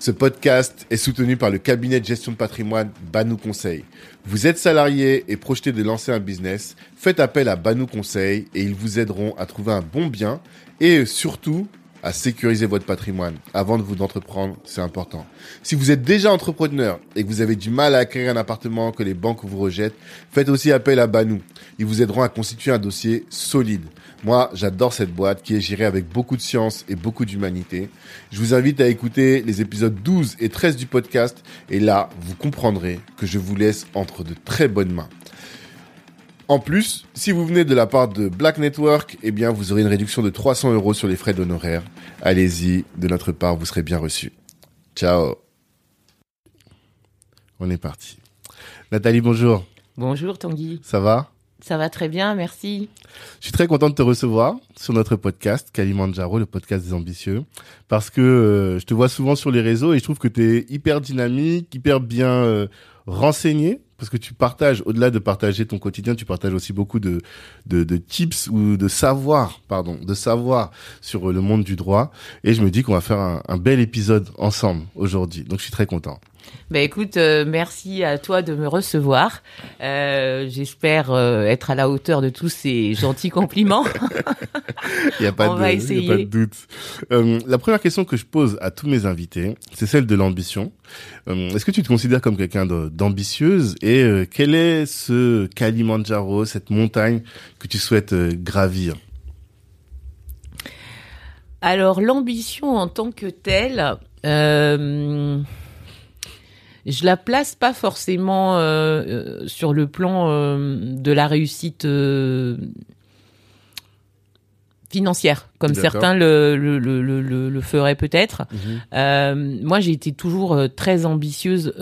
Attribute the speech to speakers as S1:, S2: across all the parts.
S1: Ce podcast est soutenu par le cabinet de gestion de patrimoine Banou Conseil. Vous êtes salarié et projeté de lancer un business, faites appel à Banou Conseil et ils vous aideront à trouver un bon bien et surtout à sécuriser votre patrimoine avant de vous entreprendre, c'est important. Si vous êtes déjà entrepreneur et que vous avez du mal à acquérir un appartement que les banques vous rejettent, faites aussi appel à Banou. Ils vous aideront à constituer un dossier solide. Moi, j'adore cette boîte qui est gérée avec beaucoup de science et beaucoup d'humanité. Je vous invite à écouter les épisodes 12 et 13 du podcast et là, vous comprendrez que je vous laisse entre de très bonnes mains. En plus, si vous venez de la part de Black Network, eh bien, vous aurez une réduction de 300 euros sur les frais d'honoraires. Allez-y, de notre part, vous serez bien reçu. Ciao. On est parti. Nathalie, bonjour.
S2: Bonjour Tanguy.
S1: Ça va?
S2: Ça va très bien, merci.
S1: Je suis très content de te recevoir sur notre podcast, Kalimandjaro, le podcast des ambitieux, parce que euh, je te vois souvent sur les réseaux et je trouve que tu es hyper dynamique, hyper bien euh, renseigné parce que tu partages, au-delà de partager ton quotidien, tu partages aussi beaucoup de, de, de, tips ou de savoir, pardon, de savoir sur le monde du droit. Et je me dis qu'on va faire un, un bel épisode ensemble aujourd'hui. Donc je suis très content.
S2: Ben écoute, euh, merci à toi de me recevoir. Euh, J'espère euh, être à la hauteur de tous ces gentils compliments.
S1: Il n'y a, pas de- a pas doute. La première question que je pose à tous mes invités, c'est celle de l'ambition. Est-ce que tu te considères comme quelqu'un d'ambitieuse et quel est ce Kalimandjaro, cette montagne que tu souhaites gravir?
S2: Alors l'ambition en tant que telle, euh, je la place pas forcément euh, euh, sur le plan euh, de la réussite financière, comme certains le, le, le, le, le- le feraient peut-être. Euh, moi, j'ai été toujours très ambitieuse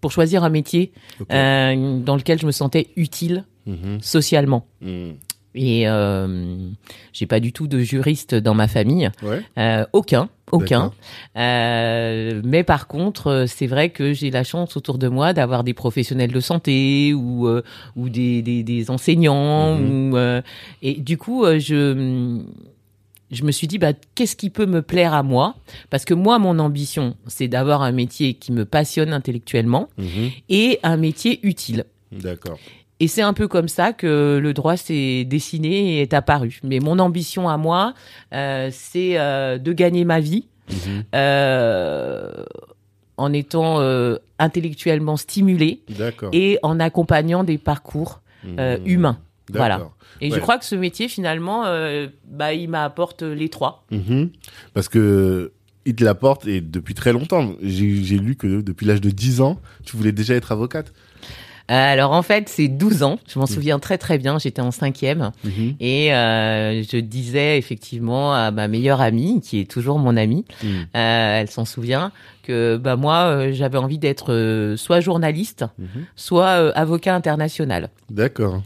S2: pour choisir un métier dans lequel je me sentais utile
S1: Mhm.
S2: socialement.
S1: Mhm.
S2: Et euh, j'ai pas du tout de juriste dans ma famille,
S1: Ouais.
S2: euh, aucun, aucun. Euh, mais par contre, euh, c'est vrai que j'ai la chance autour de moi d'avoir des professionnels de santé ou euh, ou des, des, des enseignants
S1: Mhm.
S2: ou euh, et du coup je je me suis dit bah qu'est-ce qui peut me plaire à moi? Parce que moi mon ambition c'est d'avoir un métier qui me passionne intellectuellement
S1: Mhm.
S2: et un métier utile.
S1: D'accord.
S2: Et c'est un peu comme ça que le droit s'est dessiné et est apparu. Mais mon ambition à moi, euh, c'est euh, de gagner ma vie
S1: Mhm.
S2: euh, en étant intellectuellement stimulé et en accompagnant des parcours
S1: Mhm.
S2: humains. Voilà. Et
S1: Ouais.
S2: je crois que ce métier, finalement, bah, il m'apporte les trois.
S1: Mhm. Parce que il te l'apporte et depuis très longtemps. J'ai lu que depuis l'âge de 10 ans, tu voulais déjà être avocate.
S2: Euh, alors en fait, c'est 12 ans. Je m'en souviens très très bien. J'étais en cinquième.
S1: Mhm.
S2: Et euh, je disais effectivement à ma meilleure amie, qui est toujours mon amie,
S1: Mhm.
S2: euh, elle s'en souvient, que bah moi euh, j'avais envie d'être soit journaliste, soit avocat international.
S1: D'accord.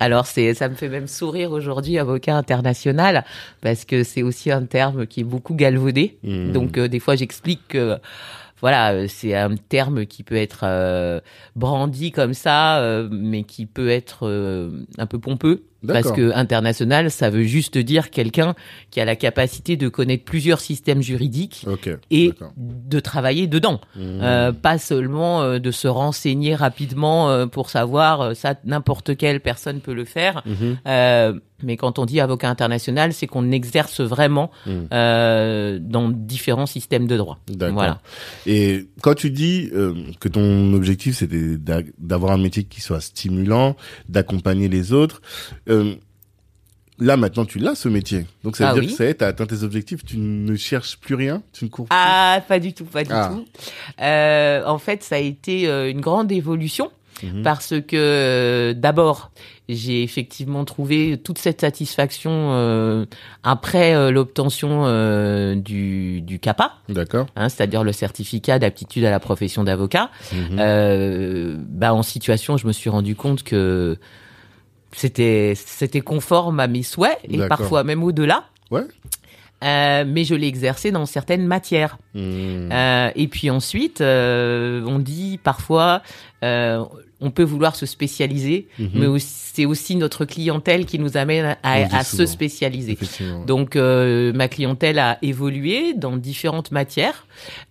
S2: Alors c'est ça me fait même sourire aujourd'hui avocat international parce que c'est aussi un terme qui est beaucoup galvaudé. Donc euh, des fois j'explique que voilà, euh, c'est un terme qui peut être euh, brandi comme ça, euh, mais qui peut être euh, un peu pompeux. Parce que international, ça veut juste dire quelqu'un qui a la capacité de connaître plusieurs systèmes juridiques
S1: Ok.
S2: et de travailler dedans.
S1: Mhm.
S2: Euh, pas seulement euh, de se renseigner rapidement euh, pour savoir euh, ça n'importe quelle personne peut le faire
S1: Mhm.
S2: Mais quand on dit avocat international c'est qu'on exerce vraiment
S1: Mhm.
S2: euh, dans différents systèmes de droit voilà
S1: Et quand tu dis euh, que ton objectif c'était d'a- d'avoir un métier qui soit stimulant, d'accompagner les autres, euh, là maintenant tu l'as ce métier. Donc ça veut
S2: Ah
S1: dire
S2: oui.
S1: que ça y est, t'as atteint tes objectifs, tu ne cherches plus rien, tu ne cours plus.
S2: ah pas du tout pas du
S1: Ah.
S2: tout Euh, en fait ça a été euh, une grande évolution
S1: Mhm.
S2: parce que euh, d'abord j'ai effectivement trouvé toute cette satisfaction euh, après euh, l'obtention euh, du, du CAPA,
S1: D'accord.
S2: hein, c'est-à-dire le certificat d'aptitude à la profession d'avocat.
S1: Mhm.
S2: Bah, en situation, je me suis rendu compte que c'était c'était conforme à mes souhaits et parfois même au-delà.
S1: Ouais.
S2: Euh, mais je l'ai exercé dans certaines matières. Euh, et puis ensuite, euh, on dit parfois, on peut vouloir se spécialiser,
S1: Mhm.
S2: mais c'est aussi notre clientèle qui nous amène à, se spécialiser. Donc euh, ma clientèle a évolué dans différentes matières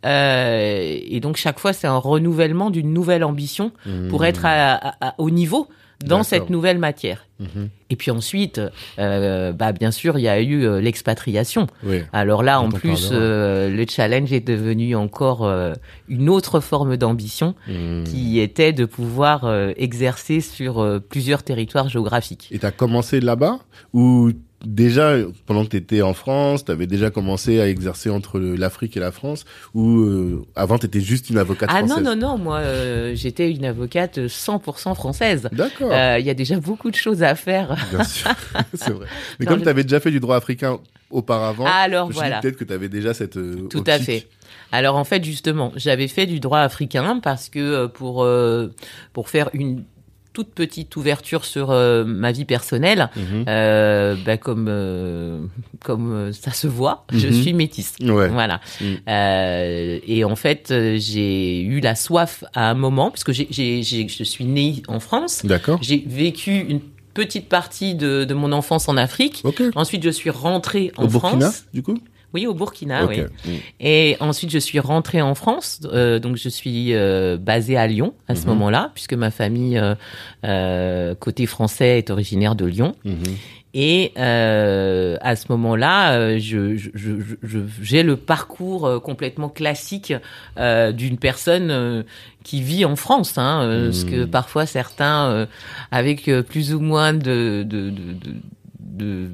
S2: euh, et donc chaque fois c'est un renouvellement d'une nouvelle ambition pour
S1: Mhm.
S2: être à- à- au niveau dans cette nouvelle matière.
S1: Mhm.
S2: Et puis ensuite, euh, bah bien sûr, il y a eu euh, l'expatriation.
S1: Oui.
S2: Alors là, en plus, euh, le challenge est devenu encore une autre forme d'ambition
S1: Mhm.
S2: qui était de pouvoir exercer sur plusieurs territoires géographiques.
S1: Et t'as commencé là-bas ou déjà pendant que t'étais en France, t'avais déjà commencé à exercer entre l'Afrique et la France ou euh, avant t'étais juste une avocate
S2: Ah
S1: française
S2: non, non, non, moi euh, j'étais une avocate 100% française.
S1: D'accord.
S2: Euh, Il y a déjà beaucoup de choses à faire.
S1: Bien sûr, c'est vrai. Mais
S2: Non,
S1: comme
S2: je-
S1: tu avais déjà fait du droit africain auparavant,
S2: Alors
S1: je
S2: voilà.
S1: peut-être que tu avais déjà cette euh,
S2: Tout à fait. Alors en fait justement, j'avais fait du droit africain parce que euh, pour euh, pour faire une toute petite ouverture sur euh, ma vie personnelle,
S1: Mhm.
S2: euh, bah, comme euh, comme ça se voit, je
S1: Mhm.
S2: suis métisse.
S1: Ouais.
S2: Voilà.
S1: Mm.
S2: Et en fait, j'ai eu la soif à un moment parce que j'ai, j'ai, j'ai- je suis née en France.
S1: D'accord.
S2: J'ai vécu une petite partie de, de mon enfance en Afrique.
S1: Ok.
S2: Ensuite, je suis rentrée en
S1: Au Burkina,
S2: France.
S1: du coup?
S2: Oui, au Burkina, oui.
S1: Mm.
S2: Et ensuite, je suis rentrée en France. euh, donc, je suis euh, basée à Lyon à ce
S1: Mhm.
S2: moment-là, puisque ma famille euh, euh, côté français est originaire de Lyon.
S1: Mhm.
S2: Et euh, à ce moment-là, euh, je, je, j'ai le parcours euh, complètement classique euh, d'une personne euh, qui vit en France, hein,
S1: Mmh.
S2: ce que parfois certains, euh, avec plus ou moins de, de, de, de-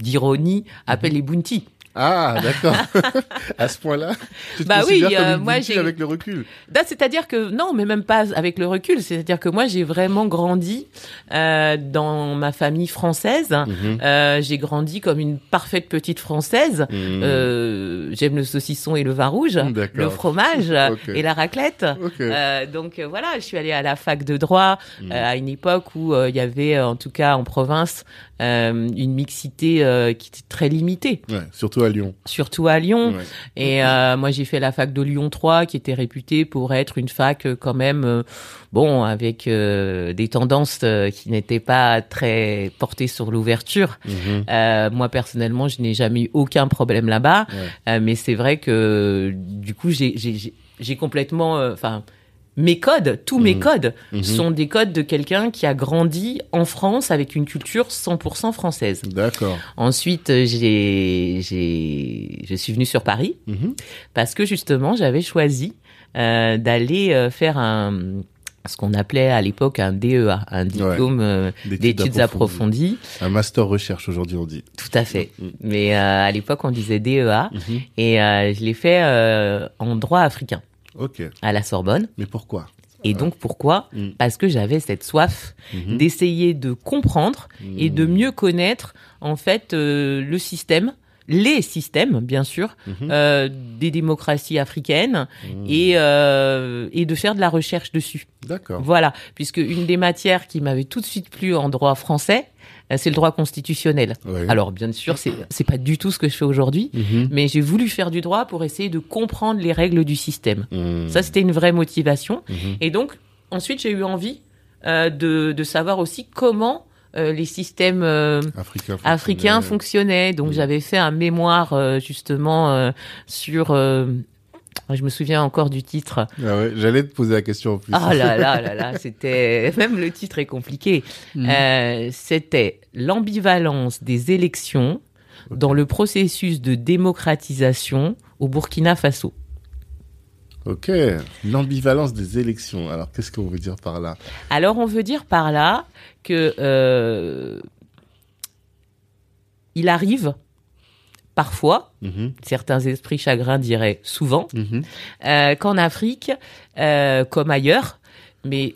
S2: d'ironie, appellent les bounty.
S1: Ah, d'accord. à ce point-là, tu te
S2: Bah oui,
S1: comme
S2: euh, moi, j'ai-
S1: avec le recul.
S2: Là, c'est-à-dire que non, mais même pas avec le recul. C'est-à-dire que moi, j'ai vraiment grandi euh, dans ma famille française.
S1: Mhm.
S2: Euh, j'ai grandi comme une parfaite petite française. Euh, J'aime le saucisson et le vin rouge, le fromage et la raclette.
S1: Ok.
S2: Euh, donc euh, voilà, je suis allée à la fac de droit
S1: Mhm.
S2: euh, à une époque où euh, il y avait, en tout cas en province, euh, une mixité euh, qui était très limitée,
S1: Ouais, surtout à Lyon.
S2: surtout à Lyon.
S1: Ouais.
S2: Et euh, moi, j'ai fait la fac de Lyon 3, qui était réputée pour être une fac quand même, bon, avec des tendances qui n'étaient pas très portées sur l'ouverture.
S1: Mhm.
S2: Moi, personnellement, je n'ai jamais eu aucun problème là-bas.
S1: Ouais.
S2: Mais c'est vrai que du coup, j'ai complètement, enfin. Mes codes, tous mes
S1: Mhm.
S2: codes,
S1: Mhm.
S2: sont des codes de quelqu'un qui a grandi en France avec une culture 100% française.
S1: D'accord.
S2: Ensuite, euh, j'ai, j'ai, je suis venue sur Paris
S1: Mhm.
S2: parce que justement, j'avais choisi euh, d'aller euh, faire un ce qu'on appelait à l'époque un DEA, un diplôme d'études approfondies.
S1: Un master recherche aujourd'hui, on dit.
S2: Tout à fait. Mais euh, à l'époque, on disait DEA et euh, je l'ai fait euh, en droit africain
S1: Ok.
S2: à la Sorbonne.
S1: Mais pourquoi?
S2: Et donc pourquoi?
S1: Mhm.
S2: Parce que j'avais cette soif
S1: Mhm.
S2: d'essayer de comprendre et de
S1: Mhm.
S2: mieux connaître en fait euh, le système, les systèmes bien sûr,
S1: Mhm.
S2: euh, des démocraties africaines
S1: Mhm.
S2: et euh, et de faire de la recherche dessus.
S1: D'accord.
S2: Voilà, puisque une des matières qui m'avait tout de suite plu en droit français, euh, c'est le droit constitutionnel. Alors bien sûr, c'est c'est pas du tout ce que je fais aujourd'hui,
S1: Mhm.
S2: mais j'ai voulu faire du droit pour essayer de comprendre les règles du système.
S1: Mhm.
S2: Ça, c'était une vraie motivation.
S1: Mhm.
S2: Et donc, ensuite, j'ai eu envie euh, de, de savoir aussi comment euh, les systèmes euh,
S1: Africain
S2: africains fonctionnaient. Donc, j'avais fait un mémoire justement sur. Je me souviens encore du titre.
S1: Ah ouais, j'allais te poser la question en plus.
S2: Ah là là là là, c'était même le titre est compliqué.
S1: Mhm.
S2: Euh, c'était l'ambivalence des élections dans le processus de démocratisation au Burkina Faso.
S1: Ok. L'ambivalence des élections. Alors, qu'est-ce qu'on veut dire par là?
S2: Alors, on veut dire par là que euh, il arrive parfois,
S1: Mhm.
S2: certains esprits chagrins diraient souvent,
S1: Mhm.
S2: euh, qu'en Afrique, euh, comme ailleurs, mais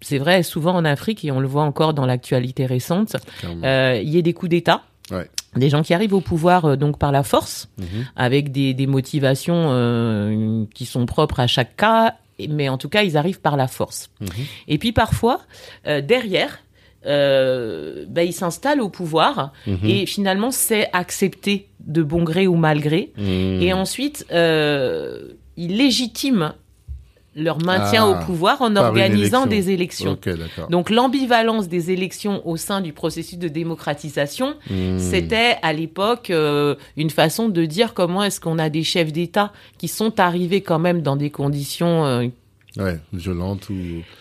S2: c'est vrai, souvent en Afrique, et on le voit encore dans l'actualité récente, euh, il y a des coups d'État.
S1: Ouais.
S2: Des gens qui arrivent au pouvoir euh, donc par la force,
S1: Mhm.
S2: avec des, des motivations euh, qui sont propres à chaque cas, mais en tout cas, ils arrivent par la force. Et puis parfois, derrière, euh, bah, ils s'installent au pouvoir
S1: Mhm.
S2: et finalement, c'est accepté de bon gré ou mal gré.
S1: Mhm.
S2: Et ensuite, euh, ils légitiment leur maintien
S1: Ah,
S2: au pouvoir en organisant
S1: élection.
S2: des élections. Donc l'ambivalence des élections au sein du processus de démocratisation,
S1: Mhm.
S2: c'était à l'époque euh, une façon de dire comment est-ce qu'on a des chefs d'État qui sont arrivés quand même dans des conditions euh,
S1: Ouais, violente ou.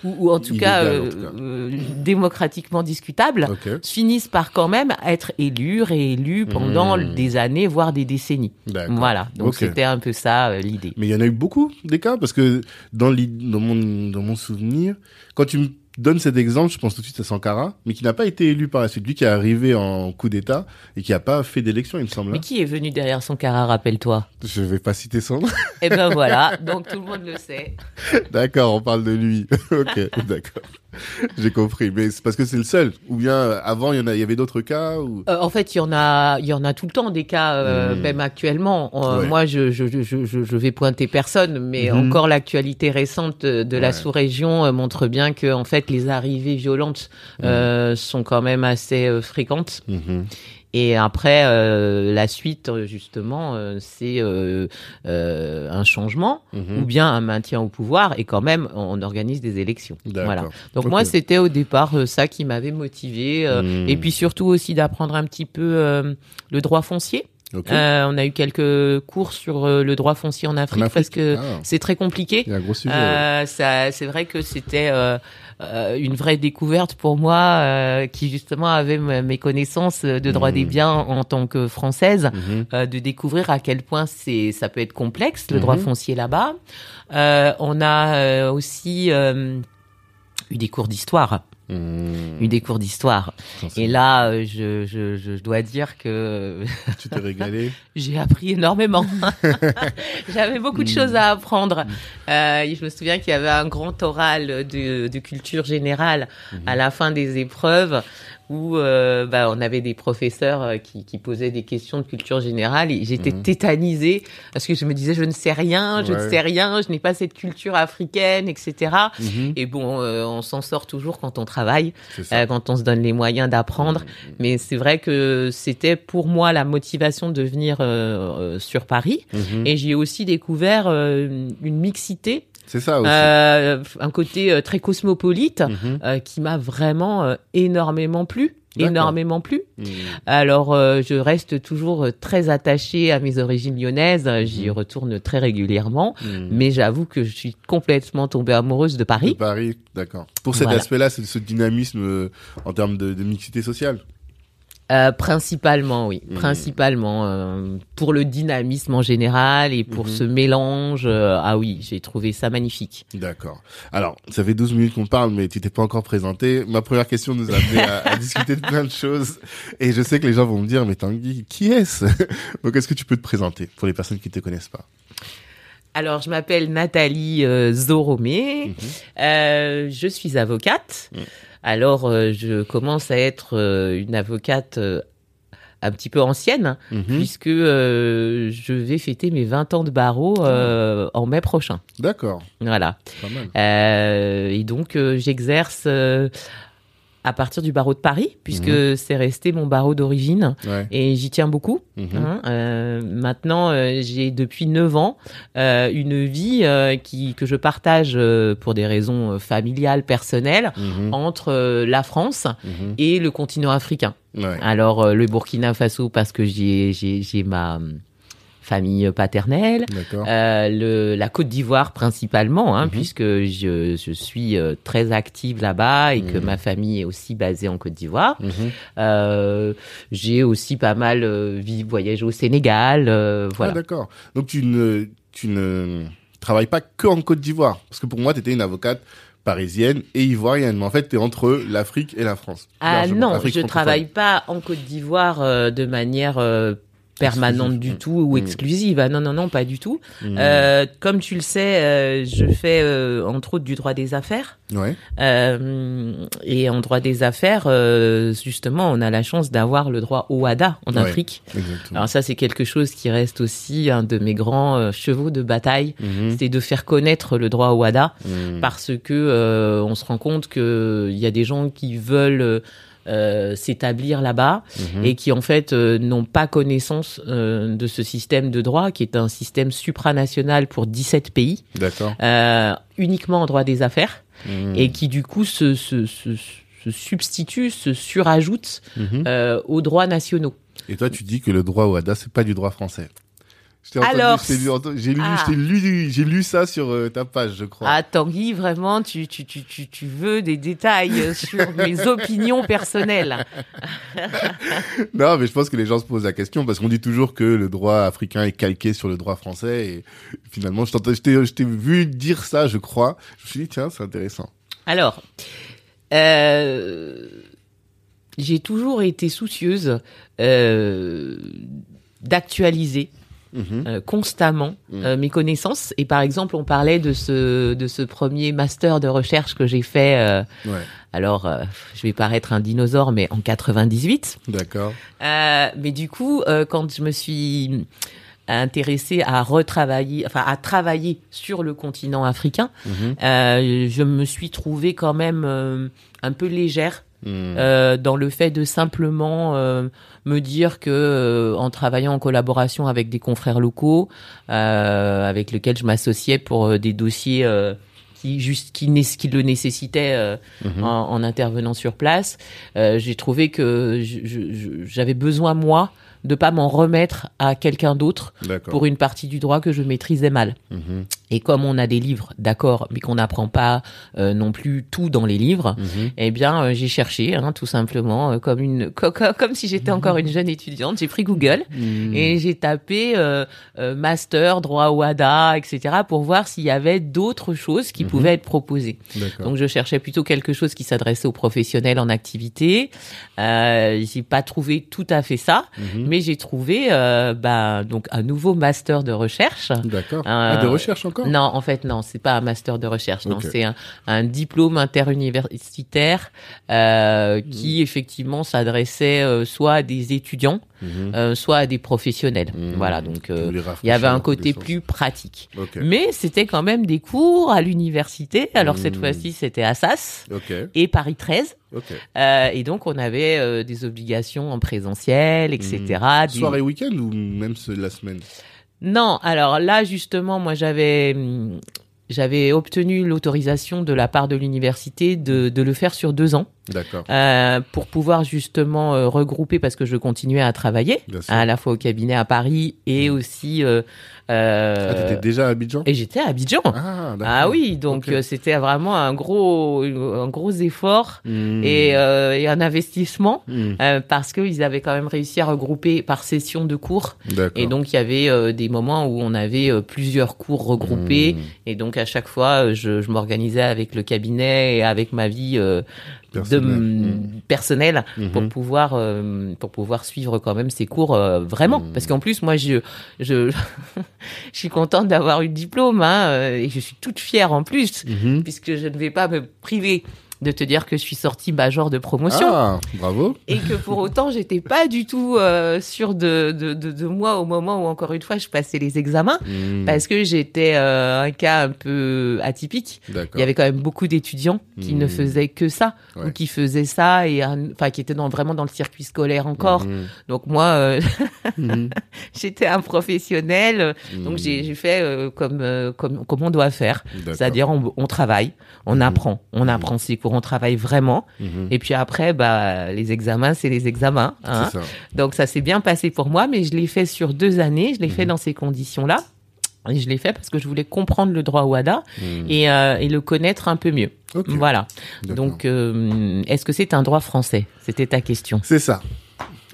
S2: ou, ou en tout cas,
S1: en
S2: euh,
S1: tout cas.
S2: euh, démocratiquement discutables
S1: Ok,
S2: finissent par quand même être élus, réélus pendant
S1: Mhm.
S2: des années, voire des décennies. Voilà, donc c'était un peu ça euh, l'idée.
S1: Mais il y en a eu beaucoup des cas parce que dans, dans, mon, dans mon souvenir, quand tu me donnes cet exemple, je pense tout de suite à Sankara, mais qui n'a pas été élu par la suite. Lui qui est arrivé en coup d'État et qui n'a pas fait d'élection, il me semble.
S2: Mais
S1: hein.
S2: qui est venu derrière son cara, rappelle-toi?
S1: Je vais pas citer son nom.
S2: Eh ben voilà, donc tout le monde le sait.
S1: d'accord, on parle de lui. ok, d'accord. J'ai compris. Mais c'est parce que c'est le seul. Ou bien euh, avant, il y en a, il y avait d'autres cas ou?
S2: Euh, en fait, il y en a, il y en a tout le temps des cas, euh,
S1: Mhm.
S2: même actuellement. Euh,
S1: Ouais.
S2: Moi, je, je, je, je, je vais pointer personne, mais
S1: Mhm.
S2: encore l'actualité récente de, la sous-région montre bien que, en fait, les arrivées violentes euh, sont quand même assez fréquentes. Et après, euh, la suite, euh, justement, euh, c'est euh, un changement
S1: Mhm.
S2: ou bien un maintien au pouvoir. Et quand même, on organise des élections. Voilà. Donc moi, c'était au départ ça qui m'avait motivé.
S1: Mhm.
S2: Et puis surtout aussi d'apprendre un petit peu le droit foncier. Euh, on a eu quelques cours sur euh, le droit foncier en Afrique,
S1: En Afrique
S2: parce que
S1: Ah.
S2: c'est très compliqué.
S1: Il y a un gros sujet. ouais.
S2: Euh, ça, c'est vrai que c'était une vraie découverte pour moi, euh, qui justement avait mes connaissances de droit des biens en tant que française,
S1: Mhm.
S2: euh, de découvrir à quel point c'est, ça peut être complexe le
S1: Mhm.
S2: droit foncier là-bas. Euh, on a euh, aussi euh, eu des cours d'histoire,
S1: Mhm.
S2: eu des cours d'histoire. Et là, euh, je, je, je dois dire que
S1: Tu t'es régalé?
S2: j'ai appris énormément. J'avais beaucoup de choses à apprendre.
S1: Mm.
S2: Euh, je me souviens qu'il y avait un grand oral de, de culture générale
S1: Mhm.
S2: à la fin des épreuves où euh, bah, on avait des professeurs euh, qui, qui posaient des questions de culture générale et j'étais
S1: Mhm.
S2: tétanisée parce que je me disais je ne sais rien, je ne sais rien, je n'ai pas cette culture africaine, etc.
S1: Mhm.
S2: Et bon, euh, on s'en sort toujours quand on travaille, euh, quand on se donne les moyens d'apprendre. Mais c'est vrai que c'était pour moi la motivation de venir euh, euh, sur Paris.
S1: Mhm.
S2: Et j'y ai aussi découvert une mixité,
S1: C'est ça aussi.
S2: euh, un côté euh, très cosmopolite
S1: Mhm.
S2: euh, qui m'a vraiment énormément plu. Énormément plu.
S1: Mhm.
S2: Alors, euh, je reste toujours très attachée à mes origines lyonnaises. J'y
S1: Mhm.
S2: retourne très régulièrement.
S1: Mhm.
S2: Mais j'avoue que je suis complètement tombée amoureuse de
S1: De
S2: Paris.
S1: Paris, d'accord. Pour cet
S2: Voilà.
S1: aspect-là, c'est ce dynamisme euh, en termes de, de mixité sociale.
S2: Euh, principalement, oui.
S1: Mhm.
S2: Principalement. euh, pour le dynamisme en général et pour
S1: Mhm.
S2: ce mélange. euh, ah oui, j'ai trouvé ça magnifique.
S1: D'accord. Alors, ça fait 12 minutes qu'on parle, mais tu t'es pas encore présenté. Ma première question nous a amené à, à discuter de plein de choses. Et je sais que les gens vont me dire, mais Tanguy, qui est-ce? Donc, est-ce que tu peux te présenter pour les personnes qui te connaissent pas?
S2: Alors, je m'appelle Nathalie euh, Zoromé.
S1: Mhm.
S2: Euh, je suis avocate.
S1: Mhm.
S2: Alors, euh, je commence à être une avocate un petit peu ancienne,
S1: Mhm.
S2: puisque euh, je vais fêter mes 20 ans de barreau euh, en mai prochain.
S1: D'accord,
S2: Voilà.
S1: pas mal.
S2: Euh, et donc, j'exerce à partir du barreau de Paris, puisque
S1: Mhm.
S2: c'est resté mon barreau d'origine.
S1: Ouais.
S2: Et j'y tiens beaucoup.
S1: Mhm.
S2: Hein, euh, maintenant, euh, j'ai depuis 9 ans euh, une vie qui, que je partage pour des raisons familiales, personnelles,
S1: Mhm.
S2: entre la France et le continent africain.
S1: Ouais.
S2: Alors, le Burkina Faso, parce que j'ai ma famille paternelle. Euh, le, la Côte d'Ivoire principalement, hein,
S1: Mhm.
S2: puisque je, je suis euh, très active là-bas et que
S1: Mhm.
S2: ma famille est aussi basée en Côte d'Ivoire.
S1: Mhm.
S2: Euh, j'ai aussi pas mal vi- voyagé au Sénégal, euh,
S1: Ah,
S2: voilà.
S1: d'accord. Donc, tu ne, tu ne travailles pas que en Côte d'Ivoire. Parce que pour moi, tu étais une avocate parisienne et ivoirienne. Mais en fait, tu es entre l'Afrique et la France.
S2: ah non, je
S1: francophone.
S2: travaille pas en Côte d'Ivoire euh, de manière euh, permanente du
S1: Mm.
S2: tout ou
S1: Mm.
S2: exclusive. Ah non, non, non, pas du tout.
S1: Mm.
S2: Euh, comme tu le sais, euh, je fais euh, entre autres du droit des affaires.
S1: Ouais.
S2: Euh, et en droit des affaires, euh, justement, on a la chance d'avoir le droit au WADA en
S1: Ouais.
S2: Afrique.
S1: Exactement.
S2: Alors ça, c'est quelque chose qui reste aussi un de mes grands euh, chevaux de bataille.
S1: Mhm.
S2: C'est de faire connaître le droit au WADA
S1: Mhm.
S2: parce que euh, on se rend compte que il y a des gens qui veulent euh, s'établir là-bas
S1: Mhm.
S2: et qui en fait euh, n'ont pas connaissance euh, de ce système de droit qui est un système supranational pour 17 pays
S1: D'accord.
S2: euh, uniquement en droit des affaires
S1: Mhm.
S2: et qui du coup se, se, se, se substitue, se surajoute
S1: Mhm.
S2: euh, aux droits nationaux.
S1: Et toi, tu dis que le droit au ADA, c'est pas du droit français.
S2: Alors,
S1: entendu- j'ai lu,
S2: ah.
S1: lu, j'ai lu ça sur euh, ta page, je crois.
S2: Ah Tanguy, vraiment, tu, tu, tu, tu, tu veux des détails euh, sur mes opinions personnelles.
S1: Non, mais je pense que les gens se posent la question parce qu'on dit toujours que le droit africain est calqué sur le droit français et finalement, je t'ai, je t'ai vu dire ça, je crois. Je me suis dit, tiens, c'est intéressant.
S2: Alors, euh, j'ai toujours été soucieuse euh, d'actualiser
S1: Mhm.
S2: euh, constamment
S1: Mm.
S2: euh, mes connaissances. Et par exemple, on parlait de ce de ce premier master de recherche que j'ai fait. euh,
S1: Ouais,
S2: alors, je vais paraître un dinosaure, mais en 98.
S1: d'accord.
S2: Mais du coup, quand je me suis intéressée à retravailler, enfin à travailler sur le continent africain,
S1: Mhm.
S2: je me suis trouvée quand même un peu légère
S1: Mhm.
S2: euh, dans le fait de simplement euh, me dire que euh, en travaillant en collaboration avec des confrères locaux avec lesquels je m'associais pour des dossiers qui juste qui, né- qui le nécessitaient
S1: Mhm.
S2: en, en intervenant sur place, j'ai trouvé que j'avais besoin moi de pas m'en remettre à quelqu'un d'autre pour une partie du droit que je maîtrisais mal.
S1: Mhm.
S2: Et comme on a des livres, d'accord, mais qu'on n'apprend pas euh, non plus tout dans les livres,
S1: Mhm.
S2: eh bien, euh, j'ai cherché, hein, tout simplement, euh, comme une, co- co- comme si j'étais encore une jeune étudiante. J'ai pris Google
S1: Mhm.
S2: et j'ai tapé euh, euh, master droit WADA, etc. pour voir s'il y avait d'autres choses qui
S1: Mhm.
S2: pouvaient être proposées. Donc, je cherchais plutôt quelque chose qui s'adressait aux professionnels en activité. Euh, j'ai pas trouvé tout à fait ça,
S1: Mhm.
S2: mais j'ai trouvé, euh, bah, donc un nouveau master de recherche.
S1: D'accord. Ah, de recherche encore
S2: Non, en fait, non, c'est pas un master de recherche. Non, c'est un, un diplôme interuniversitaire euh,
S1: Hmm.
S2: qui effectivement s'adressait euh, soit à des étudiants,
S1: Mhm.
S2: euh, soit à des professionnels.
S1: Mhm.
S2: Voilà, donc euh, il y avait un côté plus pratique. Mais c'était quand même des cours à l'université. Alors cette
S1: Mhm.
S2: fois-ci, c'était à Assas
S1: Ok.
S2: et Paris 13.
S1: Ok.
S2: Euh, et donc on avait euh, des obligations en présentiel, etc.
S1: Soir et week-end ou même ce- la semaine?
S2: Non, alors là justement, moi j'avais hum, j'avais obtenu l'autorisation de la part de l'université de, de le faire sur deux ans
S1: D'accord.
S2: euh, pour pouvoir justement euh, regrouper parce que je continuais à travailler à la fois au cabinet à Paris et aussi euh, euh,
S1: Ah, t'étais déjà à Abidjan?
S2: Et j'étais à Abidjan.
S1: Ah.
S2: Ah oui, donc euh, c'était vraiment un gros un gros effort et, euh, et un investissement euh, parce qu'ils avaient quand même réussi à regrouper par session de cours. Et donc il y avait euh, des moments où on avait euh, plusieurs cours regroupés.
S1: Mhm.
S2: et donc à chaque fois je, je m'organisais avec le cabinet et avec ma vie euh,
S1: Personnel.
S2: de personnelle
S1: Mhm.
S2: pour pouvoir euh, pour pouvoir suivre quand même ces cours euh, vraiment
S1: Mhm.
S2: parce qu'en plus moi je je je suis contente d'avoir eu le diplôme hein, euh, et je suis toute fière en plus puisque je ne vais pas me priver de te dire que je suis sortie major de promotion.
S1: Ah, bravo.
S2: et que pour autant j'étais pas du tout euh, sûre de, de, de, de moi au moment où encore une fois je passais les examens.
S1: Mhm.
S2: parce que j'étais euh, un cas un peu atypique. Il y avait quand même beaucoup d'étudiants qui ne faisaient que ça ou qui faisaient ça et enfin qui étaient dans, vraiment dans le circuit scolaire encore.
S1: Mhm.
S2: Donc moi euh, j'étais un professionnel. Donc j'ai fait euh, comme, comme comme on doit faire, c'est-à-dire on, on travaille, on apprend, on apprend ses cours, on travaille vraiment
S1: Mhm.
S2: et puis après bah les examens c'est les examens hein.
S1: Ça.
S2: Donc ça s'est bien passé pour moi, mais je l'ai fait sur deux années. Je l'ai fait
S1: Mhm.
S2: dans ces conditions-là. Et je l'ai fait parce que je voulais comprendre le droit WADA
S1: Mhm.
S2: et, euh, et le connaître un peu mieux. Voilà. Donc, euh, est-ce que c'est un droit français? C'était ta question.
S1: C'est ça.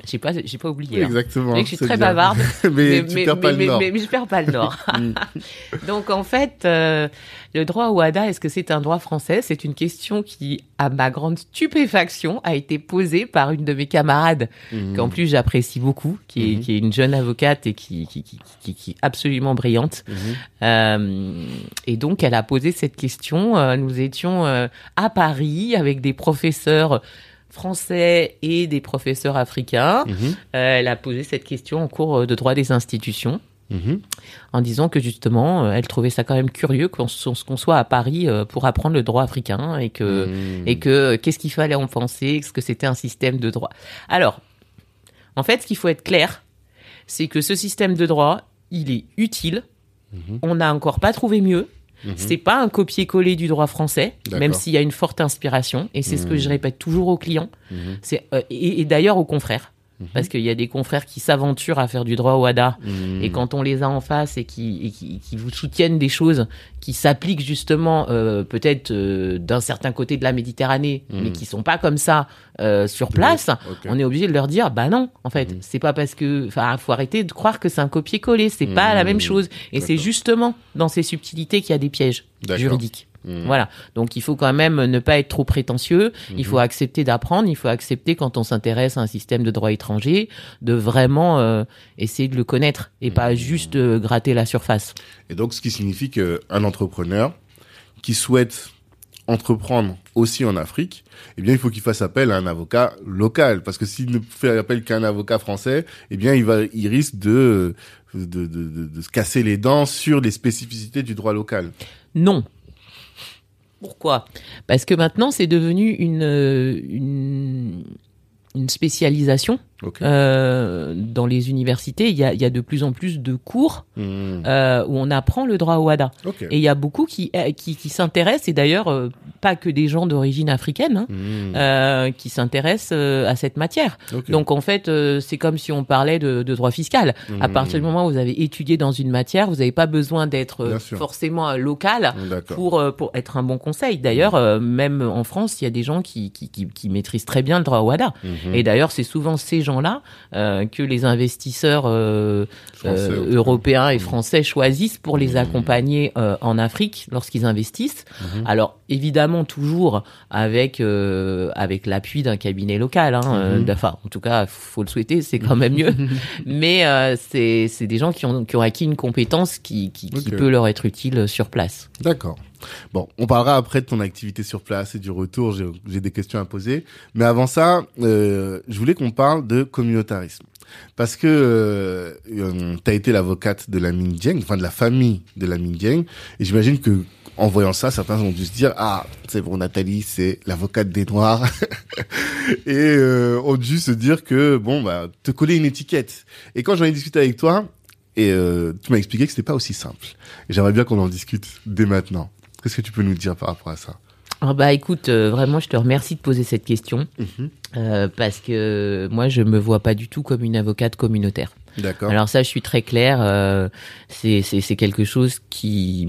S2: J'ai pas, j'ai pas oublié. hein.
S1: Exactement.
S2: Je suis très
S1: bien.
S2: bavarde.
S1: mais, tu perds pas
S2: mais,
S1: le nord.
S2: mais- mais je perds pas le nord.
S1: Mm.
S2: Donc en fait, euh, le droit au WADA, est-ce que c'est un droit français? C'est une question qui, à ma grande stupéfaction, a été posée par une de mes camarades,
S1: Mm.
S2: qu'en plus j'apprécie beaucoup, qui est,
S1: Mhm.
S2: qui est une jeune avocate et qui, qui, qui, qui, qui est absolument brillante.
S1: Mhm.
S2: Euh, et donc elle a posé cette question. Euh, nous étions à Paris avec des professeurs français et des professeurs africains.
S1: Mhm.
S2: Euh, elle a posé cette question en cours de droit des institutions
S1: Mhm.
S2: en disant que justement, euh, elle trouvait ça quand même curieux qu'on soit à Paris euh, pour apprendre le droit africain et que
S1: Mhm.
S2: et que euh, qu'est-ce qu'il fallait en penser, est-ce que c'était un système de droit. Alors, en fait, ce qu'il faut être clair, c'est que ce système de droit, il est utile. On n'a encore pas trouvé mieux.
S1: Mhm.
S2: C'est pas un copier-coller du droit français, même s'il y a une forte inspiration. Et c'est ce que
S1: Mhm.
S2: je répète toujours aux clients.
S1: Mhm.
S2: C'est euh, et, et d'ailleurs aux confrères,
S1: Mhm.
S2: parce qu'il y a des confrères qui s'aventurent à faire du droit au HADA.
S1: Mhm.
S2: Et quand on les a en face et qui, et qui, qui vous soutiennent des choses qui s'appliquent justement euh, peut-être euh, d'un certain côté de la Méditerranée,
S1: Mhm.
S2: mais qui sont pas comme ça euh, sur place, on est obligé de leur dire bah non, en fait, c'est pas parce que, enfin, faut arrêter de croire que c'est un copier-coller, c'est pas la même chose. Et c'est justement dans ces subtilités qu'il y a des pièges juridiques.
S1: Mhm.
S2: Voilà. Donc il faut quand même ne pas être trop prétentieux. Il
S1: Mhm.
S2: faut accepter d'apprendre. Il faut accepter quand on s'intéresse à un système de droit étranger de vraiment euh, essayer de le connaître et pas juste euh, gratter la surface.
S1: Et donc, ce qui signifie qu'un entrepreneur qui souhaite entreprendre aussi en Afrique, eh bien, il faut qu'il fasse appel à un avocat local. Parce que s'il ne fait appel qu'à un avocat français, eh bien, il va, il risque de, de, de, de, de se casser les dents sur les spécificités du droit local.
S2: Non. Pourquoi? Parce que maintenant c'est devenu une euh, une, une spécialisation euh, dans les universités. Il y a, y a de plus en plus de cours
S1: Mhm.
S2: euh, où on apprend le droit au HADA.
S1: Ok.
S2: Et il y a beaucoup qui, euh, qui, qui s'intéressent, et d'ailleurs euh, pas que des gens d'origine africaine, hein, euh, qui s'intéressent à cette matière. Donc en fait, euh, c'est comme si on parlait de, de droit fiscal. À
S1: Mhm.
S2: partir du moment où vous avez étudié dans une matière, vous n'avez pas besoin d'être forcément local
S1: D'accord.
S2: pour pour être un bon conseil. D'ailleurs, même en France, il y a des gens qui, qui, qui, qui maîtrisent très bien le droit au HADA.
S1: Mhm.
S2: Et d'ailleurs, c'est souvent ces gens-là euh, que les investisseurs euh,
S1: Français,
S2: euh, européens et
S1: Mhm.
S2: français choisissent pour les
S1: Mhm.
S2: accompagner euh, en Afrique lorsqu'ils investissent.
S1: Mhm.
S2: Alors évidemment toujours avec euh, avec l'appui d'un cabinet local. Hein,
S1: Mhm.
S2: enfin, en tout cas, faut le souhaiter, c'est quand même mieux. Mais euh, c'est c'est des gens qui ont qui ont acquis une compétence qui qui, qui peut leur être utile sur place.
S1: D'accord. Bon, on parlera après de ton activité sur place et du retour. J'ai des questions à poser. Mais avant ça, euh, je voulais qu'on parle de communautarisme. Parce que euh, tu as été l'avocate de la Ming enfin de la famille de la Ming. Et j'imagine que en voyant ça, certains ont dû se dire ah c'est bon Nathalie, c'est l'avocate des Noirs et euh, ont dû se dire que bon bah te coller une étiquette. Et quand j'en ai discuté avec toi, et euh, tu m'as expliqué que c'était pas aussi simple. Et j'aimerais bien qu'on en discute dès maintenant. Qu'est-ce que tu peux nous dire par rapport à ça?
S2: Ah bah écoute, euh, vraiment, je te remercie de poser cette question
S1: Mhm.
S2: euh, parce que moi, je me vois pas du tout comme une avocate communautaire.
S1: D'accord.
S2: Alors ça, je suis très claire. euh, c'est quelque chose qui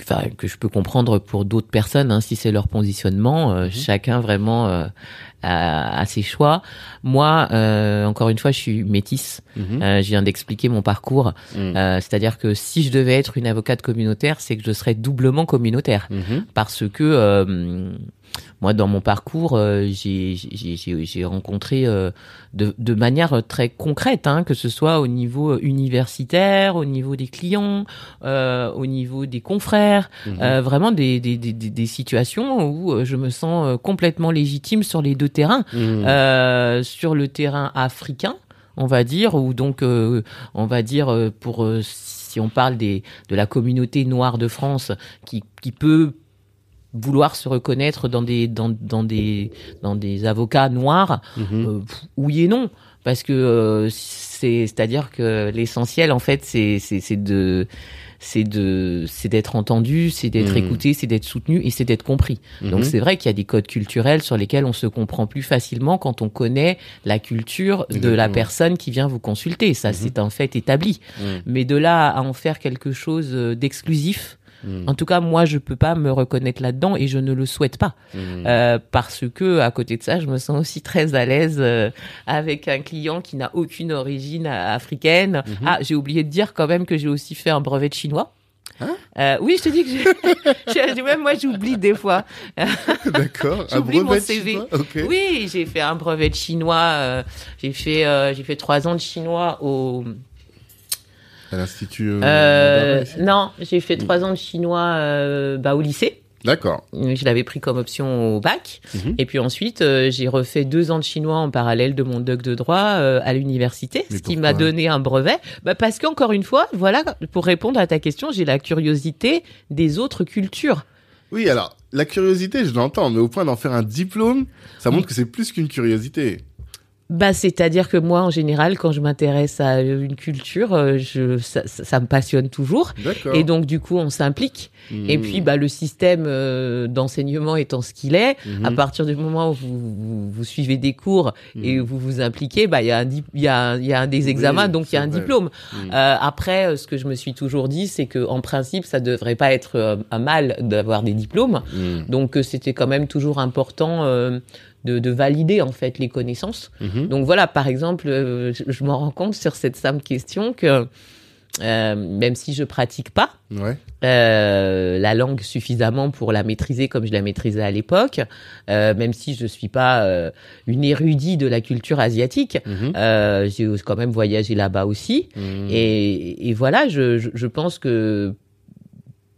S2: enfin que je peux comprendre pour d'autres personnes hein, si c'est leur positionnement euh, chacun vraiment euh, a, a ses choix moi euh, encore une fois je suis métisse
S1: Mhm.
S2: Euh, je viens d'expliquer mon parcours
S1: Mhm.
S2: Euh, c'est-à-dire que si je devais être une avocate communautaire c'est que je serais doublement communautaire
S1: Mhm.
S2: parce que euh, moi dans mon parcours euh, j'ai rencontré euh, de, de manière très concrète hein, que ce soit au niveau universitaire au niveau des clients euh, au niveau des confrères
S1: Mhm.
S2: euh, vraiment des, des, des, des- des situations où euh, je me sens euh, complètement légitime sur les deux terrains
S1: Mhm.
S2: euh, sur le terrain africain, on va dire, ou donc euh, on va dire euh, pour euh, si on parle des de la communauté noire de France qui qui peut vouloir se reconnaître dans des dans, dans des dans des avocats noirs
S1: Mhm.
S2: euh, oui et non parce que euh, c'est c'est à dire que l'essentiel en fait c'est c'est c'est de c'est de c'est d'être entendu c'est d'être
S1: Mhm.
S2: écouté c'est d'être soutenu et c'est d'être compris donc
S1: Mhm.
S2: c'est vrai qu'il y a des codes culturels sur lesquels on se comprend plus facilement quand on connaît la culture de la personne qui vient vous consulter. Ça,
S1: Mhm.
S2: c'est un fait établi. Mais de là à en faire quelque chose euh, En tout cas, moi, je peux pas me reconnaître là-dedans et je ne le souhaite pas euh, parce que à côté de ça, je me sens aussi très à l'aise euh, avec un client qui n'a aucune origine euh, africaine. Ah, j'ai oublié de dire quand même que j'ai aussi fait un brevet de chinois.
S1: Hein
S2: Euh, oui, je te dis que j'ai- j'ai- même moi j'oublie des fois.
S1: D'accord.
S2: J'oublie mon CV.
S1: chinois.
S2: Oui, j'ai fait un brevet de chinois. euh, j'ai fait euh, j'ai fait trois ans de chinois au
S1: À l'Institut. euh,
S2: euh, non, j'ai fait trois ans de chinois euh, bah, au lycée.
S1: D'accord.
S2: Je l'avais pris comme option au bac.
S1: Mhm.
S2: Et puis ensuite, euh, j'ai refait deux ans de chinois en parallèle de mon doc de droit euh, à l'université, ce qui m'a donné un brevet. Bah parce qu'encore une fois, voilà, pour répondre à ta question, j'ai la curiosité des autres cultures.
S1: Oui, alors, la curiosité, je l'entends, mais au point d'en faire un diplôme, ça montre que c'est plus qu'une curiosité.
S2: Bah, c'est-à-dire que moi, en général, quand je m'intéresse à une culture, euh, je, ça, ça, ça me passionne toujours.
S1: D'accord.
S2: Et donc, du coup, on s'implique. Et puis, bah, le système euh, d'enseignement étant ce qu'il est,
S1: Mhm.
S2: à partir du moment où vous, vous, vous suivez des cours et
S1: Mhm.
S2: vous vous impliquez, bah, il y a un, il y a, y a un des examens,
S1: Oui,
S2: donc il y a un
S1: vrai.
S2: diplôme. Euh, après, euh, ce que je me suis toujours dit, c'est que en principe, ça devrait pas être euh, un mal d'avoir des diplômes. Donc, euh, c'était quand même toujours important euh, de, de valider en fait les connaissances.
S1: Mhm.
S2: Donc voilà, par exemple, euh, je, je m'en rends compte sur cette simple question que euh, même si je pratique pas
S1: Ouais.
S2: euh, la langue suffisamment pour la maîtriser comme je la maîtrisais à l'époque, euh, même si je suis pas une érudite de la culture asiatique,
S1: Mhm.
S2: j'ai quand même voyagé là-bas aussi.
S1: Mhm.
S2: Et, et voilà, je, je, je pense que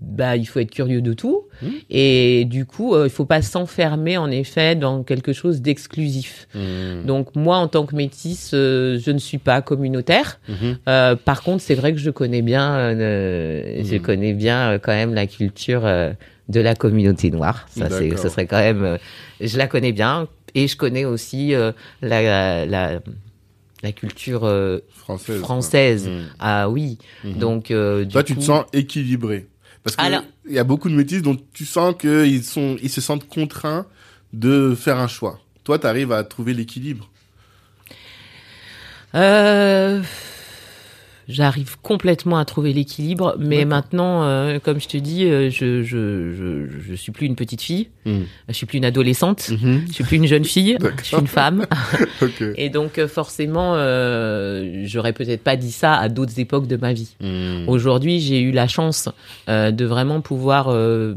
S2: bah il faut être curieux de tout
S1: Mhm.
S2: et du coup euh, il faut pas s'enfermer en effet dans quelque chose d'exclusif.
S1: Mhm.
S2: Donc moi en tant que métisse, euh, je ne suis pas communautaire.
S1: Mhm.
S2: Euh, par contre, c'est vrai que je connais bien, euh, je connais bien quand même la culture de la communauté noire. Ça, c'est, ça serait quand même, je la connais bien et je connais aussi la, la la culture euh,
S1: Française.
S2: Ah oui, donc euh, du
S1: Toi, tu te sens équilibré. Parce que
S2: Alors-
S1: il y a beaucoup de métis dont tu sens qu'ils sont, ils se sentent contraints de faire un choix. Toi, tu arrives à trouver l'équilibre?
S2: Euh, J'arrive complètement à trouver l'équilibre, mais maintenant, euh, comme je te dis, euh, je, je, je, je suis plus une petite fille,
S1: Mhm.
S2: je suis plus une adolescente,
S1: Mhm.
S2: je suis plus une jeune fille, je suis une femme. Et donc euh, forcément, euh, j'aurais peut-être pas dit ça à d'autres époques de ma vie.
S1: Mhm.
S2: Aujourd'hui, j'ai eu la chance euh, de vraiment pouvoir euh,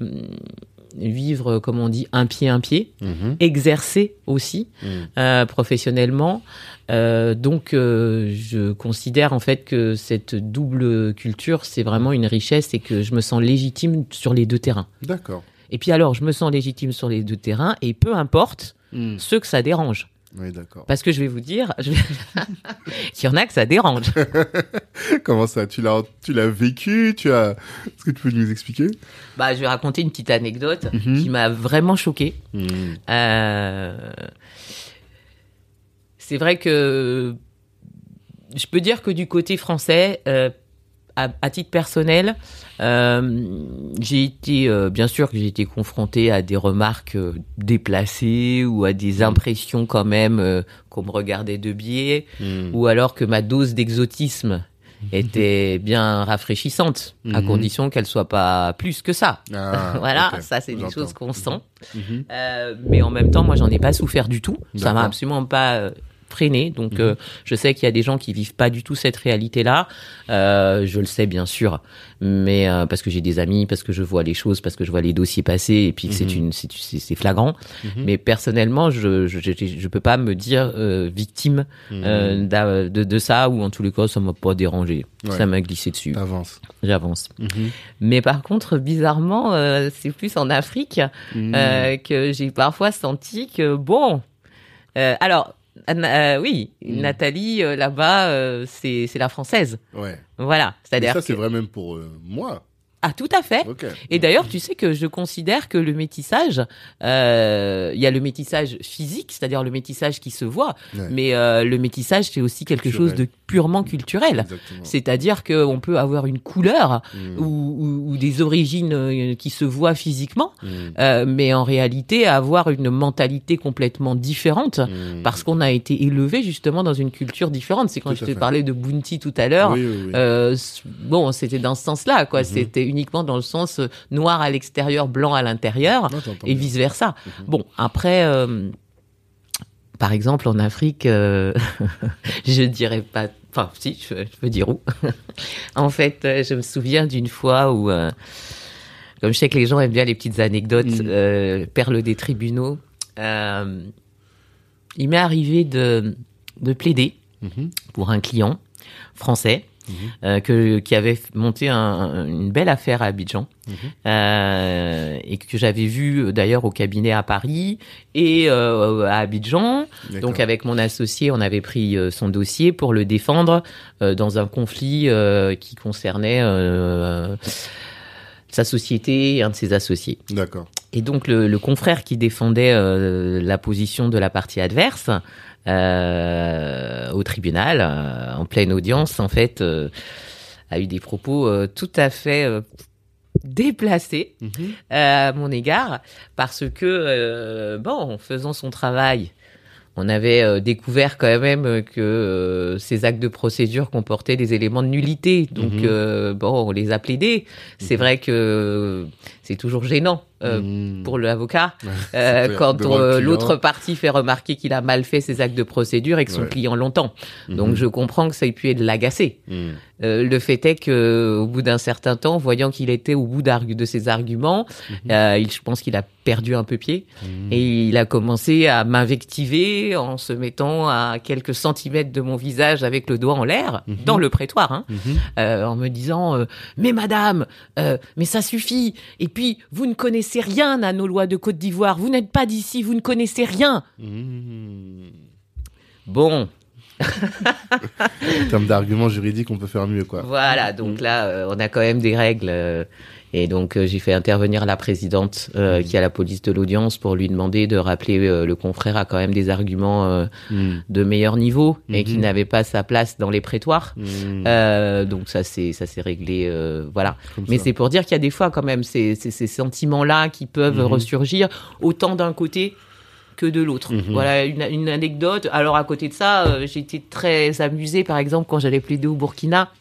S2: vivre, comme on dit, un pied un pied,
S1: Mhm.
S2: exercer aussi
S1: Mhm.
S2: euh, professionnellement. Euh, donc, euh, je considère en fait que cette double culture, c'est vraiment une richesse et que je me sens légitime sur les deux terrains.
S1: D'accord.
S2: Et puis alors, je me sens légitime sur les deux terrains et peu importe
S1: Mhm.
S2: ceux que ça dérange.
S1: Oui, d'accord.
S2: Parce que je vais vous dire, je qu'il y en a que ça dérange.
S1: Comment ça Tu l'as, tu l'as vécu Tu as Est-ce que tu peux nous expliquer?
S2: Bah, je vais raconter une petite anecdote
S1: Mhm.
S2: qui m'a vraiment choquée.
S1: Mhm.
S2: Euh, C'est vrai que je peux dire que du côté français, euh, à, à titre personnel, j'ai été, euh, bien sûr que j'ai été confronté à des remarques euh, déplacées ou à des impressions quand même euh, qu'on me regardait de biais,
S1: Mhm.
S2: ou alors que ma dose d'exotisme était bien rafraîchissante, à
S1: Mhm.
S2: condition qu'elle soit pas plus que ça.
S1: Ah,
S2: voilà, ça c'est des choses qu'on sent.
S1: Mhm.
S2: Euh, mais en même temps, moi, j'en ai pas souffert du tout. Ça m'a absolument pas freiné. Donc,
S1: Mhm.
S2: euh, je sais qu'il y a des gens qui vivent pas du tout cette réalité-là. Euh, je le sais bien sûr, mais euh, parce que j'ai des amis, parce que je vois les choses, parce que je vois les dossiers passer, et puis que c'est
S1: Mhm.
S2: une, c'est flagrant.
S1: Mhm.
S2: Mais personnellement, je je, je, je peux pas me dire victime de, de ça, ou en tous les cas, ça m'a pas dérangé.
S1: Ouais.
S2: Ça m'a glissé dessus.
S1: T'avances.
S2: J'avance. Mais par contre, bizarrement, c'est plus en Afrique que j'ai parfois senti que bon. euh, alors, euh, oui,
S1: Mm.
S2: Nathalie euh, là-bas, euh, c'est c'est la française.
S1: Ouais.
S2: Voilà, c'est-à-dire
S1: ça, c'est
S2: que-
S1: vrai même pour moi.
S2: Ah tout à fait. Et d'ailleurs, tu sais que je considère que le métissage, euh, il y a le métissage physique, c'est-à-dire le métissage qui se voit,
S1: Ouais.
S2: mais euh, le métissage c'est aussi quelque
S1: Culturel.
S2: chose de purement culturel. C'est-à-dire qu'on peut avoir une couleur
S1: Mhm.
S2: ou, ou- ou des origines euh, qui se voient physiquement,
S1: Mhm.
S2: euh, mais en réalité avoir une mentalité complètement différente
S1: Mhm.
S2: parce qu'on a été élevé justement dans une culture différente. C'est quand
S1: Tout
S2: je te
S1: fait.
S2: parlais de Bounty tout à l'heure.
S1: Oui, oui, oui.
S2: Euh, bon, c'était dans ce sens-là, quoi. C'était uniquement dans le sens euh, noir à l'extérieur, blanc à l'intérieur,
S1: j'entends
S2: et vice versa.
S1: Mhm.
S2: Bon, après, euh, par exemple, en Afrique, euh, je dirais pas. Enfin, si, je, je peux dire où. en fait, euh, je me souviens d'une fois où, euh, comme je sais que les gens aiment bien les petites anecdotes,
S1: Mhm.
S2: euh, perles des tribunaux, il m'est arrivé de, de plaider
S1: Mhm.
S2: pour un client français Euh, que, qui avait monté un- une belle affaire à Abidjan
S1: Mhm.
S2: euh, et que j'avais vu euh, d'ailleurs au cabinet à Paris et à Abidjan. Donc avec mon associé, on avait pris son dossier pour le défendre dans un conflit qui concernait sa société et un de ses associés.
S1: D'accord.
S2: Et donc le, le confrère qui défendait euh, la position de la partie adverse au tribunal, euh, en pleine audience, en fait, euh, a eu des propos euh, tout à fait euh, déplacés
S1: Mhm.
S2: euh, à mon égard, parce que, euh, bon, en faisant son travail, on avait euh, découvert quand même euh, que euh, ces actes de procédure comportaient des éléments de nullité. Donc,
S1: Mhm.
S2: euh, bon, on les a plaidés. C'est
S1: Mhm.
S2: vrai que c'est toujours gênant euh,
S1: Mhm.
S2: pour l'avocat euh, quand
S1: client.
S2: l'autre partie fait remarquer qu'il a mal fait ses actes de procédure et que son
S1: Ouais.
S2: client l'entend. Donc,
S1: Mhm.
S2: je comprends que ça ait pu être l'agacer.
S1: Mhm.
S2: Euh, le fait est que, au bout d'un certain temps, voyant qu'il était au bout de ses arguments,
S1: Mhm.
S2: euh, il, je pense qu'il a perdu un peu pied et il a commencé à m'invectiver en se mettant à quelques centimètres de mon visage avec le doigt en l'air dans le prétoire, hein, euh, en me disant euh, mais madame, euh, mais ça suffit. Et puis vous ne connaissez rien à nos lois de Côte d'Ivoire. Vous n'êtes pas d'ici, vous ne connaissez rien.
S1: Mhm.
S2: Bon,
S1: En termes d'arguments juridiques, on peut faire mieux, quoi.
S2: Voilà, donc là, euh, on a quand même des règles. euh, et donc, euh, j'ai fait intervenir la présidente euh, qui a la police de l'audience pour lui demander de rappeler euh, le confrère a quand même des arguments
S1: Mhm.
S2: de meilleur niveau et qui
S1: Mhm.
S2: n'avait pas sa place dans les prétoires. Euh, donc ça c'est ça s'est réglé voilà
S1: Comme
S2: mais c'est pour dire qu'il y a des fois quand même ces, ces, ces sentiments là qui peuvent
S1: Mhm.
S2: ressurgir autant d'un côté que de l'autre.
S1: Mhm.
S2: Voilà une, une anecdote. Alors à côté de ça, euh, été très amusée par exemple quand j'allais plaider au Burkina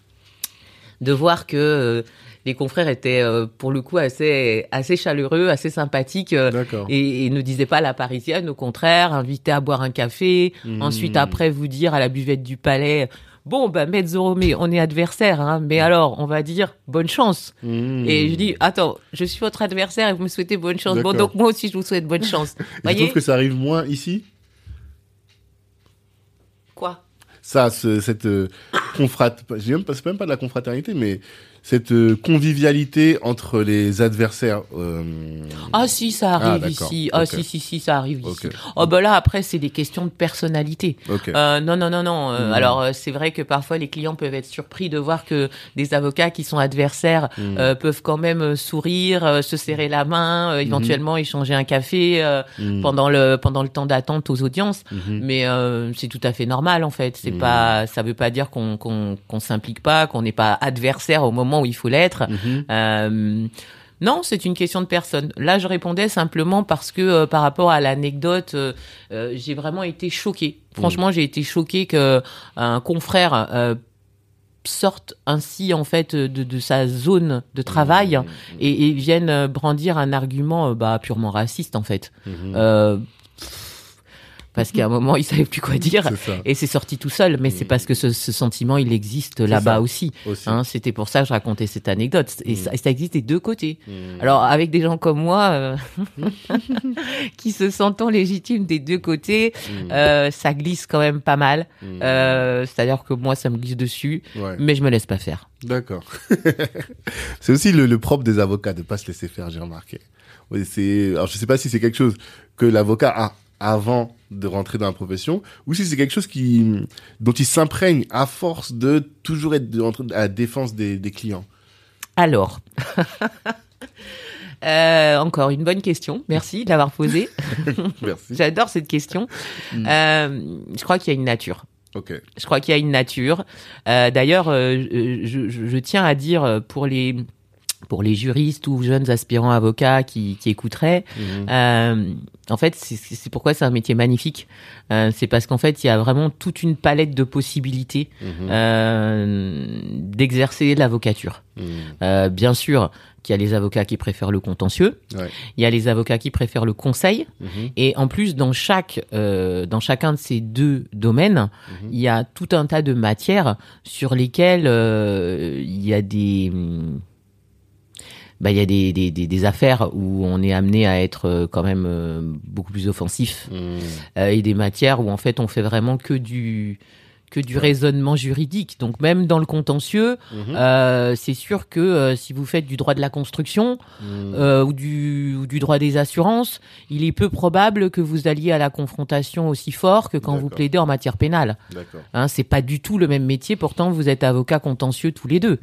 S2: de voir que euh, les confrères étaient euh, pour le coup assez assez chaleureux, assez sympathiques euh,
S1: D'accord.
S2: et, et ne disaient pas la parisienne, au contraire, inviter à boire un café,
S1: Mhm.
S2: ensuite après vous dire à la buvette du palais, bon bah Zoromé, on est adversaire, hein, mais alors on va dire bonne chance.
S1: Mhm.
S2: Et je dis attends, je suis votre adversaire et vous me souhaitez bonne chance. Bon donc moi aussi je vous souhaite bonne chance.
S1: Je
S2: Voyez
S1: trouve que ça arrive moins ici?
S2: quoi?
S1: Ça, ce- cette euh, confrat, je dis même pas- c'est même pas de la confraternité, mais cette euh, convivialité entre les adversaires. euh,
S2: Ah si, ça
S1: Ah,
S2: arrive ici. Ah si si si, ça arrive
S1: Ok.
S2: ici. Oh bah là après c'est des questions de personnalité. Euh, non, non, non, non. Euh,
S1: Mm.
S2: Alors, c'est vrai que parfois les clients peuvent être surpris de voir que des avocats qui sont adversaires
S1: Mm.
S2: euh, peuvent quand même sourire, se serrer la main, euh, éventuellement échanger un café pendant le pendant le temps d'attente aux audiences. Mais c'est tout à fait normal en fait. C'est pas, ça veut pas dire qu'on qu'on qu'on s'implique pas, qu'on n'est pas adversaire au moment où il faut l'être.
S1: Mhm.
S2: Euh, non, c'est une question de personne. Là, je répondais simplement parce que euh, par rapport à l'anecdote, euh, euh, j'ai vraiment été choquée. Franchement, j'ai été choquée que un confrère sorte ainsi en fait de, de sa zone de travail et, et vienne brandir un argument bah, purement raciste en fait.
S1: Mhm.
S2: Parce qu'à un moment, il savait plus quoi dire. Et c'est sorti tout seul, mais c'est
S1: Mm.
S2: parce que ce, ce sentiment, il existe là-bas aussi.
S1: Aussi.
S2: Hein, C'était pour ça que je racontais cette anecdote. Et,
S1: Mm.
S2: ça, existe des deux côtés.
S1: Mhm.
S2: Alors, avec des gens comme moi, euh, qui se sentant légitimes des deux côtés, euh, ça glisse quand même pas mal. Euh, C'est-à-dire que moi, ça me glisse dessus,
S1: Ouais.
S2: mais je me laisse pas faire.
S1: D'accord. c'est aussi le, le propre des avocats de pas se laisser faire, j'ai remarqué. Oui, c'est, alors je sais pas si c'est quelque chose que l'avocat a avant de rentrer dans la profession, ou si c'est quelque chose qui, dont il s'imprègne à force de toujours être de- à la défense des, des clients.
S2: Alors, euh, encore une bonne question. Merci de l'avoir posée.
S1: Merci.
S2: J'adore cette question.
S1: Mm.
S2: Euh, je crois qu'il y a une nature. Je crois qu'il y a une nature. Euh, D'ailleurs, je, je- je tiens à dire pour les pour les juristes ou jeunes aspirants avocats qui, qui écouteraient.
S1: Mhm.
S2: Euh, en fait, c'est- pourquoi c'est un métier magnifique. Euh, c'est parce qu'en fait, il y a vraiment toute une palette de possibilités
S1: Mhm.
S2: euh, d'exercer l'avocature.
S1: Mhm.
S2: Euh, bien sûr qu'il y a les avocats qui préfèrent le contentieux,
S1: Ouais.
S2: il y a les avocats qui préfèrent le conseil,
S1: Mhm.
S2: et en plus, dans chaque, dans chacun de ces deux domaines, il y a tout un tas de matières sur lesquelles il y a des, hum, bah, il y a des, des, des, des affaires où on est amené à être euh, quand même euh, beaucoup plus offensif,
S1: Mhm.
S2: euh, et des matières où en fait on fait vraiment que du que du raisonnement juridique. Donc même dans le contentieux,
S1: Mhm.
S2: euh, c'est sûr que euh, si vous faites du droit de la construction
S1: Mhm.
S2: euh, ou, du, ou du droit des assurances, il est peu probable que vous alliez à la confrontation aussi fort que quand vous plaidez en matière pénale. Hein, c'est pas du tout le même métier. Pourtant, vous êtes avocat contentieux tous les deux.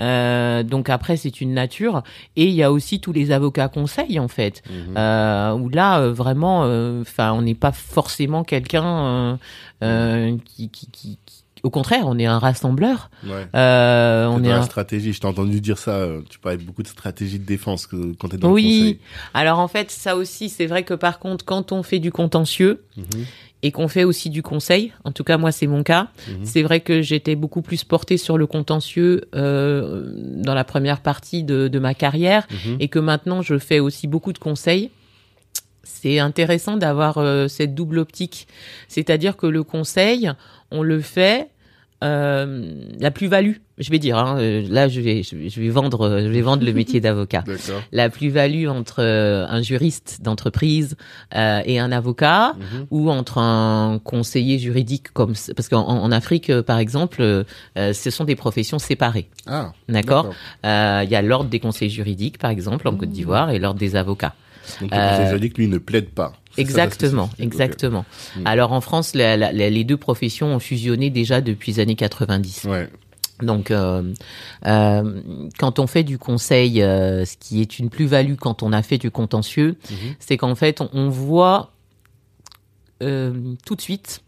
S1: Mhm.
S2: Donc après, c'est une nature. Et il y a aussi tous les avocats conseils en fait, où là vraiment, enfin, on n'est pas forcément quelqu'un euh, qui, qui, qui, qui- au contraire, on est un rassembleur.
S1: Ouais.
S2: Euh, on
S1: dans
S2: est
S1: la
S2: un
S1: stratégie. Je t'ai entendu dire ça. euh, Tu parlais beaucoup de stratégie de défense que, quand t'es dans le
S2: oui.
S1: conseil.
S2: Alors en fait, ça aussi, c'est vrai que par contre, quand on fait du contentieux
S1: Mhm.
S2: et qu'on fait aussi du conseil, en tout cas moi c'est mon cas,
S1: Mhm.
S2: c'est vrai que j'étais beaucoup plus portée sur le contentieux euh, dans la première partie de, de ma carrière
S1: Mhm.
S2: et que maintenant je fais aussi beaucoup de conseils. C'est intéressant d'avoir euh, cette double optique, c'est-à-dire que le conseil, on le fait euh, la plus-value, je vais dire. Hein, euh, là, je vais, je vais vendre, euh, je vais vendre le métier d'avocat la plus-value entre euh, un juriste d'entreprise euh, et un avocat
S1: Mhm.
S2: ou entre un conseiller juridique comme parce qu'en en Afrique par exemple euh, ce sont des professions séparées
S1: Ah.
S2: d'accord? Euh, il y a l'ordre des conseillers juridiques par exemple en Côte d'Ivoire et l'ordre des avocats
S1: Donc
S2: Euh,
S1: juridique, lui, ne plaide pas. Ça,
S2: exactement exactement
S1: Mm.
S2: alors en France la- la- la- les deux professions ont fusionné déjà depuis les années 90
S1: Ok. Ouais.
S2: Donc, euh, euh, quand on fait du conseil, euh, ce qui est une plus-value quand on a fait du contentieux,
S1: Mhm.
S2: c'est qu'en fait, on, on voit tout de suite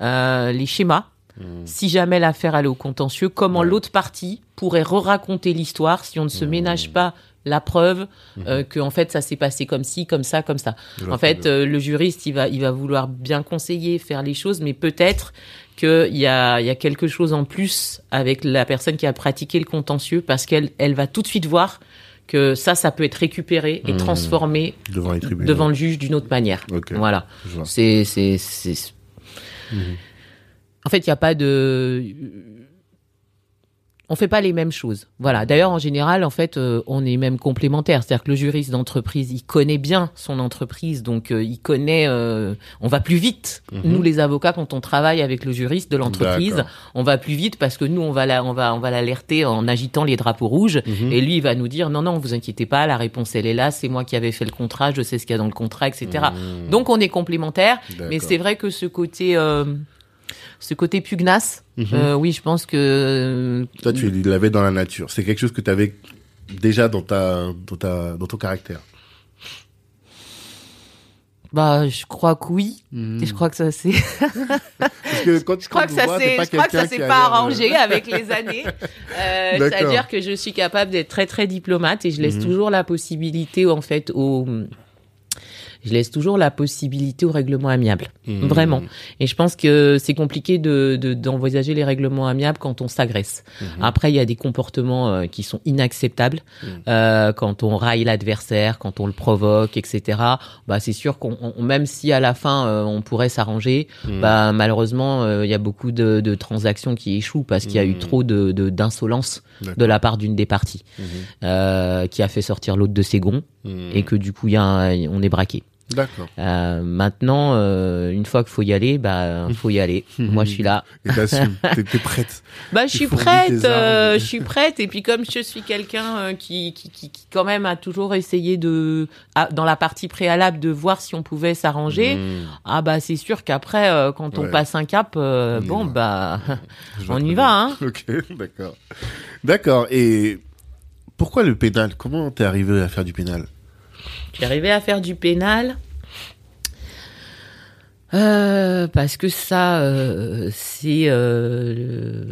S2: les schémas.
S1: Mhm.
S2: Si jamais l'affaire allait au contentieux, comment
S1: Ouais.
S2: l'autre partie pourrait re-raconter l'histoire si on ne se ménage pas la preuve euh, que en fait ça s'est passé comme ci, comme ça, comme ça. En fait, euh, le juriste, il va, il va vouloir bien conseiller, faire les choses, mais peut-être qu'il y a, il y a quelque chose en plus avec la personne qui a pratiqué le contentieux, parce qu'elle, elle va tout de suite voir que ça, ça peut être récupéré et
S1: Mmh.
S2: transformé
S1: devant les tribunaux.
S2: devant le juge d'une autre manière.
S1: Ok.
S2: Voilà. C'est, c'est, c'est.
S1: Mhm.
S2: En fait, il n'y a pas de. On fait pas les mêmes choses. Voilà. D'ailleurs, en général, en fait, euh, on est même complémentaires. C'est-à-dire que le juriste d'entreprise, il connaît bien son entreprise, donc euh, il connaît. euh, on va plus vite.
S1: Mhm.
S2: Nous, les avocats, quand on travaille avec le juriste de l'entreprise, on va plus vite parce que nous, on va la, on va, on va l'alerter en agitant les drapeaux rouges,
S1: Mhm.
S2: et lui, il va nous dire non, non, vous inquiétez pas, la réponse elle est là, c'est moi qui avais fait le contrat, je sais ce qu'il y a dans le contrat, etc.
S1: Mhm.
S2: Donc, on est complémentaires. Mais c'est vrai que ce côté, ce côté pugnace,
S1: Mhm.
S2: euh, oui, je pense que
S1: Toi, tu l'avais dans la nature. C'est quelque chose que tu avais déjà dans ta, dans ta, dans ton caractère.
S2: bah, je crois que oui.
S1: Mhm.
S2: Et je crois que ça s'est,
S1: Parce que quand
S2: je crois que ça s'est, je crois que ça s'est pas arrangé avec les années. Euh. C'est-à-dire que je suis capable d'être très très diplomate et je laisse
S1: Mhm.
S2: toujours la possibilité, en fait, au je laisse toujours la possibilité au règlement amiable.
S1: Mhm.
S2: Vraiment. Et je pense que c'est compliqué de, de- d'envisager les règlements amiables quand on s'agresse.
S1: Mhm.
S2: Après, il y a des comportements euh, qui sont inacceptables
S1: Mhm.
S2: euh, quand on raille l'adversaire, quand on le provoque, etc. Bah, c'est sûr qu'on, on- même si à la fin euh, on pourrait s'arranger, bah malheureusement euh, il y a beaucoup de, de transactions qui échouent parce qu'il y a eu trop de, de- d'insolence de la part d'une des parties qui a fait sortir l'autre de ses gonds et que du coup il y a un- on est braqué.
S1: D'accord.
S2: Euh, maintenant, euh, une fois qu'il faut y aller, bah faut y aller. Moi, je suis là.
S1: Et t'assumes. T'es, t'es prête.
S2: Bah, je suis prête. euh, je suis prête. Et puis, comme je suis quelqu'un euh, qui, qui, qui, qui, quand même, a toujours essayé de, ah, dans la partie préalable, de voir si on pouvait s'arranger. Ah bah, c'est sûr qu'après, euh, quand on
S1: Ouais.
S2: passe un cap, euh,
S1: y
S2: bon
S1: va.
S2: bah, on y va. Hein.
S1: Ok, d'accord. D'accord. Et pourquoi le pénal? Comment t'es arrivé à faire du pénal?
S2: J'ai arrivé à faire du pénal. Euh, parce que ça, euh, c'est euh,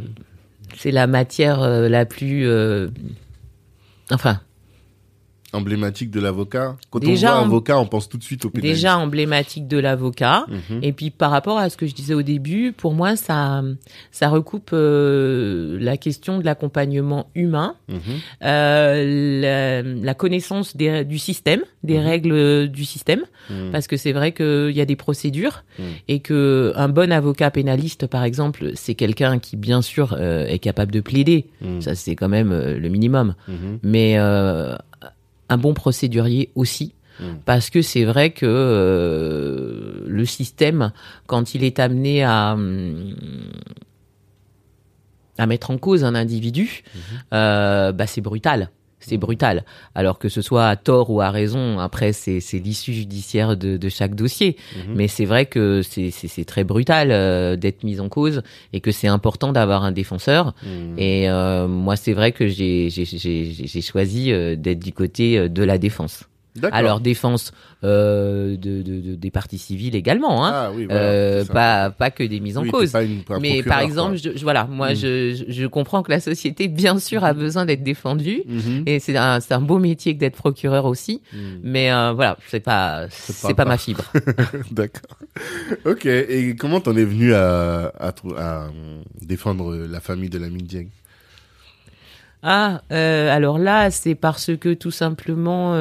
S2: c'est la matière euh, la plus, euh, enfin,
S1: emblématique de l'avocat Quand
S2: Déjà,
S1: on voit
S2: em-
S1: avocat, on pense tout de suite au pénaliste.
S2: Déjà emblématique de l'avocat.
S1: Mhm.
S2: Et puis par rapport à ce que je disais au début, pour moi, ça, ça recoupe euh, la question de l'accompagnement humain,
S1: Mhm.
S2: euh, la, la connaissance des, du système, des
S1: Mhm.
S2: règles du système, parce que c'est vrai qu'il y a des procédures et que un bon avocat pénaliste, par exemple, c'est quelqu'un qui, bien sûr, euh, est capable de plaider. Ça, c'est quand même le minimum. Mais un bon procédurier aussi.
S1: Mm.
S2: Parce que c'est vrai que euh, le système, quand il est amené à, à mettre en cause un individu, euh, bah c'est brutal. C'est brutal. Alors que ce soit à tort ou à raison, après c'est l'issue judiciaire de, de chaque dossier.
S1: Mhm.
S2: Mais c'est vrai que c'est très brutal euh, d'être mis en cause et que c'est important d'avoir un défenseur.
S1: Mhm.
S2: Et euh, moi, c'est vrai que j'ai choisi euh, d'être du côté euh, de la défense.
S1: D'accord.
S2: Alors défense euh, de, de, de- des parties civiles également, hein.
S1: ah oui, voilà,
S2: Euh, pas pas que des mises en
S1: Oui,
S2: cause.
S1: une-
S2: Mais par exemple, je, je- voilà, moi
S1: Mm.
S2: je, je comprends que la société, bien sûr, a besoin d'être défendue.
S1: Mhm.
S2: Et c'est un, un beau métier que d'être procureur aussi.
S1: Mhm.
S2: Mais euh, voilà, c'est pas, c'est pas
S1: pas.
S2: ma fibre.
S1: D'accord. Ok. Et comment t'en es venu à, à, à, défendre la famille de la Dieng
S2: Ah, euh, alors là, c'est parce que tout simplement,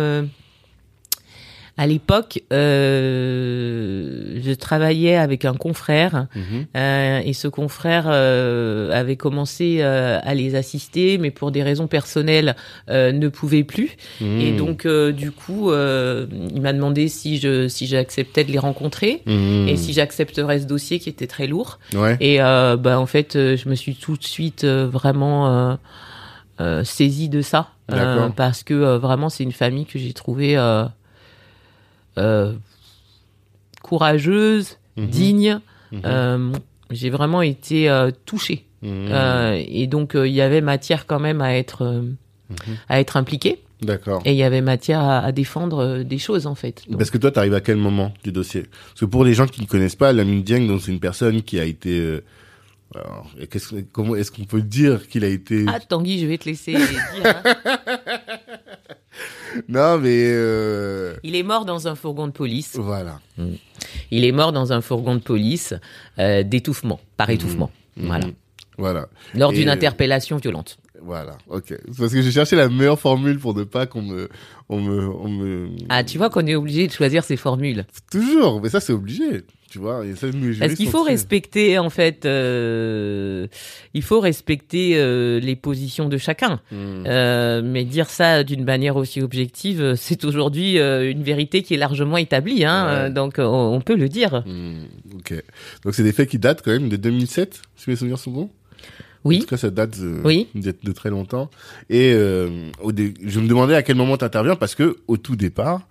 S2: à l'époque, euh, je travaillais avec un confrère
S1: Mhm.
S2: euh, et ce confrère euh, avait commencé euh, à les assister, mais pour des raisons personnelles, euh, ne pouvait plus. Et
S1: Mhm.
S2: donc, euh, du coup, euh, il m'a demandé si je si j'acceptais de les rencontrer.
S1: Mhm.
S2: Et si j'accepterais ce dossier qui était très lourd.
S1: Ouais.
S2: Et euh, bah en fait, je me suis tout de suite euh, vraiment saisie de ça euh, parce que vraiment c'est une famille que j'ai trouvée euh, courageuse,
S1: Mhm.
S2: digne.
S1: Mhm.
S2: Euh, j'ai vraiment été euh, touchée
S1: Mhm.
S2: Et donc il y avait matière quand même à être à être impliquée
S1: D'accord.
S2: et il y avait matière à, à défendre des choses en fait. Donc,
S1: Parce que toi, t'arrives à quel moment du dossier? Parce que pour les gens qui ne connaissent pas, Lamine Dieng, c'est une personne qui a été. alors, que- comment est-ce qu'on peut dire qu'il a été
S2: Ah Tanguy, je vais te laisser dire. hein.
S1: Non, mais euh,
S2: Il est mort dans un fourgon de police.
S1: voilà.
S2: Il est mort dans un fourgon de police euh, d'étouffement, par étouffement.
S1: Mhm.
S2: Voilà.
S1: Voilà.
S2: Lors d'une interpellation violente.
S1: Voilà. Ok. Parce que j'ai cherché la meilleure formule pour ne pas qu'on me, on me, on me.
S2: Ah, tu vois qu'on est obligé de choisir ses formules.
S1: Toujours. Mais ça, c'est obligé. Tu vois. Juristes
S2: qu'il faut respecter, en fait, euh, il faut respecter euh, les positions de chacun.
S1: Mhm.
S2: Euh, mais dire ça d'une manière aussi objective, c'est aujourd'hui une vérité qui est largement établie. Hein,
S1: Ouais.
S2: donc, on, on peut le dire.
S1: Hmm, ok. Donc c'est des faits qui datent quand même de 2007, si mes souvenirs sont bons? En
S2: Oui.
S1: tout cas, ça date de,
S2: Oui.
S1: de, de très longtemps. Et euh, au je me demandais à quel moment tu interviens parce que au tout départ,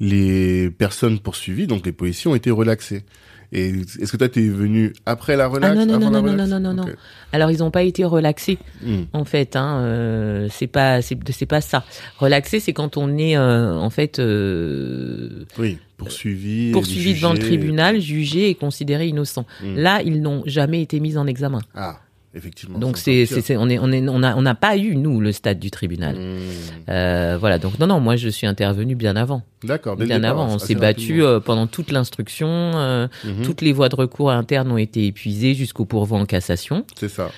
S1: les personnes poursuivies, donc les policiers, ont été relaxés. Et est-ce que toi, t'es venu après la relaxe
S2: Ah non, non, non, non, non, non, non, non. Alors, ils n'ont pas été relaxés.
S1: Hmm,
S2: en fait hein, euh, c'est pas c'est pas ça relaxé c'est quand on est euh, en fait euh,
S1: Oui, poursuivi.
S2: poursuivi devant le tribunal jugé et considéré innocent
S1: Hmm.
S2: là ils n'ont jamais été mis en examen
S1: Ah, effectivement.
S2: donc
S1: c'est
S2: on est on est on a on n'a pas eu nous le stade du tribunal
S1: Hmm,
S2: euh, voilà donc non non moi je suis intervenu bien avant
S1: D'accord.
S2: bien
S1: départ,
S2: avant on s'est battu euh, pendant toute l'instruction euh,
S1: Mhm,
S2: toutes les voies de recours internes ont été épuisées jusqu'au pourvoi en cassation
S1: C'est ça.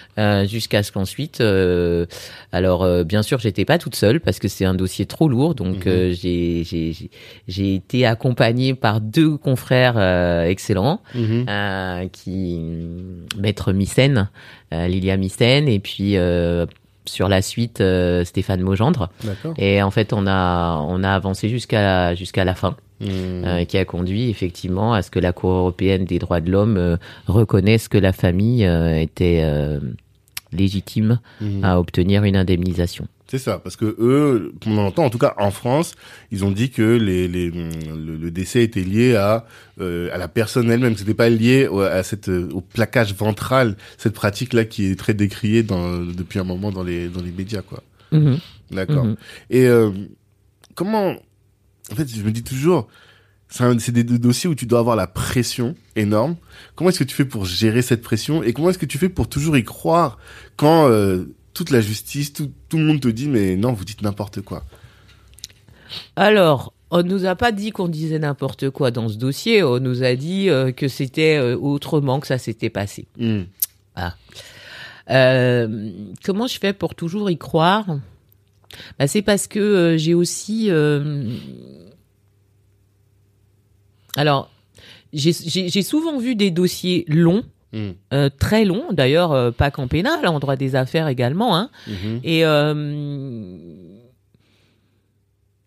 S2: Jusqu'à ce qu'ensuite, alors bien sûr, j'étais pas toute seule parce que c'est un dossier trop lourd, donc
S1: Mhm.
S2: j'ai j'ai j'ai- j'ai été accompagnée par deux confrères excellents,
S1: Mhm.
S2: qui maître Mycène, Lilia Mycène, et puis euh, sur la suite euh, Stéphane Maugendre. Et en fait, on a on a avancé jusqu'à jusqu'à la fin, euh, qui a conduit effectivement à ce que la Cour européenne des droits de l'homme euh, reconnaisse que la famille euh, était euh, légitime
S1: Mhm.
S2: à obtenir une indemnisation.
S1: C'est ça, parce que eux, pendant longtemps, en tout cas en France, ils ont dit que les, les, le, le décès était lié à euh, à la personne elle-même, c'était pas lié au, à cette euh, au plaquage ventral, cette pratique là qui est très décriée dans depuis un moment dans les dans les médias quoi.
S2: Mhm,
S1: D'accord.
S2: mhm.
S1: Et euh, comment En fait, je me dis toujours, c'est un- c'est des, des dossiers où tu dois avoir la pression énorme. Comment est-ce que tu fais pour gérer cette pression et comment est-ce que tu fais pour toujours y croire quand euh, toute la justice, tout, tout le monde te dit mais non, vous dites n'importe quoi.
S2: Alors, on nous a pas dit qu'on disait n'importe quoi dans ce dossier. On nous a dit euh, que c'était euh, autrement que ça s'était passé.
S1: Hmm.
S2: Euh, comment je fais pour toujours y croire? Bah, C'est parce que j'ai aussi... Alors, j'ai souvent vu des dossiers longs,
S1: Hmm.
S2: euh, très longs, d'ailleurs euh, pas qu'en pénal, en droit des affaires également. Hein,
S1: Mhm.
S2: et euh,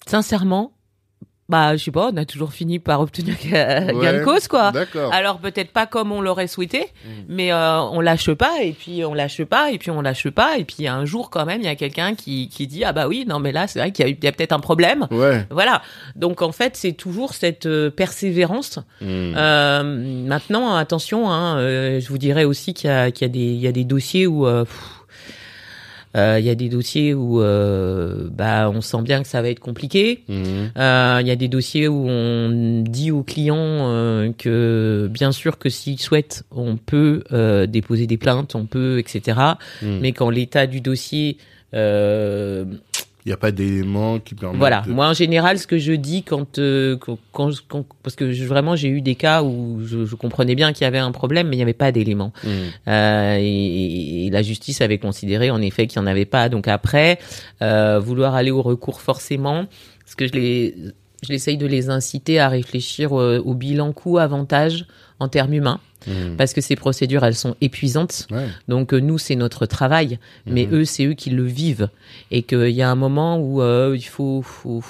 S2: sincèrement, bah je sais pas, on a toujours fini par obtenir ga- gain
S1: Ouais.
S2: de cause quoi.
S1: D'accord.
S2: Alors peut-être pas comme on l'aurait souhaité,
S1: Mm.
S2: mais euh, on lâche pas et puis on lâche pas et puis on lâche pas et puis un jour quand même il y a quelqu'un qui qui dit ah bah oui non mais là c'est vrai qu'il y a, a peut-être un problème.
S1: Ouais.
S2: Voilà. Donc en fait c'est toujours cette euh, persévérance.
S1: Hmm.
S2: Euh, maintenant attention, hein, euh, je vous dirais aussi qu'il y a qu'il y a des il y a des dossiers où euh, euh, il y a des dossiers où euh, bah on sent bien que ça va être compliqué.
S1: Mhm.
S2: Euh, Il y a des dossiers où on dit aux clients que bien sûr que s'ils souhaitent, on peut déposer des plaintes, on peut, etc.
S1: Hmm.
S2: Mais quand l'état du dossier,
S1: n'y a pas d'éléments qui permettent.
S2: voilà.
S1: de-
S2: Moi en général, ce que je dis quand, euh, quand, quand- quand- parce que je- vraiment j'ai eu des cas où je, je comprenais bien qu'il y avait un problème, mais il n'y avait pas d'éléments.
S1: Hmm.
S2: Euh, et, et la justice avait considéré en effet qu'il n'y en avait pas. Donc après, euh, vouloir aller au recours forcément, parce que je les, je l'essaye de les inciter à réfléchir au bilan coût-avantage en termes humains,
S1: Hmm.
S2: parce que ces procédures, elles sont épuisantes.
S1: Ouais.
S2: Donc euh, nous, c'est notre travail, mais
S1: Mhm.
S2: eux, c'est eux qui le vivent, et qu'il y a un moment où euh, il faut, faut,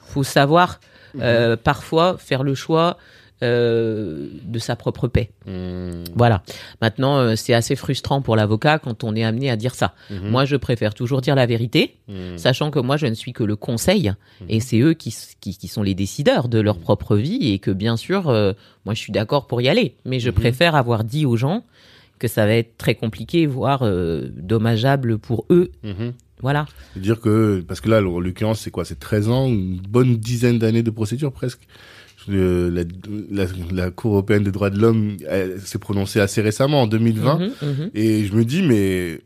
S2: faut savoir euh, parfois faire le choix euh, de sa propre paix.
S1: Hmm.
S2: Voilà. Maintenant, euh, c'est assez frustrant pour l'avocat quand on est amené à dire ça.
S1: Mhm.
S2: Moi, je préfère toujours dire la vérité,
S1: Hmm.
S2: sachant que moi, je ne suis que le conseil, et c'est eux qui, qui, qui sont les décideurs de leur propre vie, et que bien sûr, euh, moi, je suis d'accord pour y aller, mais je
S1: Mhm.
S2: préfère avoir dit aux gens que ça va être très compliqué, voire euh, dommageable pour eux.
S1: Mhm.
S2: Voilà.
S1: dire que, parce que là, en l'occurrence, c'est quoi? C'est 13 ans, une bonne dizaine d'années de procédure presque? Le- la, la, la Cour européenne des droits de l'homme s'est prononcée assez récemment, en 2020.
S2: Mhm, mhm.
S1: Et je me dis, mais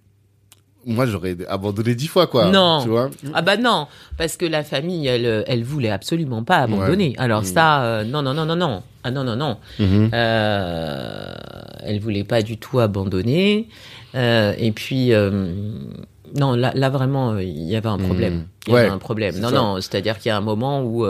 S1: moi, j'aurais abandonné dix fois, quoi.
S2: Non.
S1: Tu vois
S2: Ah bah non, parce que la famille, elle, elle voulait absolument pas abandonner. Alors
S1: Mhm.
S2: ça, euh, non, non, non, non, non. Ah non, non, non. Euh, elle voulait pas du tout abandonner. Euh, et puis, euh, non, là, là vraiment, il y avait un problème. Il y avait
S1: Ouais,
S2: un problème.
S1: c'est
S2: Non,
S1: ça.
S2: non, c'est-à-dire qu'il y a un moment où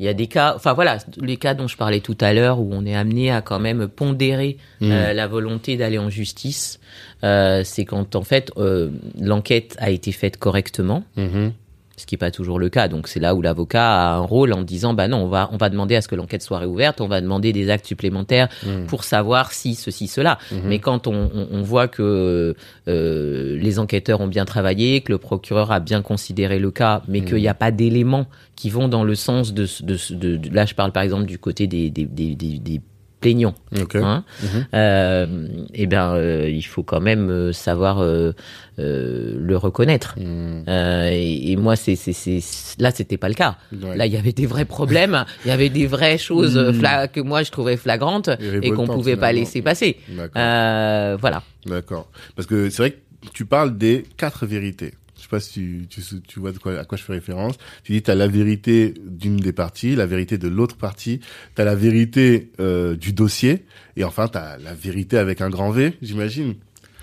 S2: il y a des cas, enfin voilà, les cas dont je parlais tout à l'heure, où on est amené à quand même pondérer
S1: Mhm.
S2: euh, la volonté d'aller en justice. Euh, c'est quand en fait euh, l'enquête a été faite correctement
S1: Mhm.
S2: Ce qui n'est pas toujours le cas. Donc c'est là où l'avocat a un rôle en disant bah non, on va on va demander à ce que l'enquête soit réouverte, on va demander des actes supplémentaires
S1: Mhm.
S2: pour savoir si ceci cela.
S1: Mhm.
S2: Mais quand on, on, on voit que euh, les enquêteurs ont bien travaillé, que le procureur a bien considéré le cas, mais
S1: Mhm.
S2: qu'il n'y a pas d'éléments qui vont dans le sens de, de, de, de- là je parle par exemple du côté des des, des, des, des plaignants.
S1: Ok.
S2: Hein,
S1: Mhm.
S2: euh, eh ben, euh, il faut quand même euh, savoir euh, le reconnaître.
S1: Mhm.
S2: Et, et moi, c'est, c'est, là, c'était pas le cas.
S1: Ouais.
S2: Là, il y avait des vrais problèmes, il y avait des vraies choses euh,
S1: Mm.
S2: fla- que moi je trouvais flagrantes et qu'on pouvait pas laisser passer. Voilà.
S1: D'accord. Parce que c'est vrai que tu parles des quatre vérités. Pas si tu, tu, tu vois de quoi, à quoi je fais référence. Tu dis tu as la vérité d'une des parties, la vérité de l'autre partie, tu as la vérité euh, du dossier, et enfin tu as la vérité avec un grand V, j'imagine.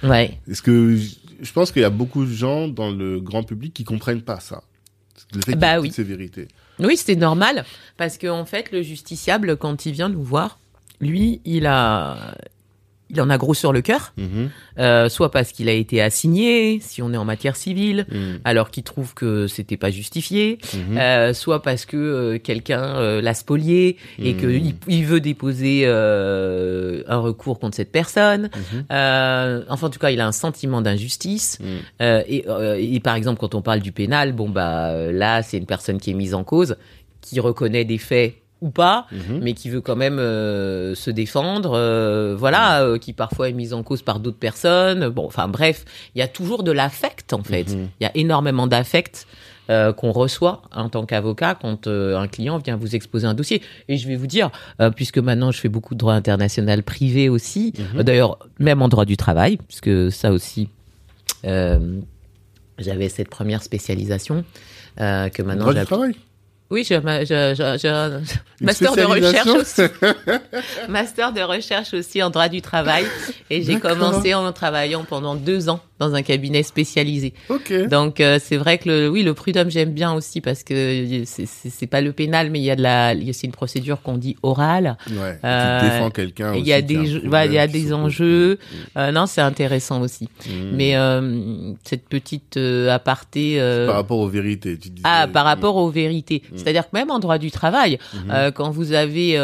S2: Ouais.
S1: Est-ce que je- pense qu'il y a beaucoup de gens dans le grand public qui comprennent pas ça. Le fait
S2: Bah
S1: toutes
S2: oui.
S1: ces vérités.
S2: Oui, c'est normal parce que en fait, le justiciable, quand il vient nous voir, lui, il a, il en a gros sur le cœur,
S1: Mhm.
S2: euh, soit parce qu'il a été assigné, si on est en matière civile,
S1: Mhm.
S2: alors qu'il trouve que c'était pas justifié,
S1: Mhm.
S2: euh, soit parce que euh, quelqu'un l'a spolié et qu'il il veut déposer un recours contre cette personne. Enfin, en tout cas, il a un sentiment d'injustice. Et, et par exemple, quand on parle du pénal, bon bah là, c'est une personne qui est mise en cause, qui reconnaît des faits ou pas,
S1: Mhm.
S2: mais qui veut quand même euh, se défendre, euh, voilà, euh, qui parfois est mise en cause par d'autres personnes. Bon, enfin bref, il y a toujours de l'affect en fait.
S1: Mhm.
S2: Il y a énormément d'affect euh, qu'on reçoit en tant qu'avocat quand euh, un client vient vous exposer un dossier. Et je vais vous dire, euh, puisque maintenant je fais beaucoup de droit international privé aussi,
S1: Mhm.
S2: d'ailleurs même en droit du travail, puisque ça aussi. euh, j'avais cette première spécialisation euh, que maintenant
S1: Droit du travail?
S2: Oui, j'ai- j'ai un
S1: Une
S2: master de recherche aussi. master de recherche aussi en droit du travail. Et j'ai commencé en travaillant pendant deux ans dans un cabinet spécialisé. Donc euh, c'est vrai que le, oui, le prud'homme j'aime bien aussi parce que c'est- c'est c'est pas le pénal, mais il y a de la, aussi une procédure qu'on dit orale.
S1: Ouais.
S2: Euh,
S1: tu défends quelqu'un.
S2: Il y a des, il y a des enjeux. Euh, non, c'est intéressant aussi.
S1: Mm.
S2: Mais cette petite aparté.
S1: Par rapport aux vérités, tu disais.
S2: ah, par rapport aux vérités. C'est-à-dire que même en droit du travail,
S1: Mhm.
S2: euh, quand vous avez,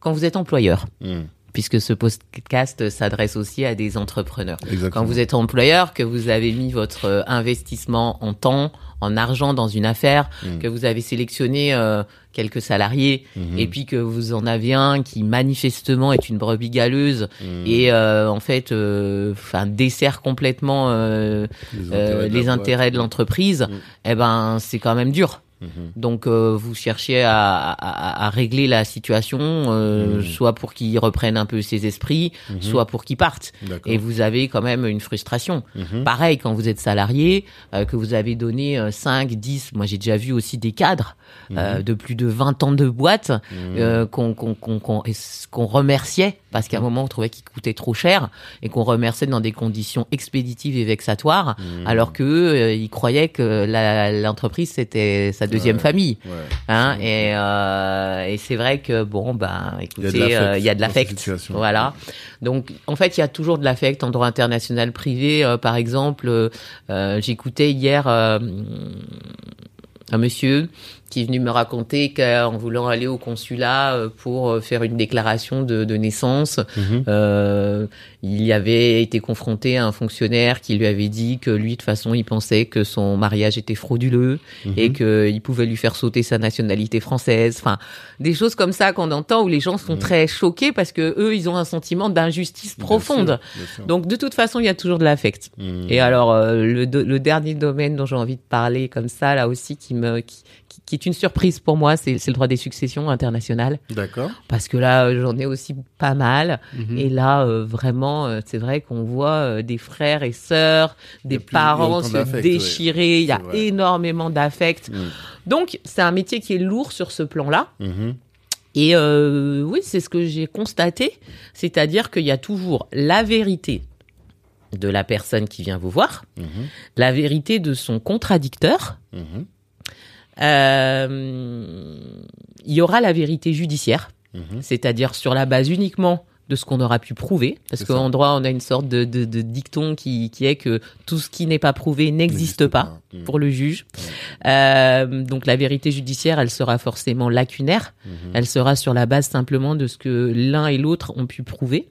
S2: quand vous êtes employeur,
S1: Mm.
S2: Puisque ce podcast s'adresse aussi à des entrepreneurs.
S1: Exactement.
S2: Quand vous êtes employeur, que vous avez mis votre euh, investissement en temps, en argent dans une affaire,
S1: Mm.
S2: que vous avez sélectionné euh, quelques salariés,
S1: Mhm.
S2: et puis que vous en avez un qui manifestement est une brebis galeuse
S1: Mm.
S2: et euh, en fait, euh, enfin dessert complètement euh,
S1: les intérêts de
S2: l'entreprise,
S1: Mm.
S2: eh ben c'est quand même dur.
S1: Mhm.
S2: Donc euh, vous cherchez à, à, à régler la situation, euh,
S1: Mhm.
S2: soit pour qu'ils reprennent un peu ses esprits,
S1: Mhm.
S2: soit pour qu'ils partent. Et vous avez quand même une frustration. Pareil, quand vous êtes salarié, euh, que vous avez donné euh, 5, 10, moi j'ai déjà vu aussi des cadres de plus de 20 ans de boîte qu'on qu'on qu'on remerciait parce qu'à un moment on trouvait qu'ils coûtaient trop cher et qu'on remerciait dans des conditions expéditives et vexatoires alors que ils croyaient que l'entreprise c'était deuxième
S1: Ouais.
S2: famille
S1: Ouais.
S2: hein et, euh, et c'est vrai que bon ben
S1: de
S2: écoutez euh, il y a de l'affect
S1: situation.
S2: voilà donc en fait il y a toujours de l'affect en droit international privé euh, par exemple euh, euh, j'écoutais hier euh, un monsieur qui est venu me raconter qu'en voulant aller au consulat euh, pour euh, faire une déclaration de, de naissance,
S1: Mhm.
S2: euh, il avait été confronté à un fonctionnaire qui lui avait dit que lui, de toute façon, il pensait que son mariage était frauduleux
S1: Mhm.
S2: et qu'il pouvait lui faire sauter sa nationalité française. Enfin, des choses comme ça qu'on entend où les gens sont
S1: Mhm.
S2: très choqués parce que eux, ils ont un sentiment d'injustice
S1: Bien
S2: profonde.
S1: sûr, bien sûr.
S2: Donc, de toute façon, il y a toujours de l'affect.
S1: Mhm.
S2: Et alors, euh, le, dernier domaine dont j'ai envie de parler comme ça, là aussi, qui me, qui, qui- qui est une surprise pour moi, c'est le droit des successions internationales.
S1: D'accord.
S2: Parce que là, euh, j'en ai aussi pas mal.
S1: Mhm.
S2: Et là, euh, vraiment, euh, c'est vrai qu'on voit des frères et sœurs, des parents se déchirer. Il y a
S1: vrai.
S2: énormément d'affect. Donc, c'est un métier qui est lourd sur ce plan-là.
S1: Mhm.
S2: Et euh, oui, c'est ce que j'ai constaté. C'est-à-dire qu'il y a toujours la vérité de la personne qui vient vous voir,
S1: Mhm.
S2: la vérité de son contradicteur.
S1: Mhm.
S2: Euh, il y aura la vérité judiciaire,
S1: Mhm.
S2: c'est-à-dire sur la base uniquement de ce qu'on aura pu prouver, parce qu'en droit, on a une sorte de, de, de dicton qui, qui est que tout ce qui n'est pas prouvé n'existe pas
S1: Mhm.
S2: pour le juge. Euh, donc la vérité judiciaire, elle sera forcément lacunaire.
S1: Mhm.
S2: Elle sera sur la base simplement de ce que l'un et l'autre ont pu prouver.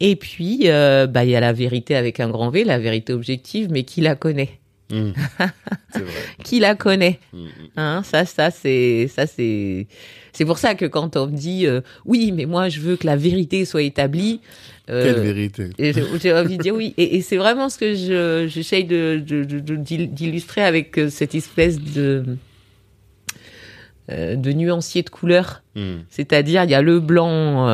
S2: Et puis, euh, bah, il y a la vérité avec un grand V, la vérité objective, mais qui la connaît
S1: Vrai.
S2: Qui la connaît
S1: Mhm.
S2: Hein, ça, ça, c'est, ça, c'est, c'est pour ça que quand on me dit, euh, oui, mais moi, je veux que la vérité soit établie. euh,
S1: Quelle vérité.
S2: j'ai envie de dire oui. Et, et c'est vraiment ce que je, j'essaye de, de- de- de- d'il- d'illustrer avec euh, cette espèce de, euh, de nuancier de couleurs. C'est-à-dire, il y a le blanc,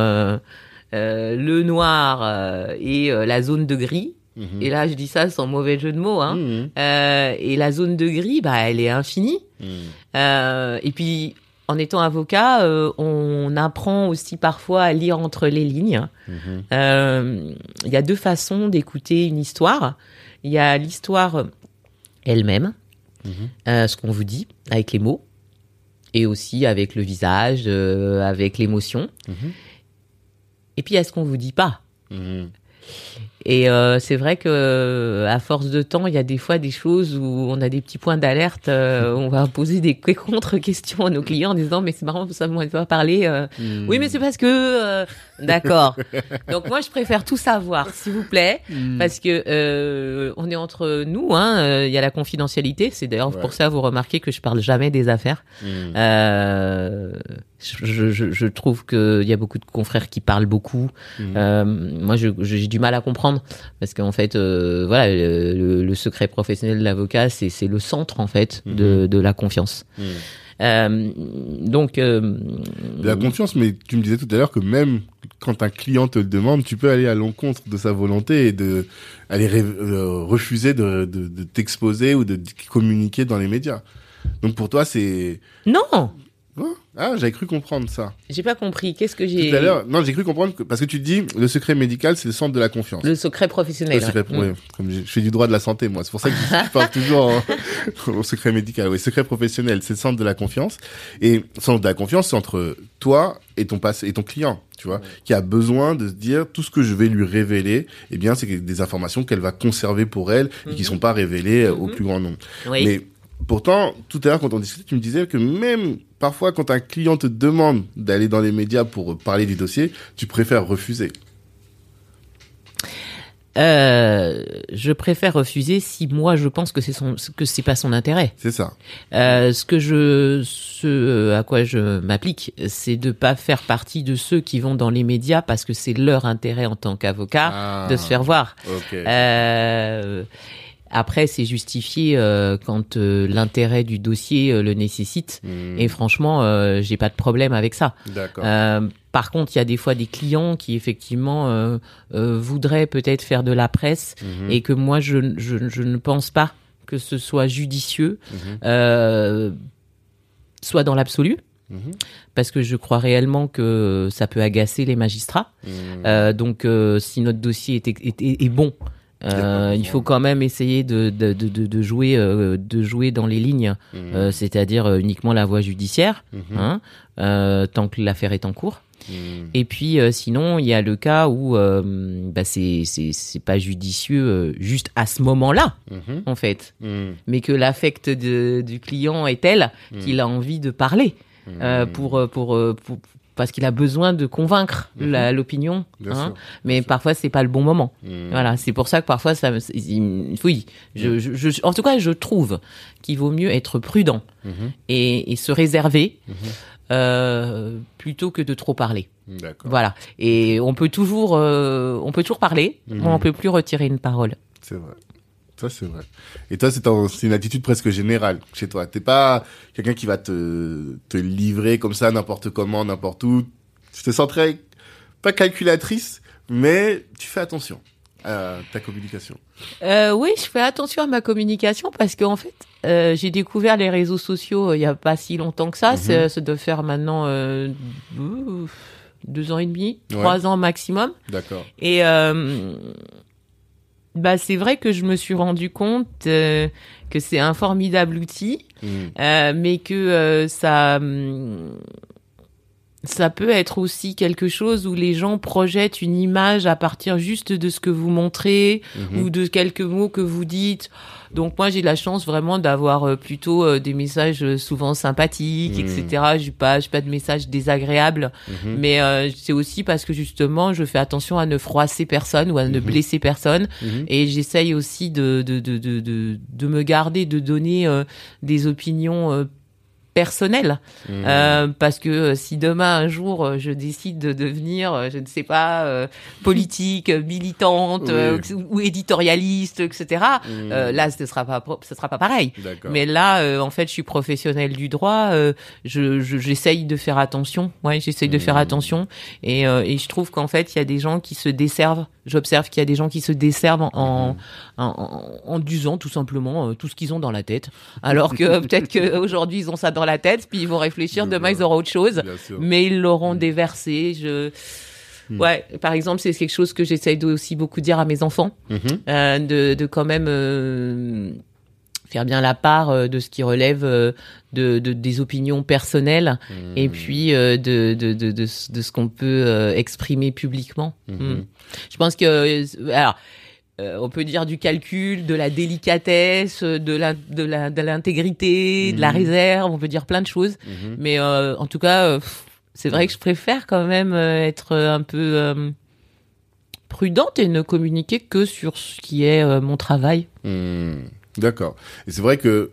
S2: le noir et la zone de gris.
S1: Mhm.
S2: Et là, je dis ça sans mauvais jeu de mots. Hein.
S1: Mhm.
S2: Euh, et la zone de gris, bah, elle est infinie.
S1: Mhm.
S2: Euh, et puis, en étant avocat, euh, on apprend aussi parfois à lire entre les lignes. Il y a deux façons d'écouter une histoire. Il y a l'histoire elle-même, ce qu'on vous dit avec les mots, et aussi avec le visage, avec l'émotion. Et puis il y a ce qu'on vous dit pas. Et euh, c'est vrai que euh, à force de temps, il y a des fois des choses où on a des petits points d'alerte. euh, on va poser des contre-questions à nos clients en disant mais c'est marrant, ça ne pas parler. euh,
S1: Mhm.
S2: Oui, mais c'est parce que euh, d'accord. Donc moi, je préfère tout savoir, s'il vous plaît,
S1: Mhm.
S2: parce que euh, on est entre nous. Hein, euh, il y a la confidentialité. C'est d'ailleurs
S1: Ouais.
S2: pour ça vous remarquez que je parle jamais des affaires.
S1: Mhm.
S2: Euh, je, je, je trouve qu'il y a beaucoup de confrères qui parlent beaucoup.
S1: Mhm.
S2: Euh, moi, j'ai du mal à comprendre parce qu'en fait, euh, voilà, le, le secret professionnel de l'avocat, c'est c'est le centre en fait de de la confiance. Euh, donc, euh,
S1: De la confiance, mais tu me disais tout à l'heure que même quand un client te le demande, tu peux aller à l'encontre de sa volonté et de aller euh, refuser de, de, de t'exposer ou de communiquer dans les médias. Donc pour toi, c'est
S2: non,
S1: Ah, j'avais cru comprendre ça.
S2: j'ai pas compris. Qu'est-ce que j'ai
S1: Tout à l'heure, non, j'ai cru comprendre que, parce que tu dis le secret médical, c'est le centre de la confiance.
S2: Le secret professionnel.
S1: Le secret,
S2: ouais.
S1: comme je, je fais du droit de la santé, moi. C'est pour ça que je parle toujours en- au secret médical. Oui, secret professionnel, c'est le centre de la confiance. Et le centre de la confiance, c'est entre toi et ton passé, et ton client, tu vois, qui a besoin de se dire tout ce que je vais lui révéler, eh bien, c'est des informations qu'elle va conserver pour elle et qui
S2: Mhm.
S1: sont pas révélées euh, au
S2: Mhm.
S1: plus grand nombre.
S2: Oui.
S1: Mais pourtant, tout à l'heure, quand on discutait, tu me disais que même parfois, quand un client te demande d'aller dans les médias pour euh, parler du dossier, tu préfères refuser.
S2: Euh, je préfère refuser si moi je pense que c'est son que c'est pas son intérêt.
S1: C'est ça.
S2: Euh, ce que je ce à quoi je m'applique, c'est de pas faire partie de ceux qui vont dans les médias parce que c'est leur intérêt en tant qu'avocat
S1: Ah,
S2: de se faire voir.
S1: Ok.
S2: Euh, après, c'est justifié euh, quand euh, l'intérêt du dossier euh, le nécessite.
S1: Hmm,
S2: Et franchement, j'ai pas de problème avec ça. Par contre, il y a des fois des clients qui effectivement voudraient peut-être faire de la presse
S1: Mhm.
S2: et que moi je, je, je ne pense pas que ce soit judicieux, euh, soit dans l'absolu, parce que je crois réellement que ça peut agacer les magistrats. Donc, si notre dossier est, est, est- est bon. Euh, il faut quand même essayer de, de, de, jouer euh, de jouer dans les lignes,
S1: Mhm.
S2: euh, c'est-à-dire uniquement la voie judiciaire,
S1: Mhm.
S2: hein, tant que l'affaire est en cours.
S1: Mhm.
S2: Et puis sinon, il y a le cas où bah, c'est pas judicieux juste à ce moment-là en fait, mais que l'affect du client est tel qu'il a envie de parler euh, pour pour parce qu'il a besoin de convaincre
S1: Mhm.
S2: l'opinion. Hein. Mais parfois c'est pas le bon moment.
S1: Mhm.
S2: Voilà, c'est pour ça que parfois ça il- oui, je, je, je- en tout cas je trouve qu'il vaut mieux être prudent
S1: Mhm.
S2: et, et se réserver
S1: Mhm.
S2: euh, plutôt que de trop parler.
S1: D'accord.
S2: Voilà. Et on peut toujours, euh, on peut toujours parler,
S1: Mhm.
S2: mais on peut plus retirer une parole.
S1: C'est vrai. Ça, c'est vrai. Et toi, c'est un- c'est une attitude presque générale chez toi. T'es pas quelqu'un qui va te, te livrer comme ça, n'importe comment, n'importe où. Je te sens très, pas calculatrice, mais tu fais attention à ta communication.
S2: Euh, oui, je fais attention à ma communication parce qu'en fait, euh, j'ai découvert les réseaux sociaux euh, il y a pas si longtemps que ça.
S1: Mhm.
S2: Ça doit faire maintenant deux- ans et demi,
S1: Ouais.
S2: trois ans maximum.
S1: D'accord.
S2: Et bah c'est vrai que je me suis rendu compte euh, que c'est un formidable outil,
S1: Mhm.
S2: euh, mais que euh, ça hum, ça peut être aussi quelque chose où les gens projettent une image à partir juste de ce que vous montrez
S1: Mhm.
S2: ou de quelques mots que vous dites. Donc moi j'ai la chance vraiment d'avoir euh, plutôt euh, des messages euh, souvent sympathiques,
S1: Mhm.
S2: etc. J'ai pas j'ai pas de messages désagréables,
S1: Mhm.
S2: mais euh, c'est aussi parce que justement je fais attention à ne froisser personne ou à ne
S1: Mhm.
S2: blesser personne
S1: Mhm.
S2: et j'essaye aussi de de, de, de, de de me garder de donner euh, des opinions euh, personnelles
S1: Mhm.
S2: euh, parce que euh, si demain un jour euh, je décide de devenir je ne sais pas euh, politique militante
S1: Oui.
S2: euh, ou éditorialiste etc euh, là ce sera pas ce sera pas pareil. Mais là en fait je suis professionnelle du droit je je- j'essaye de faire attention. Ouais j'essaye de faire
S1: Mhm.
S2: attention. Et et je trouve qu'en fait il y a des gens qui se desservent. J'observe qu'il y a des gens qui se desservent en en, en, en- en disant tout simplement tout ce qu'ils ont dans la tête. Alors que peut-être qu'aujourd'hui ils ont ça dans la tête puis ils vont réfléchir demain ils auront autre chose mais ils l'auront déversé je
S1: Mhm.
S2: Ouais, par exemple, c'est quelque chose que j'essaye aussi beaucoup dire à mes enfants,
S1: Mhm.
S2: euh, de, de quand même euh, faire bien la part euh, de ce qui relève de, de des opinions personnelles
S1: Mhm.
S2: et puis de, de, de, de, ce- qu'on peut exprimer publiquement.
S1: Mhm.
S2: Mm. Je pense que alors euh, on peut dire du calcul, de la délicatesse, de la de la de l'intégrité, de la
S1: Mhm.
S2: réserve, on peut dire plein de choses.
S1: Mhm.
S2: Mais euh, en tout cas, euh, c'est vrai que je préfère quand même être un peu prudente et ne communiquer que sur ce qui est mon travail.
S1: Hmm, D'accord. Et c'est vrai que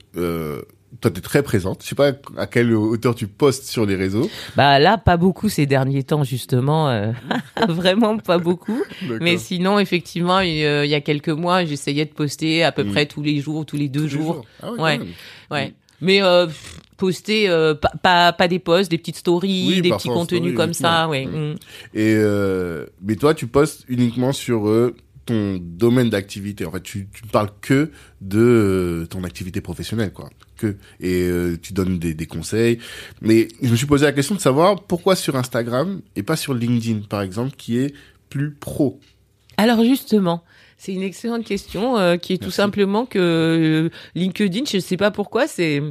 S1: toi, t'es très présente. Je sais pas à quelle hauteur tu postes sur les réseaux.
S2: Bah là, pas beaucoup ces derniers temps, justement. euh, vraiment pas beaucoup. Mais sinon, effectivement, il euh, il y a quelques mois, j'essayais de poster à peu
S1: Mm.
S2: près tous les jours, tous les deux
S1: Tous les
S2: jours.
S1: Ah ouais,
S2: Ouais. Ouais. Mais euh, poster euh, pas, pas pas des posts, des petites stories,
S1: Oui,
S2: des petits
S1: en
S2: contenus
S1: story,
S2: comme ça, ouais. mm.
S1: Et mais toi, tu postes uniquement sur ton domaine d'activité. En fait, tu, tu ne parles que de ton activité professionnelle, quoi. Que et euh, tu donnes des, des conseils. Mais je me suis posé la question de savoir pourquoi sur Instagram et pas sur LinkedIn, par exemple, qui est plus pro.
S2: Alors justement, c'est une excellente question euh, qui est tout simplement que euh, LinkedIn, je ne sais pas pourquoi, c'est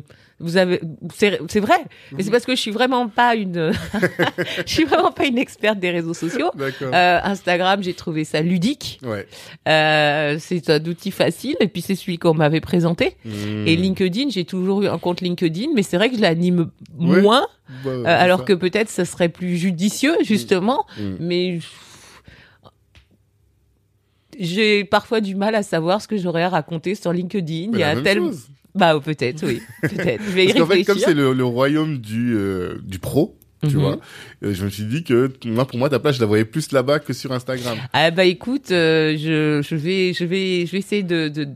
S2: vous avez c'est vrai, mais
S1: Mhm.
S2: c'est parce que je suis vraiment pas une je suis vraiment pas une experte des réseaux sociaux. Euh, Instagram, j'ai trouvé ça ludique.
S1: ouais.
S2: Euh, c'est un outil facile et puis c'est celui qu'on m'avait présenté.
S1: Mmh.
S2: Et LinkedIn, j'ai toujours eu un compte LinkedIn, mais c'est vrai que je l'anime
S1: Ouais.
S2: moins,
S1: Bah,
S2: euh, alors
S1: ça.
S2: que peut-être ça serait plus judicieux justement.
S1: Mmh.
S2: Mais j'ai parfois du mal à savoir ce que j'aurais à raconter sur LinkedIn.
S1: Mais
S2: Il y a
S1: même
S2: tel
S1: chose.
S2: Bah oh, peut-être oui, peut-être. Je vais
S1: Parce qu'en fait, comme c'est le, le royaume du euh, du pro, tu
S2: Mhm.
S1: vois, euh, je me suis dit que moi, pour moi, ta place, je la voyais plus là-bas que sur Instagram.
S2: Ah bah écoute, euh, je, je vais je vais je vais essayer de, de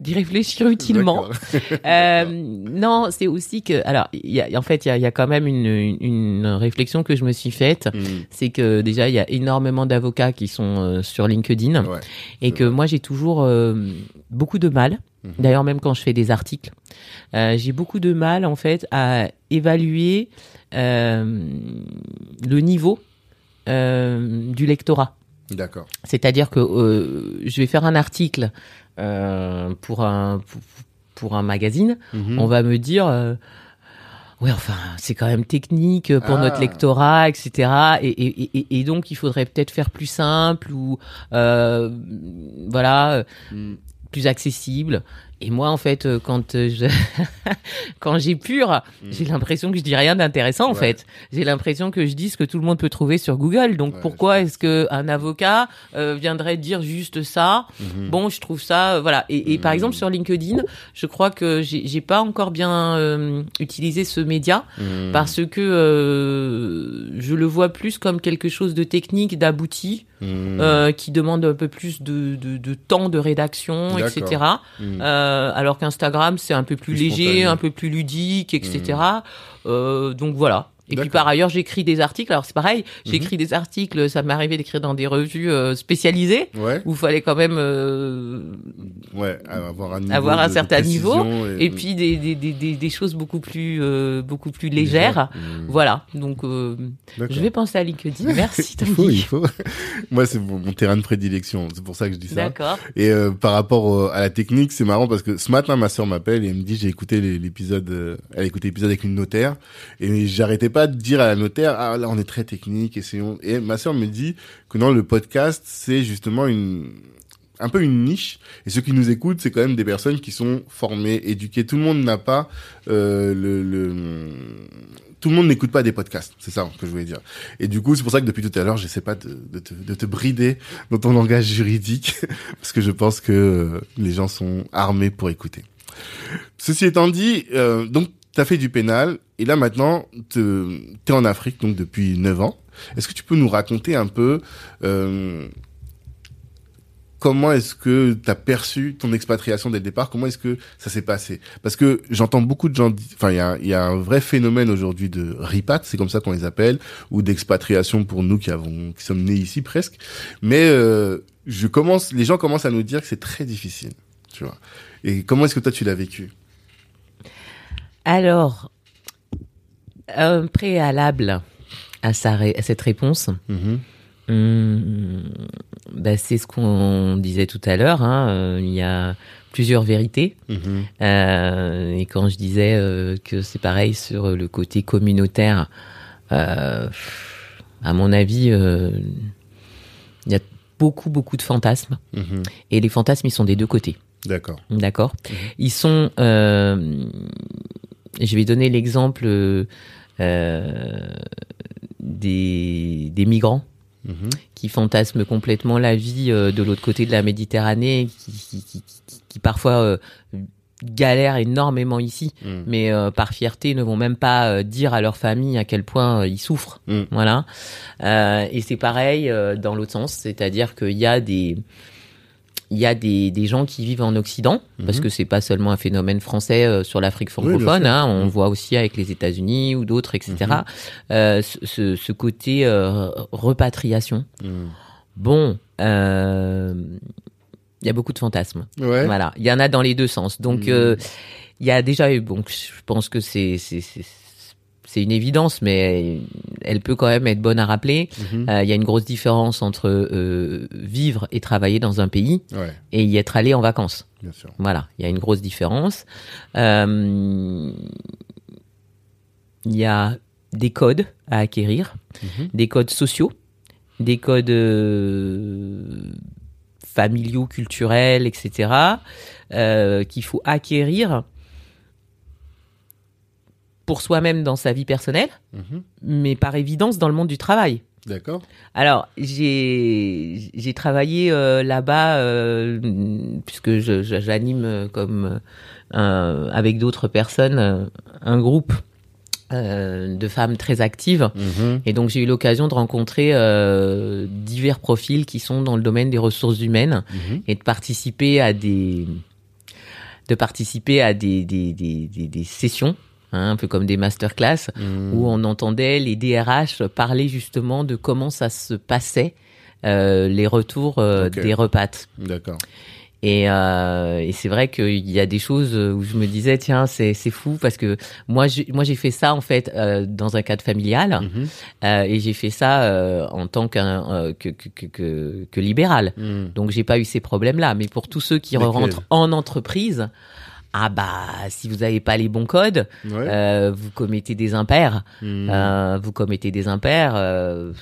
S2: d'y réfléchir utilement. Euh, non, c'est aussi que alors il y a en fait il y a, y a quand même une, une une réflexion que je me suis faite,
S1: Mmh.
S2: c'est que déjà il y a énormément d'avocats qui sont euh, sur LinkedIn
S1: Ouais.
S2: et que
S1: vrai.
S2: moi j'ai toujours euh, beaucoup de mal.
S1: Mhm.
S2: D'ailleurs même quand je fais des articles, euh, j'ai beaucoup de mal en fait à évaluer euh, le niveau euh, du lectorat.
S1: D'accord.
S2: C'est-à-dire que je vais faire un article pour un pour, pour un magazine,
S1: Mhm.
S2: on va me dire ouais enfin c'est quand même technique pour
S1: Ah.
S2: notre lectorat etc et, et, et, et donc il faudrait peut-être faire plus simple ou euh, voilà
S1: Mm.
S2: Plus accessible et moi en fait euh, quand euh, je quand j'épure j'ai l'impression que je dis rien d'intéressant en
S1: Mm. Ouais.
S2: fait j'ai l'impression que je dis ce que tout le monde peut trouver sur Google donc
S1: Ouais,
S2: pourquoi est-ce que un avocat euh, viendrait dire juste ça?
S1: Mhm.
S2: Bon, je trouve ça, euh, voilà. Et, et par
S1: Mm.
S2: exemple sur LinkedIn, je crois que j'ai pas encore bien euh, utilisé ce média
S1: Mhm.
S2: parce que je le vois plus comme quelque chose de technique, d'abouti, euh, qui demande un peu plus de, de, de temps de rédaction, etc. Euh, alors qu'Instagram c'est un peu plus,
S1: Plus
S2: léger,
S1: spontané.
S2: un peu plus ludique, etc. Euh, donc voilà. Et puis par ailleurs, j'écris des articles. Alors c'est pareil,
S1: Mhm.
S2: j'écris des articles. Ça m'est arrivé d'écrire dans des revues euh, spécialisées
S1: Ouais.
S2: où il fallait quand même euh,
S1: Ouais. Avoir un niveau
S2: Avoir un
S1: de- de
S2: certain niveau, et puis des, des, des, des, choses beaucoup plus euh, beaucoup plus légères.
S1: Mhm.
S2: Voilà, donc euh, je vais penser à LinkedIn. Merci
S1: Il faut, il faut. Moi, c'est mon, terrain de prédilection. C'est pour ça que je dis ça.
S2: D'accord.
S1: Et euh, par rapport à la technique, c'est marrant parce que ce matin, ma sœur m'appelle et elle me dit j'ai écouté l'épisode, elle a écouté l'épisode avec une notaire et j'arrêtais pas de dire à la notaire ah là on est très technique c'est et ma sœur me dit que non le podcast c'est justement une un peu une niche et ceux qui nous écoutent c'est quand même des personnes qui sont formées éduquées tout le monde n'a pas euh, le, le tout le monde n'écoute pas des podcasts, c'est ça que je voulais dire. Et du coup, c'est pour ça que depuis tout à l'heure, j'essaie pas de, de, te, de te brider dans ton langage juridique, parce que je pense que euh, les gens sont armés pour écouter. Ceci étant dit, euh, donc tu as fait du pénal, et là maintenant, tu es en Afrique, donc depuis 9 ans. Est-ce que tu peux nous raconter un peu euh, comment est-ce que tu as perçu ton expatriation dès le départ? Comment est-ce que ça s'est passé? Parce que j'entends beaucoup de gens, enfin il y y a un vrai phénomène aujourd'hui de ripat, c'est comme ça qu'on les appelle, ou d'expatriation pour nous qui avons, qui sommes nés ici presque. Mais euh, je commence, les gens commencent à nous dire que c'est très difficile, tu vois. Et comment est-ce que toi tu l'as vécu?
S2: Alors, un préalable à, sa ré- à cette réponse,
S1: Mhm.
S2: hum, bah, c'est ce qu'on disait tout à l'heure. Hein, euh, il y a plusieurs vérités.
S1: Mhm.
S2: Euh, et quand je disais euh, que c'est pareil sur le côté communautaire, à mon avis, il y a beaucoup, beaucoup de fantasmes.
S1: Mhm.
S2: Et les fantasmes, ils sont des deux côtés.
S1: D'accord.
S2: D'accord? Ils sont... je vais donner l'exemple euh, des, des migrants
S1: Mhm.
S2: qui fantasment complètement la vie euh, de l'autre côté de la Méditerranée, qui, qui, qui, qui- qui parfois euh, galèrent énormément ici,
S1: Mm.
S2: mais par fierté ne vont même pas dire à leur famille à quel point ils souffrent.
S1: Mm.
S2: Voilà. Et c'est pareil dans l'autre sens, c'est-à-dire qu'il y a des il y a des, des gens qui vivent en Occident, parce
S1: Mhm.
S2: que c'est pas seulement un phénomène français euh, sur l'Afrique
S1: Oui,
S2: francophone,
S1: sûr.
S2: hein, on
S1: Mhm.
S2: voit aussi avec les États-Unis ou d'autres, etc.
S1: Mhm.
S2: Euh, ce, côté euh, repatriation. Bon, il y a beaucoup de fantasmes.
S1: Ouais.
S2: Voilà, il y en a dans les deux sens. Donc, il y a déjà eu. Donc, je pense que c'est c'est une évidence, mais elle peut quand même être bonne à rappeler.
S1: Mhm.
S2: Euh, Il y a une grosse différence entre euh, vivre et travailler dans un pays
S1: Ouais,
S2: et y être allé en vacances.
S1: bien sûr.
S2: Voilà, il y a une grosse différence. Euh, Il y a des codes à acquérir,
S1: Mhm.
S2: des codes sociaux, des codes familiaux, culturels, etc., qu'il faut acquérir pour soi-même dans sa vie personnelle,
S1: Mhm.
S2: mais par évidence dans le monde du travail.
S1: D'accord.
S2: Alors, j'ai travaillé euh, là-bas euh, puisque j'anime euh, comme euh, avec d'autres personnes un groupe de femmes très actives
S1: Mhm.
S2: et donc j'ai eu l'occasion de rencontrer divers profils qui sont dans le domaine des ressources humaines
S1: Mhm.
S2: et de participer à des de participer à des, des, des sessions hein, un peu comme des masterclass
S1: Mhm.
S2: où on entendait les DRH parler justement de comment ça se passait euh, les retours euh, des repates.
S1: D'accord.
S2: Et, euh, et c'est vrai qu'il y a des choses où je me disais tiens c'est c'est fou parce que moi j'ai moi j'ai fait ça en fait euh, dans un cadre familial
S1: Mhm.
S2: euh, et j'ai fait ça en tant qu'un que, que, que, que que libéral.
S1: Mhm.
S2: Donc j'ai pas eu ces problèmes-là. Mais pour tous ceux qui rentrent en entreprise, ah bah si vous avez pas les bons codes,
S1: Ouais.
S2: euh, vous commettez des impairs.
S1: Mhm.
S2: Euh, vous commettez des impairs. euh.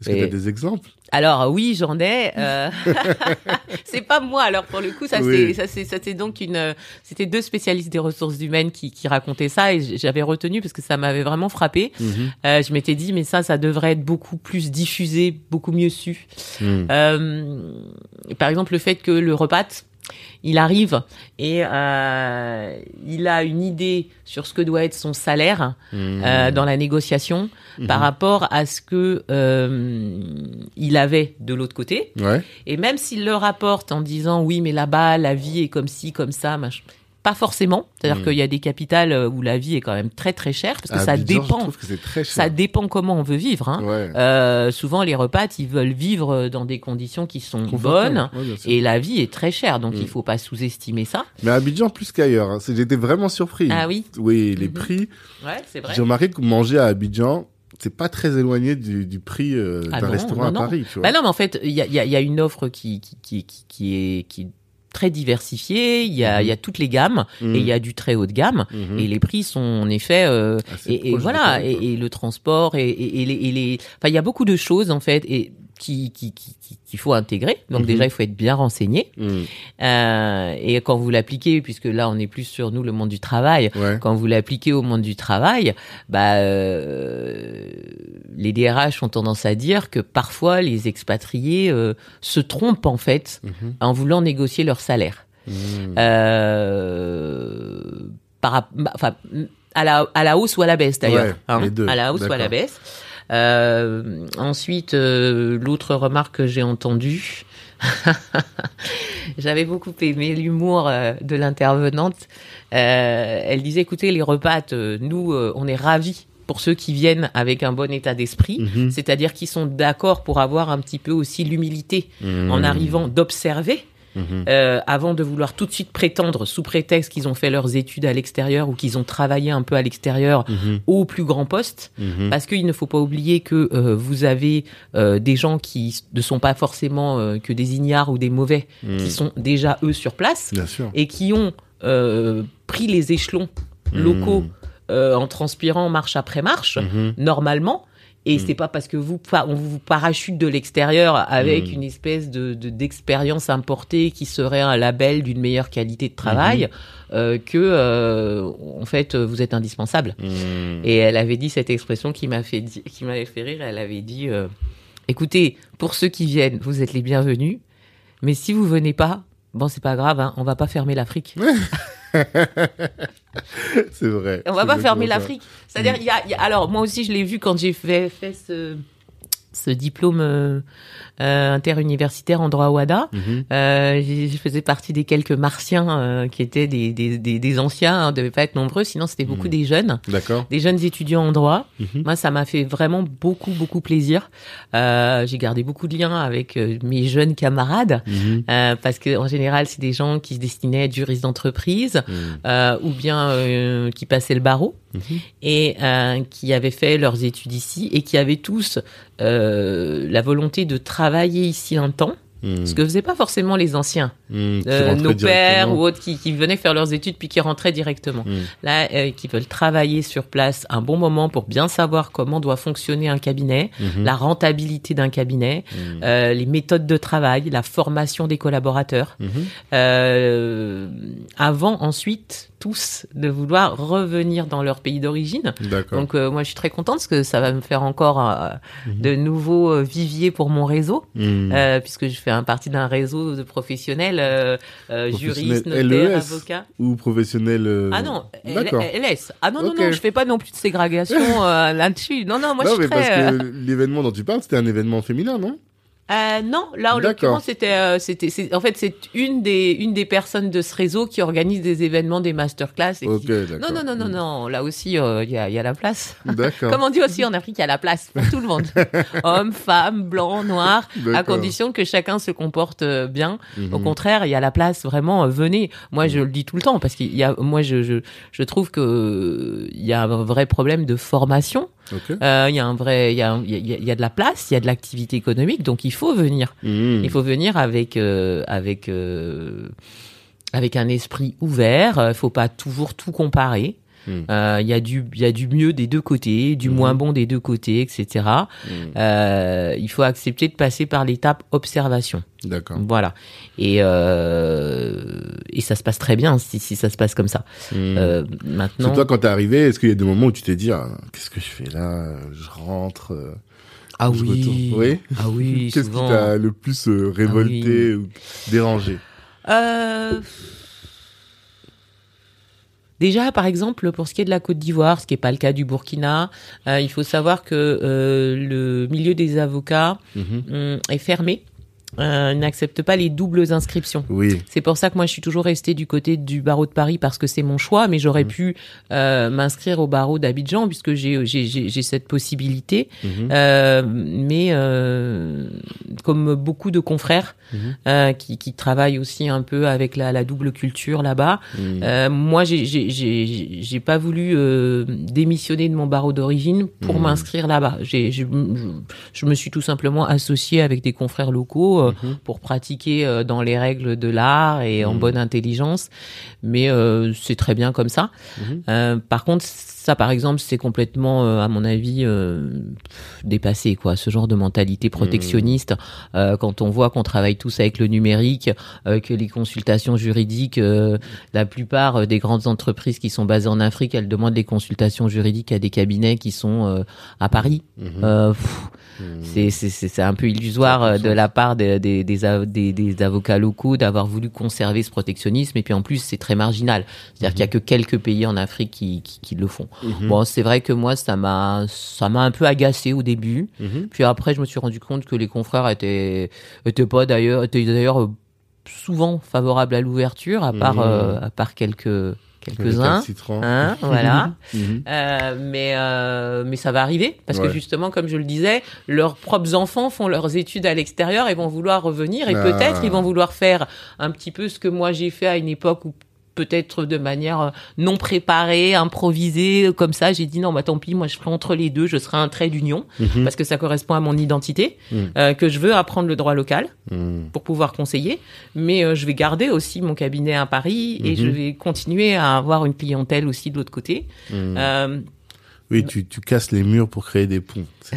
S1: Est-ce que tu
S2: et-
S1: as des exemples?
S2: Alors oui, j'en ai. euh. c'est pas moi. Alors pour le coup, ça
S1: Oui.
S2: c'est ça c'est donc une. C'était deux spécialistes des ressources humaines qui qui racontaient ça et j'avais retenu parce que ça m'avait vraiment frappé.
S1: Mhm.
S2: Euh, je m'étais dit mais ça ça devrait être beaucoup plus diffusé, beaucoup mieux su. Euh, par exemple, le fait que le repas, il arrive et euh, il a une idée sur ce que doit être son salaire
S1: Mhm.
S2: euh, dans la négociation par
S1: Mhm.
S2: rapport à ce que euh, il avait de l'autre côté.
S1: Ouais.
S2: Et même s'il le rapporte en disant oui, mais là-bas la vie est comme ci, comme ça, machin. Pas forcément. C'est-à-dire
S1: Mhm.
S2: qu'il y a des capitales euh, où la vie est quand même très très chère parce que
S1: À
S2: ça
S1: Abidjan, Je
S2: dépend.
S1: trouve que c'est très cher.
S2: Ça dépend comment on veut vivre. Hein.
S1: Ouais.
S2: Euh, souvent, les repas, ils veulent vivre dans des conditions qui sont bonnes.
S1: Ouais.
S2: Et la vie est très chère, donc
S1: Mm.
S2: il faut pas sous-estimer ça.
S1: Mais à Abidjan, plus qu'ailleurs. hein. J'étais vraiment surpris.
S2: Ah oui,
S1: Oui, les
S2: Mhm.
S1: prix.
S2: ouais, c'est vrai.
S1: J'ai remarqué que manger à Abidjan, c'est pas très éloigné du, du prix euh,
S2: Ah
S1: d'un restaurant
S2: non,
S1: à
S2: non.
S1: Paris. Tu vois.
S2: Bah non, mais en fait, il y a, y a- y a une offre qui, qui, qui, qui, est, qui est très diversifiée. Il y a,
S1: Mhm.
S2: il y a toutes les gammes
S1: Mhm.
S2: et il y a du très haut de gamme.
S1: Mhm.
S2: Et les prix sont en effet euh, et, voilà et, le transport et, et, et les, et les enfin il y a beaucoup de choses en fait et qui qui qui qui- qu'il faut intégrer donc
S1: Mhm.
S2: déjà il faut être bien renseigné
S1: Mhm.
S2: euh, et quand vous l'appliquez puisque là on est plus sur nous le monde du travail
S1: Ouais.
S2: quand vous l'appliquez au monde du travail, bah, euh, les DRH ont tendance à dire que parfois les expatriés euh, se trompent en fait
S1: Mhm.
S2: en voulant négocier leur salaire. Euh, par, bah, enfin, à la, à la hausse ou à la baisse d'ailleurs. hein.
S1: Ouais,
S2: à la hausse ou à la baisse. Euh, ensuite, euh, l'autre remarque que j'ai entendue, j'avais beaucoup aimé l'humour euh, de l'intervenante. Euh, elle disait, écoutez, les repas, euh, nous, on est ravis pour ceux qui viennent avec un bon état d'esprit,
S1: Mhm.
S2: c'est-à-dire qui sont d'accord pour avoir un petit peu aussi l'humilité
S1: Mhm.
S2: en arrivant d'observer
S1: Mhm.
S2: euh, avant de vouloir tout de suite prétendre, sous prétexte qu'ils ont fait leurs études à l'extérieur ou qu'ils ont travaillé un peu à l'extérieur,
S1: Mhm.
S2: au plus grand poste,
S1: Mhm.
S2: parce qu'il ne faut pas oublier que euh, vous avez euh, des gens qui ne sont pas forcément que des ignares ou des mauvais, qui sont déjà eux sur place
S1: Bien sûr.
S2: et qui ont pris les échelons locaux en transpirant marche après marche, normalement. Et
S1: Mm.
S2: c'est pas parce que vous on vous parachute de l'extérieur avec
S1: Mm.
S2: une espèce de de- d'expérience importée qui serait un label d'une meilleure qualité de travail
S1: Mm-hmm.
S2: euh, que euh, en fait vous êtes indispensable.
S1: Mhm.
S2: Et elle avait dit cette expression qui m'a fait qui m'avait fait rire. Elle avait dit euh, écoutez pour ceux qui viennent vous êtes les bienvenus, mais si vous venez pas bon, c'est pas grave, hein, on va pas fermer l'Afrique.
S1: c'est vrai.
S2: On va pas fermer l'Afrique. C'est-à-dire, il y a, il y a- alors moi aussi je l'ai vu quand j'ai fait, fait ce, ce diplôme euh, interuniversitaire en droit WADA.
S1: Mhm.
S2: Euh, je faisais partie des quelques martiens euh, qui étaient des, des, des, des anciens, hein, on devait pas être nombreux, sinon c'était beaucoup
S1: Mhm.
S2: des jeunes,
S1: D'accord.
S2: des jeunes étudiants en droit.
S1: Mhm.
S2: Moi, ça m'a fait vraiment beaucoup, beaucoup plaisir. J'ai gardé beaucoup de liens avec mes jeunes camarades. Parce que en général, c'est des gens qui se destinaient à être juristes d'entreprise ou bien qui passaient le barreau et qui avaient fait leurs études ici et qui avaient tous la volonté de travailler ici un temps,
S1: Mhm.
S2: ce que faisaient pas forcément les anciens.
S1: Qui
S2: euh, nos pères ou autres qui, qui venaient faire leurs études puis qui rentraient directement.
S1: Mhm.
S2: Là, euh, qui veulent travailler sur place un bon moment pour bien savoir comment doit fonctionner un cabinet, la rentabilité d'un cabinet, euh, les méthodes de travail, la formation des collaborateurs, euh, avant ensuite tous de vouloir revenir dans leur pays d'origine. Donc euh, moi je suis très contente parce que ça va me faire encore euh,
S1: Mhm.
S2: de nouveaux euh, viviers pour mon réseau,
S1: Mhm.
S2: euh, puisque je fais un partie d'un réseau de professionnels, euh, euh, juristes,
S1: Professionnels
S2: notaires,
S1: LES.
S2: avocats.
S1: Ou professionnel. euh,
S2: Ah non. LS. Ah non, non,
S1: Ok.
S2: non, je fais pas non plus de ségrégation euh, là-dessus. Non, non, moi
S1: non,
S2: je
S1: mais
S2: suis très...
S1: parce
S2: euh,
S1: que l'événement dont tu parles, c'était un événement féminin, non?
S2: Euh, non, là en l'occurrence c'était euh, c'était c'est- en fait c'est une des une des personnes de ce réseau qui organise des événements des masterclass et
S1: Ok,
S2: qui... Non non non non non, là aussi euh, il y a il y a la place.
S1: D'accord.
S2: Comme on dit aussi en Afrique, il y a la place pour tout le monde. Hommes, femmes, blancs, noirs, à condition que chacun se comporte euh, bien.
S1: Mhm.
S2: Au contraire, il y a la place vraiment. euh, venez. Moi, je le dis tout le temps parce qu'il y a. Moi, je je je trouve que il y a un vrai problème de formation. Euh, Il y a un vrai. Il y a il y a, il y a de la place. Il y a de l'activité économique. Donc, il faut venir.
S1: Mhm.
S2: Il faut venir avec euh, avec euh, avec un esprit ouvert. Il faut pas toujours tout comparer.
S1: Mhm.
S2: Euh, Il y a du il y a du mieux des deux côtés, du
S1: Mhm.
S2: moins bon des deux côtés, etc.
S1: Mhm.
S2: Euh, il faut accepter de passer par l'étape observation.
S1: D'accord.
S2: Voilà. Et euh, et ça se passe très bien si si ça se passe comme ça. Euh,
S1: Parce
S2: maintenant.
S1: que toi, quand t'es arrivé, est-ce qu'il y a des moments où tu t'es dit, ah, qu'est-ce que je fais là Je rentre. euh,
S2: ah
S1: je
S2: oui.
S1: Oui.
S2: Ah oui.
S1: Qu'est-ce qui t'a le plus euh, révolté
S2: Ah
S1: ou dérangé?
S2: Euh, Déjà, par exemple, pour ce qui est de la Côte d'Ivoire, ce qui n'est pas le cas du Burkina, euh, il faut savoir que euh, le milieu des avocats
S1: Mhm.
S2: hum, est fermé, euh, n'accepte pas les doubles inscriptions.
S1: Oui.
S2: C'est pour ça que moi je suis toujours restée du côté du barreau de Paris parce que c'est mon choix, mais j'aurais
S1: Mhm.
S2: pu euh, m'inscrire au barreau d'Abidjan puisque j'ai j'ai cette possibilité.
S1: Mhm.
S2: Euh, mais euh, comme beaucoup de confrères
S1: Mhm.
S2: euh, qui, qui travaillent aussi un peu avec la, la double culture là-bas, euh, moi j'ai j'ai j'ai pas voulu euh, démissionner de mon barreau d'origine pour m'inscrire là-bas. J'ai je, je, je me suis tout simplement associé avec des confrères locaux euh,
S1: Mhm.
S2: pour pratiquer euh, dans les règles de l'art et en
S1: Mhm.
S2: bonne intelligence. Mais euh, c'est très bien comme ça.
S1: Mhm.
S2: Par contre, ça, par exemple, c'est complètement, à mon avis, dépassé, quoi. Ce genre de mentalité protectionniste, quand on voit qu'on travaille tous avec le numérique, que les consultations juridiques, la plupart des grandes entreprises qui sont basées en Afrique, elles demandent les consultations juridiques à des cabinets qui sont à Paris. Euh, c'est un peu illusoire de la part des des des, des, des avocats locaux d'avoir voulu conserver ce protectionnisme. Et puis en plus c'est très marginal. C'est-à-dire qu'il y a que quelques pays en Afrique qui qui, qui le font.
S1: Mhm.
S2: bon c'est vrai que moi ça m'a un peu agacé au début.
S1: Mhm.
S2: puis après je me suis rendu compte que les confrères étaient étaient pas d'ailleurs euh, souvent favorables à l'ouverture à part euh, à part quelques quelques-uns hein voilà
S1: Mhm.
S2: euh, mais euh, mais ça va arriver parce que justement comme je le disais leurs propres enfants font leurs études à l'extérieur et vont vouloir revenir et
S1: Ah.
S2: peut-être ils vont vouloir faire un petit peu ce que moi j'ai fait à une époque où peut-être de manière euh, non préparée, improvisée, comme ça, j'ai dit non, bah tant pis, moi je ferai entre les deux, je serai un trait d'union,
S1: Mhm.
S2: parce que ça correspond à mon identité,
S1: Mhm.
S2: euh, que je veux apprendre le droit local
S1: Mhm.
S2: pour pouvoir conseiller, mais euh, je vais garder aussi mon cabinet à Paris et je vais continuer à avoir une clientèle aussi de l'autre côté. Euh,
S1: Oui, tu, tu casses les murs pour créer des ponts.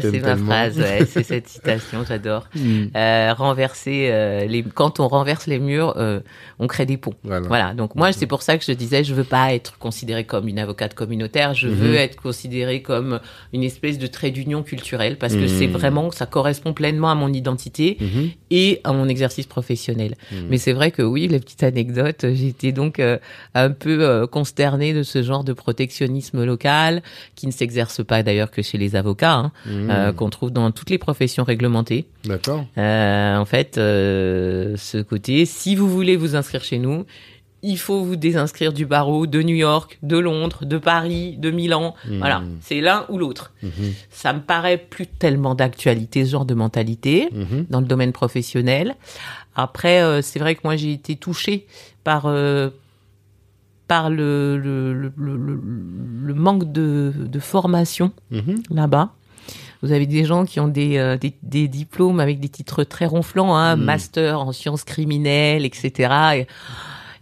S1: C'est
S2: ma
S1: tellement.
S2: phrase, ouais, c'est cette citation, j'adore.
S1: Hmm,
S2: Euh, renverser euh, les quand on renverse les murs, euh, on crée des ponts.
S1: Voilà.
S2: Voilà. Donc moi, c'est pour ça que je disais, je veux pas être considérée comme une avocate communautaire. Je veux être considérée comme une espèce de trait d'union culturelle parce que c'est vraiment ça correspond pleinement à mon identité
S1: Mhm.
S2: et à mon exercice professionnel.
S1: Mhm.
S2: Mais c'est vrai que oui, les petites anecdotes, j'étais donc euh, un peu euh, consternée de ce genre de protectionnisme local qui ne s'exerce pas d'ailleurs que chez les avocats, hein,
S1: Mhm.
S2: euh, qu'on trouve dans toutes les professions réglementées.
S1: D'accord.
S2: Euh, en fait, euh, ce côté, si vous voulez vous inscrire chez nous, il faut vous désinscrire du barreau de New York, de Londres, de Paris, de Milan.
S1: Mhm.
S2: Voilà, c'est l'un ou l'autre.
S1: Mhm.
S2: Ça me paraît plus tellement d'actualité ce genre de mentalité dans le domaine professionnel. Après, euh, c'est vrai que moi j'ai été touchée par euh, par le le, le, manque de, de formation
S1: Mhm.
S2: là-bas. Vous avez des gens qui ont des, euh, des, des diplômes avec des titres très ronflants, hein,
S1: Mm.
S2: master en sciences criminelles, etc.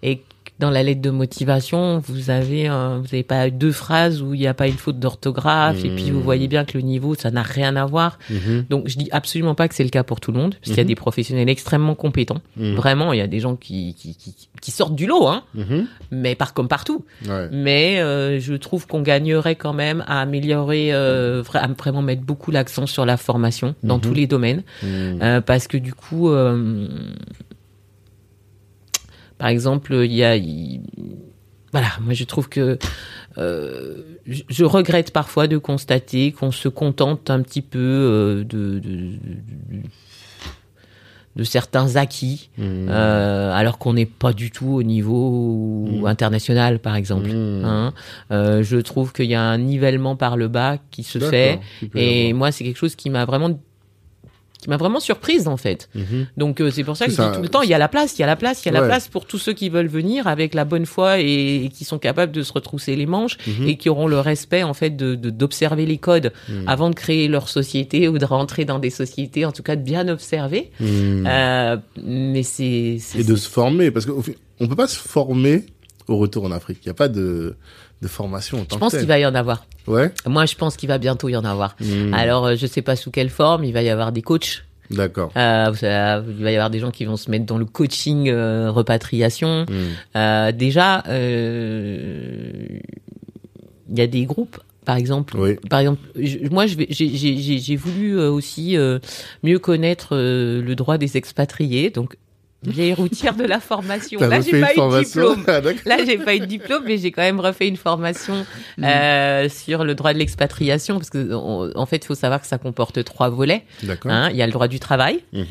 S2: Et, et dans la lettre de motivation, vous avez, euh, vous avez pas deux phrases où il n'y a pas une faute d'orthographe, et puis vous
S1: Mm.
S2: voyez bien que le niveau, ça n'a rien à voir.
S1: Mhm.
S2: Donc je dis absolument pas que c'est le cas pour tout le monde, parce qu'il y a
S1: Mhm.
S2: des professionnels extrêmement compétents. Vraiment, il y a des gens qui, qui, qui, qui sortent du lot, hein, mais par comme partout.
S1: Ouais.
S2: Mais euh, je trouve qu'on gagnerait quand même à améliorer, euh, à vraiment mettre beaucoup l'accent sur la formation dans tous les domaines. Euh, parce que du coup, euh, par exemple, il y a, il- voilà, moi je trouve que euh, je, regrette parfois de constater qu'on se contente un petit peu euh, de, de, de, de certains acquis,
S1: Mhm.
S2: euh, alors qu'on n'est pas du tout au niveau
S1: Mhm.
S2: international, par exemple.
S1: Mhm.
S2: Hein. Je trouve qu'il y a un nivellement par le bas qui se fait, et moi c'est quelque chose qui m'a vraiment qui m'a vraiment surprise en fait.
S1: Mhm.
S2: Donc euh, c'est pour ça que je dis tout le temps il y a la place, il y a la place, il y a
S1: Ouais.
S2: la place pour tous ceux qui veulent venir avec la bonne foi et, et qui sont capables de se retrousser les manches
S1: Mhm.
S2: et qui auront le respect en fait de d'observer les codes
S1: Mhm.
S2: avant de créer leur société ou de rentrer dans des sociétés, en tout cas de bien observer. Euh, mais c'est c'est-
S1: et de se former parce qu'on on peut pas se former au retour en Afrique. Il y a pas de de formation en tant
S2: je pense qu'il va y en avoir.
S1: Ouais.
S2: Moi, je pense qu'il va bientôt y en avoir.
S1: Mhm.
S2: Alors, euh, je sais pas sous quelle forme. Il va y avoir des coachs.
S1: D'accord.
S2: Euh, savez, il va y avoir des gens qui vont se mettre dans le coaching euh, repatriation.
S1: Mhm.
S2: Euh, déjà, euh, il y a des groupes. Par exemple,
S1: Oui.
S2: par exemple, je- moi, j'ai- voulu euh, aussi euh, mieux connaître euh, le droit des expatriés, donc vieille routière de la formation. Là, j'ai pas eu de
S1: formation.
S2: diplôme.
S1: Ah.
S2: Là, j'ai pas eu de diplôme, mais j'ai quand même refait une formation
S1: Mm.
S2: euh, sur le droit de l'expatriation, parce que on- en fait, il faut savoir que ça comporte trois volets.
S1: D'accord.
S2: hein. Il y a le droit du travail,
S1: Mhm.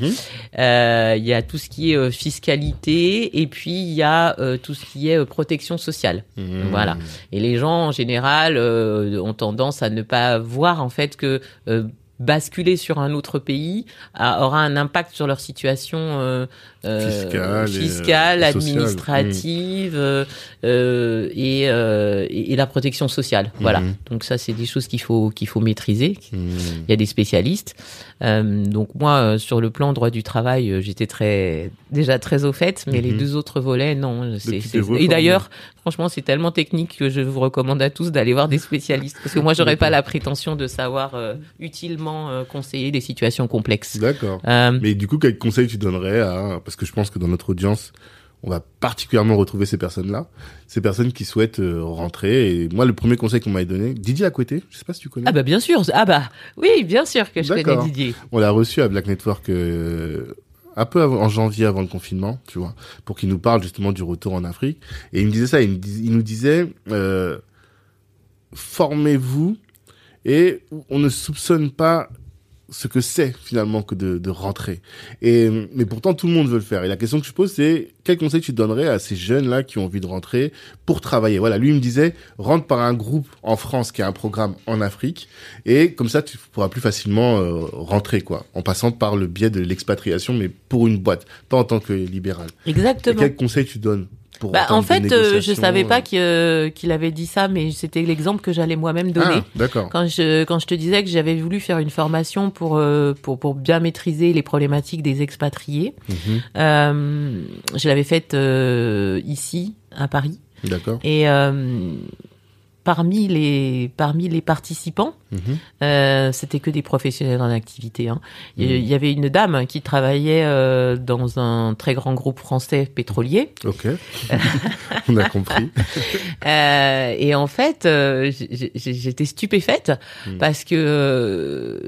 S2: euh, il y a tout ce qui est euh, fiscalité, et puis il y a euh, tout ce qui est euh, protection sociale.
S1: Mhm.
S2: Voilà. Et les gens, en général, euh, ont tendance à ne pas voir en fait que euh, basculer sur un autre pays a- aura un impact sur leur situation euh,
S1: Fiscale et,
S2: fiscale,
S1: sociale.
S2: administrative euh, euh, et, euh, et, et la protection sociale. Voilà.
S1: Mhm.
S2: Donc ça, c'est des choses qu'il faut qu'il faut maîtriser.
S1: Mhm.
S2: Il y a des spécialistes. Donc moi, sur le plan droit du travail, j'étais très déjà très au fait, mais les
S1: Mhm.
S2: deux autres volets, non. C'est, c'est- Et d'ailleurs, franchement, c'est tellement technique que je vous recommande à tous d'aller voir des spécialistes, parce que moi, j'aurais pas la prétention de savoir euh, utilement euh, conseiller des situations complexes.
S1: D'accord.
S2: Euh,
S1: Mais du coup, quel conseil tu donnerais à, parce que je pense que dans notre audience, on va particulièrement retrouver ces personnes-là, ces personnes qui souhaitent euh, rentrer. Et moi, le premier conseil qu'on m'avait donné, Didier Acoueté, je sais pas si tu connais.
S2: ah bah bien sûr, ah bah oui, bien sûr que je connais. Didier.
S1: On l'a reçu à Black Network euh, un peu avant- en janvier avant le confinement, tu vois, pour qu'il nous parle justement du retour en Afrique. Et il me disait ça, il, me dis- il nous disait, euh, formez-vous et on ne soupçonne pas ce que c'est finalement que de, de rentrer. Et mais pourtant tout le monde veut le faire. Et la question que je pose c'est quel conseil tu donnerais à ces jeunes là qui ont envie de rentrer pour travailler? Voilà, lui il me disait rentre par un groupe en France qui a un programme en Afrique et comme ça tu pourras plus facilement euh, rentrer quoi, en passant par le biais de l'expatriation mais pour une boîte, pas en tant que libéral. Et
S2: Exactement.
S1: quel conseil tu donnes? Pour
S2: Bah, en fait, euh, je savais pas
S1: euh,
S2: qu'il euh, qu'il avait dit ça, mais c'était l'exemple que j'allais moi-même donner.
S1: Ah, d'accord.
S2: Quand je quand je te disais que j'avais voulu faire une formation pour euh, pour pour bien maîtriser les problématiques des expatriés,
S1: Mhm.
S2: je l'avais faite ici à Paris
S1: D'accord.
S2: et parmi les parmi les participants,
S1: Mhm.
S2: euh, c'était que des professionnels en activité. Hein. Il y-
S1: Mhm.
S2: il y avait une dame qui travaillait euh, dans un très grand groupe français pétrolier.
S1: Ok. On a compris.
S2: Euh, et en fait, euh, j'étais stupéfaite
S1: Mm.
S2: parce que euh,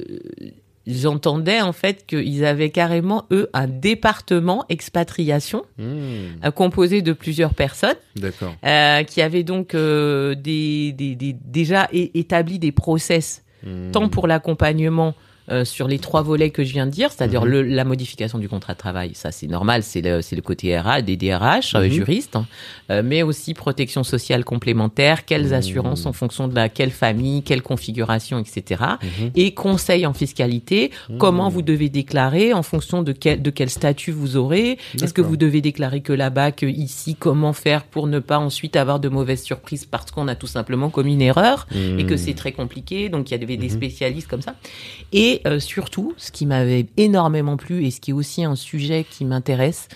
S2: j'entendais en fait qu'ils avaient carrément eux un département expatriation
S1: Hmm,
S2: euh, composé de plusieurs personnes euh, qui avaient donc euh, des, des, des- déjà établi des process
S1: Hmm.
S2: tant pour l'accompagnement euh, sur les trois volets que je viens de dire, c'est-à-dire
S1: Mhm.
S2: la modification du contrat de travail, ça c'est normal, c'est le, côté RH, des DRH, euh,
S1: Mhm.
S2: juristes, hein, euh, mais aussi protection sociale complémentaire, quelles
S1: Mhm.
S2: assurances en fonction de la quelle famille, quelle configuration, etc. Et conseil en fiscalité, comment vous devez déclarer en fonction de quel, de quel statut vous aurez. Est-ce que vous devez déclarer que là-bas, que ici, comment faire pour ne pas ensuite avoir de mauvaises surprises parce qu'on a tout simplement commis une erreur et que c'est très compliqué. Donc il y avait des spécialistes comme ça. Et euh, surtout, ce qui m'avait énormément plu et ce qui est aussi un sujet qui m'intéresse,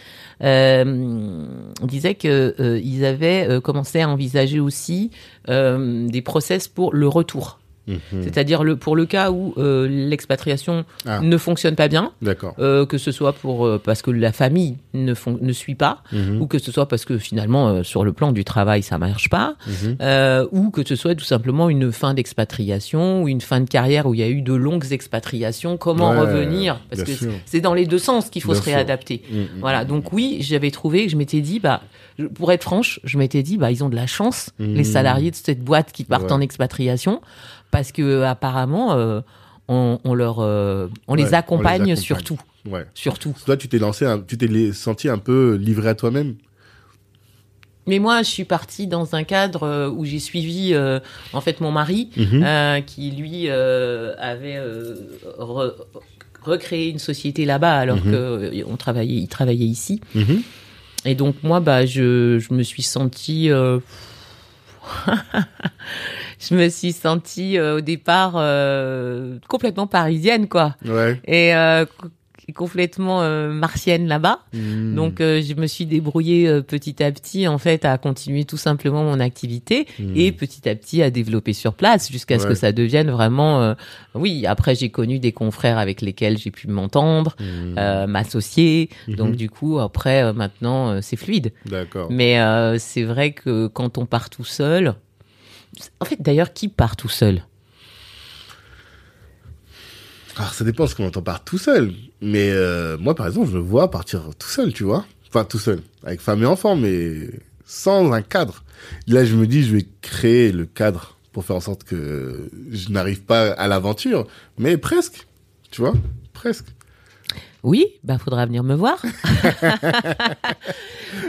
S2: euh, on disait que euh, avaient euh, commencé à envisager aussi euh, des process pour le retour.
S1: Mhm.
S2: C'est-à-dire le, pour le cas où euh, l'expatriation
S1: Ah.
S2: ne fonctionne pas bien, euh, que ce soit pour euh, parce que la famille ne, fon- ne suit pas,
S1: Mhm.
S2: ou que ce soit parce que finalement euh, sur le plan du travail ça marche pas,
S1: Mhm.
S2: euh, ou que ce soit tout simplement une fin d'expatriation ou une fin de carrière où il y a eu de longues expatriations. Comment
S1: Ouais,
S2: revenir? Parce que c'est dans les deux sens qu'il faut
S1: Bien
S2: se réadapter.
S1: Mhm.
S2: Voilà, donc oui, j'avais trouvé, je m'étais dit, bah, pour être franche, je m'étais dit, bah, ils ont de la chance, les salariés de cette boîte qui partent
S1: Ouais.
S2: en expatriation, parce que apparemment, euh, on, on leur, euh, on,
S1: Ouais,
S2: les
S1: on
S2: accompagne
S1: les accompagne.
S2: surtout,
S1: Ouais.
S2: surtout.
S1: Toi, tu t'es lancé, un- tu t'es senti un peu livré à toi-même?
S2: Mais moi, je suis partie dans un cadre euh, où j'ai suivi, euh, en fait, mon mari,
S1: Mhm.
S2: euh, qui lui euh, avait euh, re- recréé une société là-bas, alors que on travaillait, il travaillait ici.
S1: Mhm.
S2: Et donc moi, bah, je, je me suis sentie, euh, je me suis sentie euh, au départ euh, complètement parisienne, quoi,
S1: Ouais.
S2: et euh, co- complètement euh, martienne là-bas.
S1: Mhm.
S2: Donc euh, je me suis débrouillée euh, petit à petit, en fait, à continuer tout simplement mon activité
S1: Mhm.
S2: et petit à petit à développer sur place jusqu'à ce que ça devienne vraiment. euh, oui, après j'ai connu des confrères avec lesquels j'ai pu m'entendre, euh, m'associer.
S1: Mhm.
S2: Donc du coup, après, euh, maintenant, euh, c'est fluide.
S1: D'accord.
S2: Mais euh, c'est vrai que quand on part tout seul, en fait, d'ailleurs, qui part tout seul?
S1: Alors, ça dépend ce qu'on entend par tout seul. Mais euh, moi, par exemple, je me vois partir tout seul, tu vois. Enfin, tout seul, avec femme et enfant, mais sans un cadre. Là, je me dis, je vais créer le cadre pour faire en sorte que je n'arrive pas à l'aventure, mais presque, tu vois, presque.
S2: Oui, bah faudra venir me voir.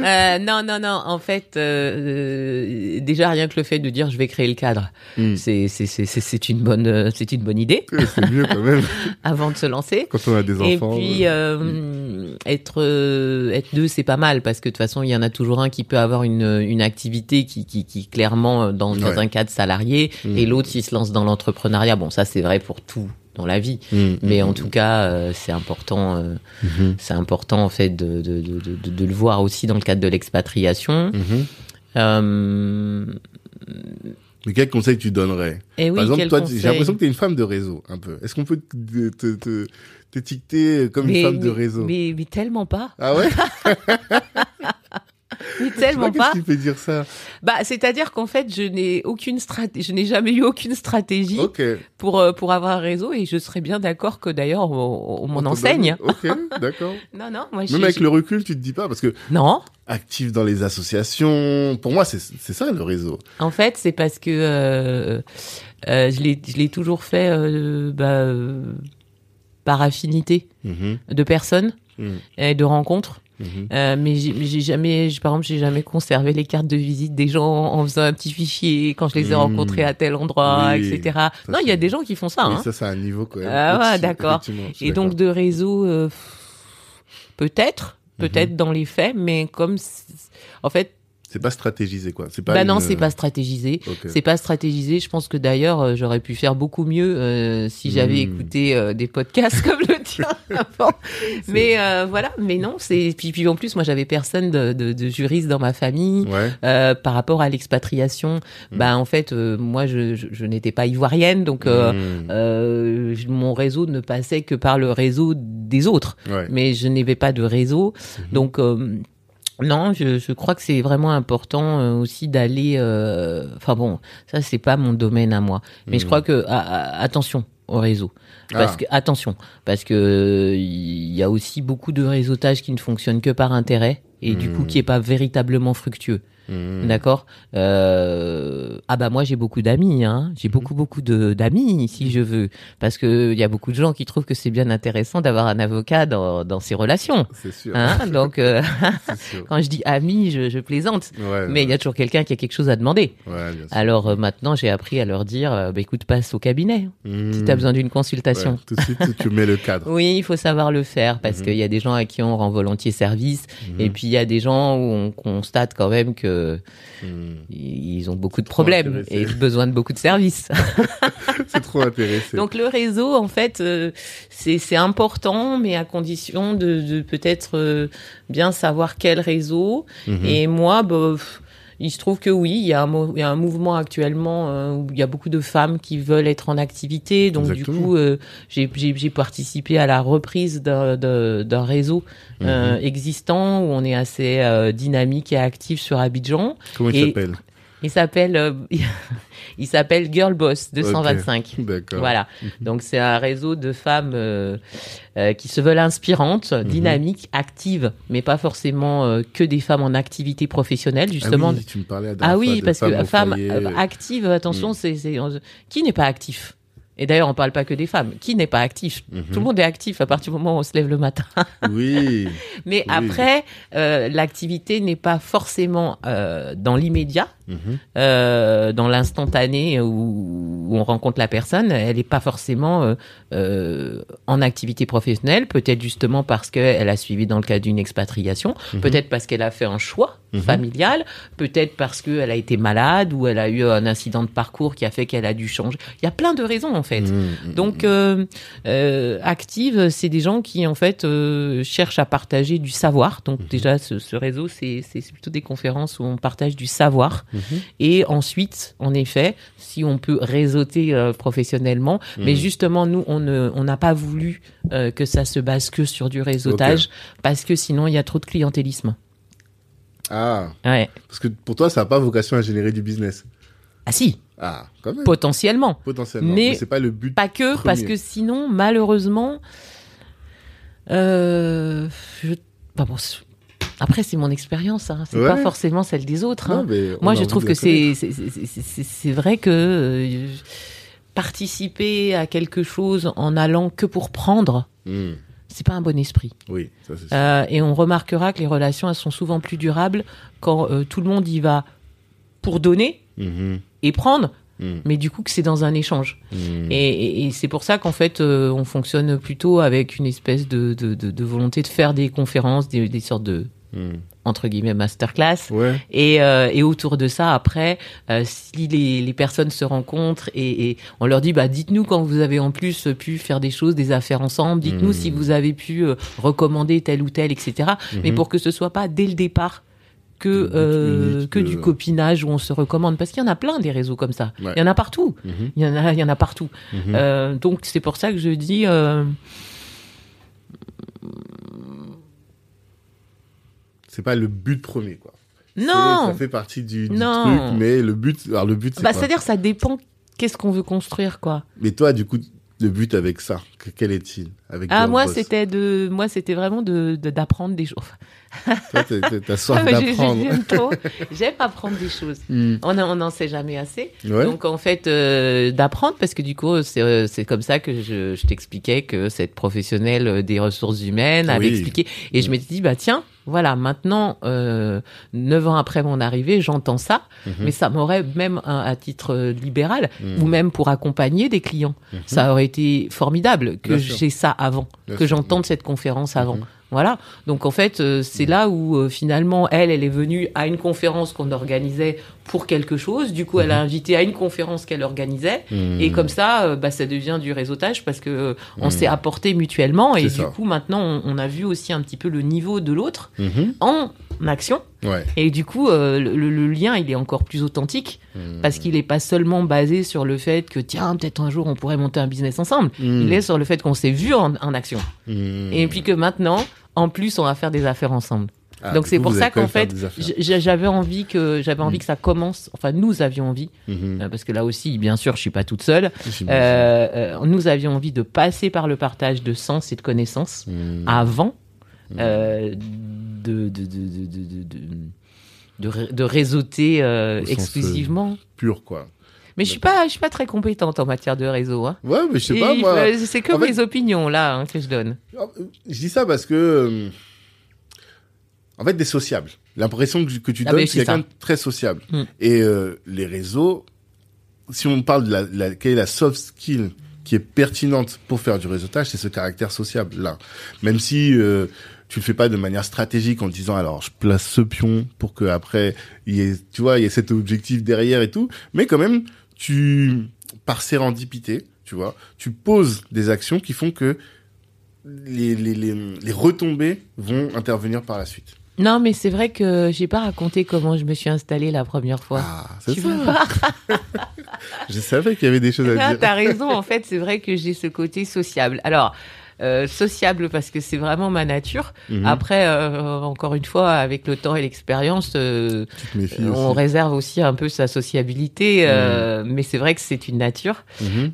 S2: Euh, non, non, non. En fait, euh, euh, déjà rien que le fait de dire je vais créer le cadre,
S1: Mm.
S2: c'est c'est une bonne c'est une bonne idée
S1: C'est mieux quand même
S2: avant de se lancer.
S1: quand on a des
S2: Et
S1: enfants.
S2: puis euh, être être deux, c'est pas mal parce que de toute façon, il y en a toujours un qui peut avoir une une activité qui qui qui clairement dans, dans
S1: Ouais.
S2: un cadre salarié
S1: Mm.
S2: et l'autre s'il se lance dans l'entrepreneuriat. Bon, ça c'est vrai pour tout dans la vie.
S1: Mm.
S2: Mais en tout cas, euh, c'est important, euh, c'est important en fait de, de, de, de, le voir aussi dans le cadre de l'expatriation. Euh,
S1: Mais quel conseil tu donnerais?
S2: Oui,
S1: Par exemple, toi, j'ai l'impression que tu es une femme de réseau, un peu. Est-ce qu'on peut te- te- te- t'étiqueter comme une
S2: mais,
S1: femme de réseau?
S2: Mais, mais tellement pas.
S1: Ah ouais?
S2: Mais
S1: Je sais
S2: tellement
S1: Qu'est-ce
S2: pas.
S1: qui fait dire ça
S2: Bah, c'est-à-dire qu'en fait, je n'ai aucune stratégie, je n'ai jamais eu aucune stratégie pour euh, pour avoir un réseau et je serais bien d'accord que d'ailleurs on, on m'en
S1: On te
S2: enseigne.
S1: Ok, d'accord.
S2: Non, non, moi
S1: Même avec le recul, tu te dis pas parce que
S2: non.
S1: actif dans les associations, pour moi, c'est c'est ça le réseau.
S2: En fait, c'est parce que euh, euh, je l'ai je l'ai toujours fait euh, bah, par affinité
S1: Mhm,
S2: de personnes
S1: mhm,
S2: et de rencontres.
S1: Mhm.
S2: Euh, mais j'ai mais j'ai jamais, j'ai- par exemple, j'ai jamais conservé les cartes de visite des gens en faisant un petit fichier quand je les ai
S1: Mmh.
S2: rencontrés à tel endroit,
S1: Oui,
S2: etc. Non, il y a des gens qui font ça.
S1: Oui,
S2: hein.
S1: ça, c'est un niveau quand même.
S2: Ah ouais, d'accord. Et donc de réseau, euh, peut-être,
S1: Mhm.
S2: peut-être dans les faits, mais comme, en fait,
S1: C'est pas stratégisé, quoi. C'est pas.
S2: Bah non,
S1: une-
S2: c'est pas stratégisé.
S1: Ok.
S2: C'est pas stratégisé. Je pense que d'ailleurs, euh, j'aurais pu faire beaucoup mieux euh, si j'avais
S1: Hmm.
S2: écouté euh, des podcasts comme le tien avant. Mais euh, voilà. Mais non, c'est puis, puis en plus, moi, j'avais personne de, de, de juriste dans ma famille.
S1: Ouais.
S2: Euh, par rapport à l'expatriation,
S1: Hmm.
S2: bah en fait, euh, moi, je, je, je n'étais pas ivoirienne, donc euh, euh, je- mon réseau ne passait que par le réseau des autres.
S1: Ouais.
S2: Mais je n'avais pas de réseau, donc. Non, je, je crois que c'est vraiment important euh, aussi d'aller. euh, Enfin bon, ça c'est pas mon domaine à moi, mais je
S1: Mhm.
S2: crois que a- a- attention au réseau, parce
S1: Ah.
S2: que attention, parce que il y a aussi beaucoup de réseautage qui ne fonctionne que par intérêt et du coup qui est pas véritablement fructueux.
S1: Hmm.
S2: D'accord. Euh, ah bah moi j'ai beaucoup d'amis, hein. J'ai beaucoup beaucoup de d'amis si je veux, parce que il y a beaucoup de gens qui trouvent que c'est bien intéressant d'avoir un avocat dans dans ses relations.
S1: C'est sûr.
S2: Hein Donc euh,
S1: sûr.
S2: quand je dis ami, je, je plaisante,
S1: Ouais.
S2: mais il y a toujours quelqu'un qui a quelque chose à demander.
S1: Ouais, bien sûr.
S2: Alors euh, maintenant j'ai appris à leur dire, bah, écoute passe au cabinet si t'as besoin d'une consultation.
S1: Tout de suite, tu mets le cadre.
S2: Oui, il faut savoir le faire parce qu'il y a des gens à qui on rend volontiers service et puis il y a des gens où on constate quand même que
S1: Hmm.
S2: ils ont beaucoup de problèmes et besoin de beaucoup de services.
S1: C'est trop intéressant.
S2: Donc le réseau, en fait, euh, c'est important, mais à condition de, de peut-être euh, bien savoir quel réseau.
S1: Mhm.
S2: Et moi, bah, pff, il se trouve que oui, il y a un, il y a un mouvement actuellement euh, où il y a beaucoup de femmes qui veulent être en activité. Donc
S1: Exactement.
S2: du coup, euh, j'ai participé à la reprise d'un- réseau euh,
S1: Mhm.
S2: existant où on est assez dynamique et actif sur Abidjan.
S1: Comment il s'appelle?
S2: Il s'appelle euh, il s'appelle Girl Boss 225.
S1: D'accord.
S2: Voilà. Donc c'est un réseau de femmes euh, euh, qui se veulent inspirantes,
S1: Mhm.
S2: dynamiques, actives, mais pas forcément euh, que des femmes en activité professionnelle justement.
S1: Ah oui, tu me parlais la
S2: Ah oui, parce
S1: femmes
S2: que
S1: au
S2: femme
S1: foyer.
S2: euh, active, attention,
S1: Mhm.
S2: c'est c'est qui n'est pas actif? Et d'ailleurs, on parle pas que des femmes. Qui n'est pas actif?
S1: Mhm.
S2: Tout le monde est actif à partir du moment où on se lève le matin.
S1: Oui.
S2: Mais
S1: Oui.
S2: après, euh, l'activité n'est pas forcément euh, dans l'immédiat,
S1: Mhm.
S2: euh, dans l'instantané où, où on rencontre la personne. Elle n'est pas forcément euh, en activité professionnelle, peut-être justement parce qu'elle a suivi dans le cadre d'une expatriation,
S1: Mhm.
S2: peut-être parce qu'elle a fait un choix
S1: Mhm.
S2: familial, peut-être parce qu'elle a été malade ou elle a eu un incident de parcours qui a fait qu'elle a dû changer. Il y a plein de raisons en fait.
S1: Mhm.
S2: Donc, euh, euh, active, c'est des gens qui en fait cherchent à partager du savoir. Donc déjà, ce, ce réseau, c'est plutôt des conférences où on partage du savoir. Et ensuite, en effet, si on peut réseauter professionnellement, mais justement, nous, on ne, on n'a pas voulu euh, que ça se base que sur du réseautage, parce que sinon, il y a trop de clientélisme.
S1: Ah,
S2: Ouais.
S1: parce que pour toi, ça n'a pas vocation à générer du business.
S2: Ah si,
S1: Ah, quand même.
S2: potentiellement.
S1: Potentiellement.
S2: Mais-
S1: Mais, c'est pas le but.
S2: Pas que,
S1: Premier.
S2: parce que sinon, malheureusement, euh, je, bah bon, après c'est mon expérience, hein, c'est
S1: Ouais.
S2: pas forcément celle des autres. hein.
S1: Non,
S2: Moi, je trouve que c'est vrai que euh, participer à quelque chose en allant que pour prendre,
S1: Mhm.
S2: c'est pas un bon esprit.
S1: Oui, ça c'est.
S2: Euh, et on remarquera que les relations elles sont souvent plus durables quand euh, tout le monde y va pour donner
S1: Mhm.
S2: et prendre,
S1: Mhm.
S2: mais du coup que c'est dans un échange.
S1: Mhm.
S2: Et, et- et c'est pour ça qu'en fait, euh, on fonctionne plutôt avec une espèce de, de, de, de volonté de faire des conférences, des, des sortes de
S1: Mhm.
S2: entre guillemets masterclass.
S1: Ouais.
S2: Et, euh, et autour de ça, après, euh, si les, les personnes se rencontrent et, et on leur dit, bah, dites-nous quand vous avez en plus pu faire des choses, des affaires ensemble, dites-nous si vous avez pu euh, recommander tel ou tel, etc. Mais
S1: Mhm.
S2: pour que ce soit pas dès le départ que euh, que
S1: de-
S2: du copinage où on se recommande, parce qu'il y en a plein des réseaux comme ça.
S1: Ouais.
S2: Il y en a partout.
S1: Mhm.
S2: Il y en a, il y en a partout.
S1: Mhm.
S2: Euh, donc c'est pour ça que je dis. euh,
S1: C'est pas le but premier, quoi.
S2: Non.
S1: Ça fait partie du, du
S2: Non.
S1: truc, mais le but, alors le but, c'est
S2: Bah, c'est-à-dire ça dépend. Qu'est-ce qu'on veut construire, quoi.
S1: Mais toi, du coup, le but avec ça, que- quel est-il? Avec
S2: Ah moi c'était de, moi c'était vraiment de de- d'apprendre des choses.
S1: Toi, t'as- soif d'apprendre.
S2: J'aime apprendre des choses.
S1: Hmm.
S2: On en- on n'en sait jamais assez.
S1: Ouais.
S2: Donc en fait euh, d'apprendre parce que du coup c'est euh, comme ça que je, je t'expliquais que cette professionnelle euh, des ressources humaines avait
S1: Oui.
S2: expliqué et je m'étais dit bah tiens voilà maintenant neuf ans après mon arrivée j'entends ça
S1: Mhm.
S2: mais ça m'aurait même un- à titre libéral
S1: Mhm.
S2: ou même pour accompagner des clients
S1: Mhm.
S2: ça aurait été formidable que j'ai ça avant
S1: Bien
S2: que j'entende cette conférence avant
S1: Mhm.
S2: Voilà. Donc en fait, euh, c'est là où euh, finalement elle, elle est venue à une conférence qu'on organisait pour quelque chose. Du coup, elle a
S1: Mhm.
S2: invité à une conférence qu'elle organisait. Et comme ça, euh, bah, ça devient du réseautage parce que on
S1: Mhm.
S2: s'est apporté mutuellement. Et du coup, maintenant, on, on a vu aussi un petit peu le niveau de l'autre
S1: Mhm.
S2: en action.
S1: Ouais.
S2: Et du coup, euh, le, le lien, il est encore plus authentique
S1: Mhm.
S2: parce qu'il n'est pas seulement basé sur le fait que tiens, peut-être un jour on pourrait monter un business ensemble.
S1: Mhm.
S2: Il est sur le fait qu'on s'est vu en, en action.
S1: Mhm.
S2: Et puis que maintenant, en plus, on va faire des affaires ensemble.
S1: Ah,
S2: Donc c'est pour ça qu'en fait, j'avais envie que j'avais envie
S1: Mm.
S2: que ça commence. Enfin, nous avions envie,
S1: Mhm.
S2: euh, parce que là aussi, bien sûr, je suis pas toute seule. Euh, euh, nous avions envie de passer par le partage de sens et de connaissances
S1: Mhm.
S2: avant euh, de, de, de, de, de, de, de, ré- de réseauter exclusivement.
S1: Pur, quoi.
S2: Mais je suis pas, je suis pas très compétente en matière de réseau. Hein.
S1: Ouais, mais je sais
S2: Et
S1: pas, moi.
S2: C'est que
S1: en fait-
S2: mes opinions là hein, que je donne.
S1: Je dis ça parce que. euh, En fait, des sociables. L'impression que, que tu
S2: Ah
S1: donnes, c'est quelqu'un de très sociable.
S2: Mm.
S1: Et euh, les réseaux, si on parle de la, la, quelle est la soft skill qui est pertinente pour faire du réseautage, c'est ce caractère sociable là. Même si euh, tu le fais pas de manière stratégique en disant alors je place ce pion pour que après il y ait, tu vois, il y ait cet objectif derrière et tout, mais quand même tu par sérendipité, tu vois, tu poses des actions qui font que les, les, les, les retombées vont intervenir par la suite.
S2: Non, mais c'est vrai que j'ai pas raconté comment je me suis installée la première fois.
S1: Ah, c'est
S2: Tu
S1: ça.
S2: veux pas
S1: Je savais qu'il y avait des choses à
S2: Non,
S1: dire.
S2: t'as raison. En fait, c'est vrai que j'ai ce côté sociable. Alors, euh, sociable parce que c'est vraiment ma nature.
S1: Mhm.
S2: Après, euh, encore une fois, avec le temps et l'expérience, euh, on
S1: aussi.
S2: réserve aussi un peu sa sociabilité. euh, Mais c'est vrai que c'est une nature.
S1: Mhm.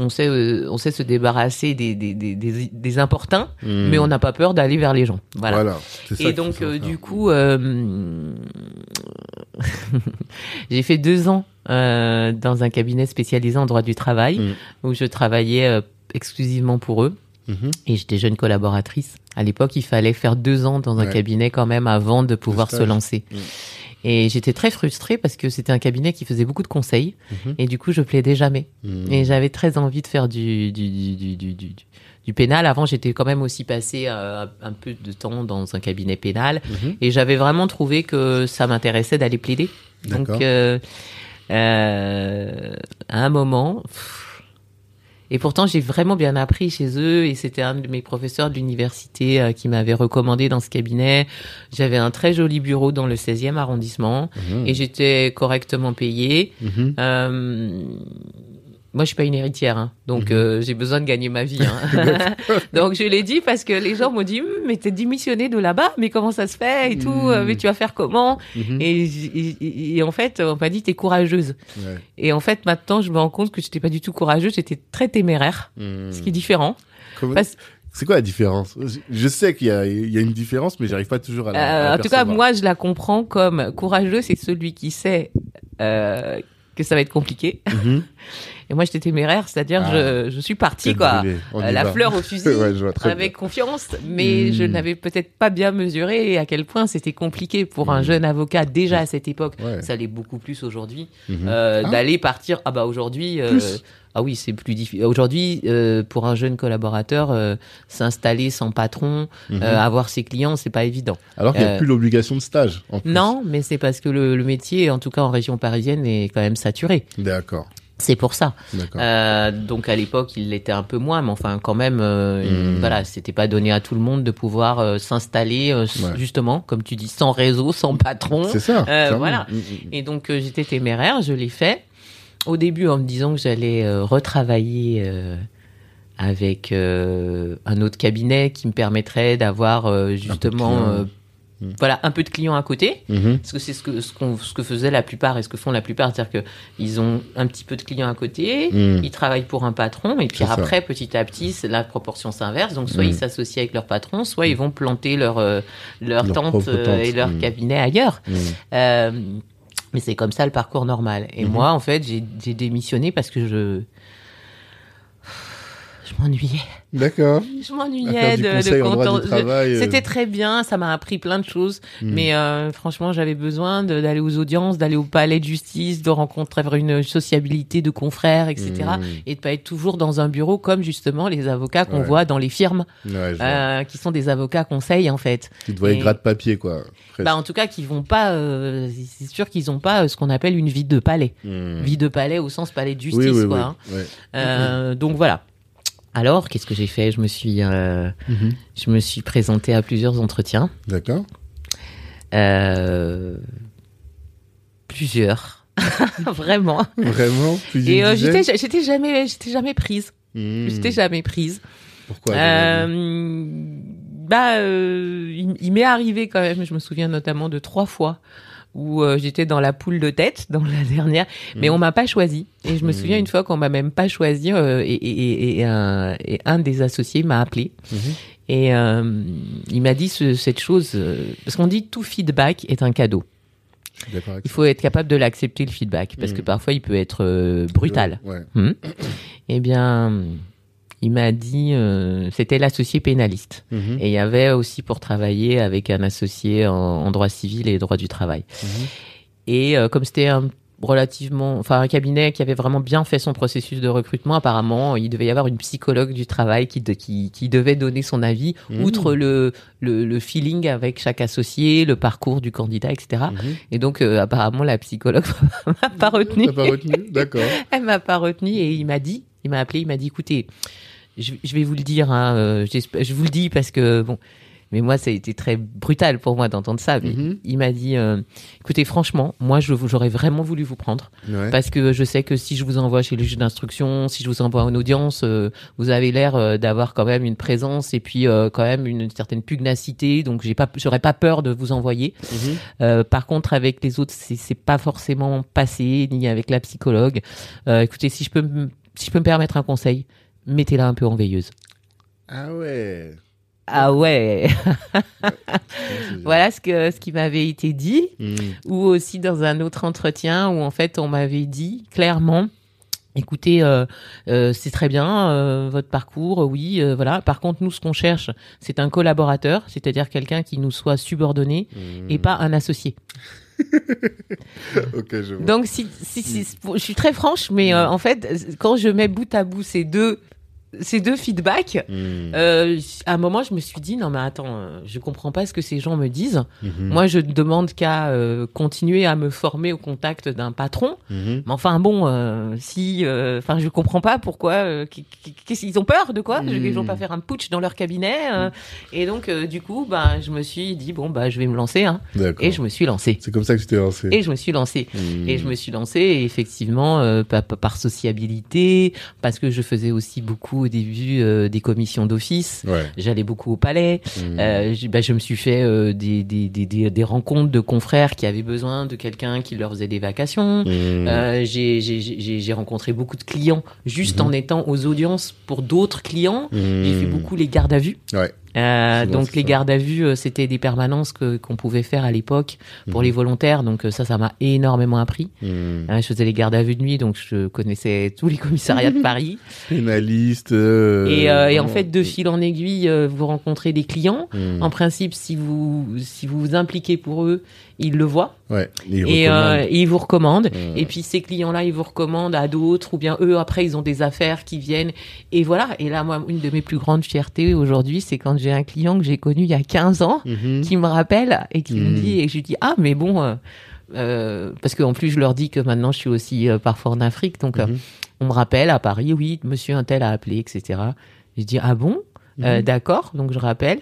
S2: On sait, on sait se débarrasser des des des, des, des importuns,
S1: Mhm.
S2: mais on n'a pas peur d'aller vers les gens. Voilà. Et donc, du coup, j'ai fait deux ans euh, dans un cabinet spécialisé en droit du travail, où je travaillais euh, exclusivement pour eux.
S1: Mhm.
S2: Et j'étais jeune collaboratrice. À l'époque, il fallait faire deux ans dans un
S1: Ouais.
S2: cabinet quand même avant de pouvoir se lancer. Et j'étais très frustrée parce que c'était un cabinet qui faisait beaucoup de conseils.
S1: Mhm.
S2: Et du coup, je plaidais jamais.
S1: Mhm.
S2: Et j'avais très envie de faire du, du, du, du, du, du, pénal. Avant, j'étais quand même aussi passé euh, un peu de temps dans un cabinet pénal. Et j'avais vraiment trouvé que ça m'intéressait d'aller plaider. Donc, euh, euh, à un moment... pff, et pourtant, j'ai vraiment bien appris chez eux. Et c'était un de mes professeurs de l'université euh, qui m'avait recommandé dans ce cabinet. J'avais un très joli bureau dans le 16e arrondissement.
S1: Mhm.
S2: Et j'étais correctement payée.
S1: Mhm.
S2: Euh, moi, je suis pas une héritière, hein, donc
S1: Mhm.
S2: euh, j'ai besoin de gagner ma vie. Hein. donc je l'ai dit parce que les gens m'ont dit, Hum, mais t'es démissionné de là-bas, mais comment ça se fait et tout,
S1: Mhm.
S2: euh, mais tu vas faire comment
S1: Mhm.
S2: et, j- et- et en fait, on m'a dit, t'es courageuse.
S1: Ouais.
S2: Et en fait, maintenant, je me rends compte que j'étais pas du tout courageuse, j'étais très téméraire,
S1: Mhm.
S2: ce qui est différent.
S1: Comment-
S2: Parce-
S1: C'est quoi la différence? Je- sais qu'il y a, il y a une différence, mais j'arrive pas toujours à la.
S2: Euh, en tout cas, moi, je la comprends comme courageux, c'est celui qui sait euh, que ça va être compliqué. Et moi, j'étais téméraire, c'est-à-dire
S1: Ah.
S2: je, je suis partie, quoi. Euh, la
S1: va.
S2: fleur au fusil,
S1: Ouais, je vois très
S2: avec confiance, mais
S1: Mm.
S2: je n'avais peut-être pas bien mesuré à quel point c'était compliqué pour un
S1: Mm.
S2: jeune avocat déjà à cette époque.
S1: Ouais.
S2: Ça l'est beaucoup plus aujourd'hui
S1: Mhm.
S2: euh,
S1: Ah.
S2: d'aller partir. Ah bah aujourd'hui, euh, ah oui, c'est plus difficile. Aujourd'hui, euh, pour un jeune collaborateur, euh, s'installer sans patron, euh, avoir ses clients, c'est pas évident.
S1: Alors qu'il n'y a plus l'obligation de stage. En plus.
S2: Non, mais c'est parce que le, le métier, en tout cas en région parisienne, est quand même saturé.
S1: D'accord.
S2: C'est pour ça. Euh, donc à l'époque, il l'était un peu moins, mais enfin quand même, euh,
S1: Mm.
S2: voilà, c'était pas donné à tout le monde de pouvoir euh, s'installer euh,
S1: Ouais.
S2: justement, comme tu dis, sans réseau, sans patron.
S1: C'est ça.
S2: voilà.
S1: Mhm.
S2: Et donc j'étais téméraire, je l'ai fait. Au début en me disant que j'allais retravailler avec un autre cabinet qui me permettrait d'avoir justement,
S1: Mm.
S2: voilà, un peu de clients à côté.
S1: Mhm.
S2: Parce que c'est ce que ce, qu'on ce que faisaient la plupart et ce que font la plupart, c'est-à-dire que ils ont un petit peu de clients à côté,
S1: Mhm.
S2: ils travaillent pour un patron et puis
S1: ça.
S2: après petit à petit la proportion s'inverse. Donc soit
S1: Mhm.
S2: ils s'associent avec leur patron, soit ils vont planter leur euh, leur,
S1: Leur
S2: tente, euh, et leur
S1: Mhm.
S2: cabinet ailleurs.
S1: Mhm.
S2: Euh, mais c'est comme ça le parcours normal. Et
S1: Mhm.
S2: moi en fait j'ai démissionné parce que je je m'ennuyais.
S1: D'accord.
S2: Je m'ennuyais de, de
S1: euh,
S2: C'était très bien, ça m'a appris plein de choses.
S1: hmm.
S2: Mais euh, franchement, j'avais besoin de- d'aller aux audiences, d'aller au palais de justice, de rencontrer une sociabilité de confrères, etc.
S1: Hmm.
S2: Et de pas être toujours dans un bureau comme justement les avocats qu'on
S1: Ouais.
S2: voit dans les firmes,
S1: Ouais,
S2: euh, qui sont des avocats conseils en fait.
S1: Te voyais
S2: et-
S1: gratte-papier, quoi. presque.
S2: Bah en tout cas, qui vont pas. c'est sûr qu'ils ont pas ce qu'on appelle une vie de palais,
S1: Hmm.
S2: vie de palais au sens palais de justice,
S1: oui, oui,
S2: quoi.
S1: oui.
S2: hein.
S1: Ouais.
S2: Donc voilà. Alors, qu'est-ce que j'ai fait? Je me suis, euh,
S1: Mhm.
S2: je me suis présentée à plusieurs entretiens.
S1: D'accord.
S2: Euh, plusieurs. Vraiment.
S1: Vraiment
S2: Et euh, j'étais, j'étais jamais, j'étais jamais prise.
S1: Hmm.
S2: J'étais jamais prise.
S1: Pourquoi
S2: Euh, bah, il, il m'est arrivé quand même. Je me souviens notamment de trois fois où euh, j'étais dans la poule de tête, dans la dernière, mais
S1: Mhm.
S2: on m'a pas choisi. Et je me
S1: Mhm.
S2: souviens une fois qu'on m'a même pas choisi euh, et, et, et, et un, et un des associés m'a appelé.
S1: Mhm.
S2: Et euh, il m'a dit ce- cette chose, parce qu'on dit tout feedback est un cadeau.
S1: Je suis
S2: Il faut être capable de l'accepter le feedback, parce que
S1: Mhm.
S2: parfois il peut être brutal.
S1: Ouais.
S2: Hmm. Eh bien, il m'a dit, euh, c'était l'associé pénaliste.
S1: Mhm.
S2: Et il y avait aussi pour travailler avec un associé en, en droit civil et droit du travail.
S1: Mhm.
S2: Et euh, comme c'était un relativement, enfin un cabinet qui avait vraiment bien fait son processus de recrutement, apparemment, il devait y avoir une psychologue du travail qui, de- qui, qui devait donner son avis,
S1: Mhm.
S2: outre le, le, le feeling avec chaque associé, le parcours du candidat, etc. Et donc, euh, apparemment, la psychologue m'a pas retenu.
S1: Pas retenu D'accord.
S2: Elle m'a pas retenu et il m'a dit, il m'a appelé, il m'a dit, écoutez, je, je vais vous le dire, hein, euh, je vous le dis parce que bon, mais moi ça a été très brutal pour moi d'entendre ça. Mais
S1: Mhm.
S2: il m'a dit, euh, écoutez, franchement, moi j'aurais vraiment voulu vous prendre
S1: Ouais.
S2: parce que je sais que si je vous envoie chez le juge d'instruction, si je vous envoie en audience, euh, vous avez l'air euh, d'avoir quand même une présence et puis euh, quand même une certaine pugnacité. Donc j'ai pas, j'aurais pas peur de vous envoyer. Euh, par contre, avec les autres, c'est pas forcément passé, ni avec la psychologue. Euh, écoutez, si je peux, me- si je peux me permettre un conseil, mettez-la un peu en veilleuse.
S1: Ah ouais.
S2: Ah ouais, voilà ce que ce qui m'avait été dit,
S1: Mhm.
S2: ou aussi dans un autre entretien où en fait on m'avait dit clairement. Écoutez, euh, euh, c'est très bien euh, votre parcours, oui, voilà. Par contre, nous, ce qu'on cherche, c'est un collaborateur, c'est-à-dire quelqu'un qui nous soit subordonné
S1: Mhm.
S2: et pas un associé.
S1: Ok, je vois.
S2: Donc, si, si, si, je suis très franche, mais euh, en fait, quand je mets bout à bout ces deux, ces deux feedbacks,
S1: Mhm.
S2: euh, à un moment, je me suis dit non mais attends, euh, je comprends pas ce que ces gens me disent.
S1: Mhm.
S2: Moi, je ne demande qu'à euh, continuer à me former au contact d'un patron.
S1: Mhm.
S2: Mais enfin bon, euh, si, euh, enfin, je comprends pas pourquoi. euh, qu- qu- Qu'est-ce qu'ils ont peur de quoi?
S1: Mm.
S2: Ils vont pas faire un putsch dans leur cabinet. euh, Et donc, euh, du coup, bah, je me suis dit bon bah, je vais me lancer. Hein, et je me suis lancée.
S1: C'est comme ça que tu t'es lancé.
S2: Et je me suis lancée.
S1: Mhm.
S2: Et je me suis lancée, et effectivement, euh, par, par sociabilité, parce que je faisais aussi beaucoup au début euh, des commissions d'office.
S1: Ouais.
S2: J'allais beaucoup au palais.
S1: Mhm.
S2: Euh, bah, je me suis fait euh, des, des, des, rencontres de confrères qui avaient besoin de quelqu'un qui leur faisait des vacations. Euh, j'ai- rencontré beaucoup de clients juste
S1: Mhm.
S2: en étant aux audiences pour d'autres clients. J'ai fait beaucoup les gardes à vue.
S1: Ouais.
S2: Euh, donc les
S1: ça.
S2: gardes à vue, euh, c'était des permanences que qu'on pouvait faire à l'époque pour
S1: Mhm.
S2: les volontaires. Donc euh, ça, ça m'a énormément appris.
S1: Mhm.
S2: Euh, je faisais les gardes à vue de nuit, donc je connaissais tous les commissariats de Paris.
S1: Pénaliste. euh,
S2: et, euh, et en fait, de fil en aiguille, euh, vous rencontrez des clients.
S1: Mhm.
S2: En principe, si vous si vous vous impliquez pour eux, ils le voient
S1: Ouais. Et il
S2: euh, et ils vous recommandent. Et puis ces clients-là, ils vous recommandent à d'autres, ou bien eux après, ils ont des affaires qui viennent. Et voilà. Et là, moi, une de mes plus grandes fiertés aujourd'hui, c'est quand j'ai un client que j'ai connu il y a 15 ans,
S1: Mhm.
S2: qui me rappelle et qui me
S1: Mhm.
S2: dit et je lui dis ah mais bon. euh, euh, parce qu'en plus je leur dis que maintenant je suis aussi euh, parfois en Afrique donc euh,
S1: Mhm.
S2: on me rappelle à Paris oui monsieur un tel a appelé etc je dis ah bon? Euh, d'accord donc je rappelle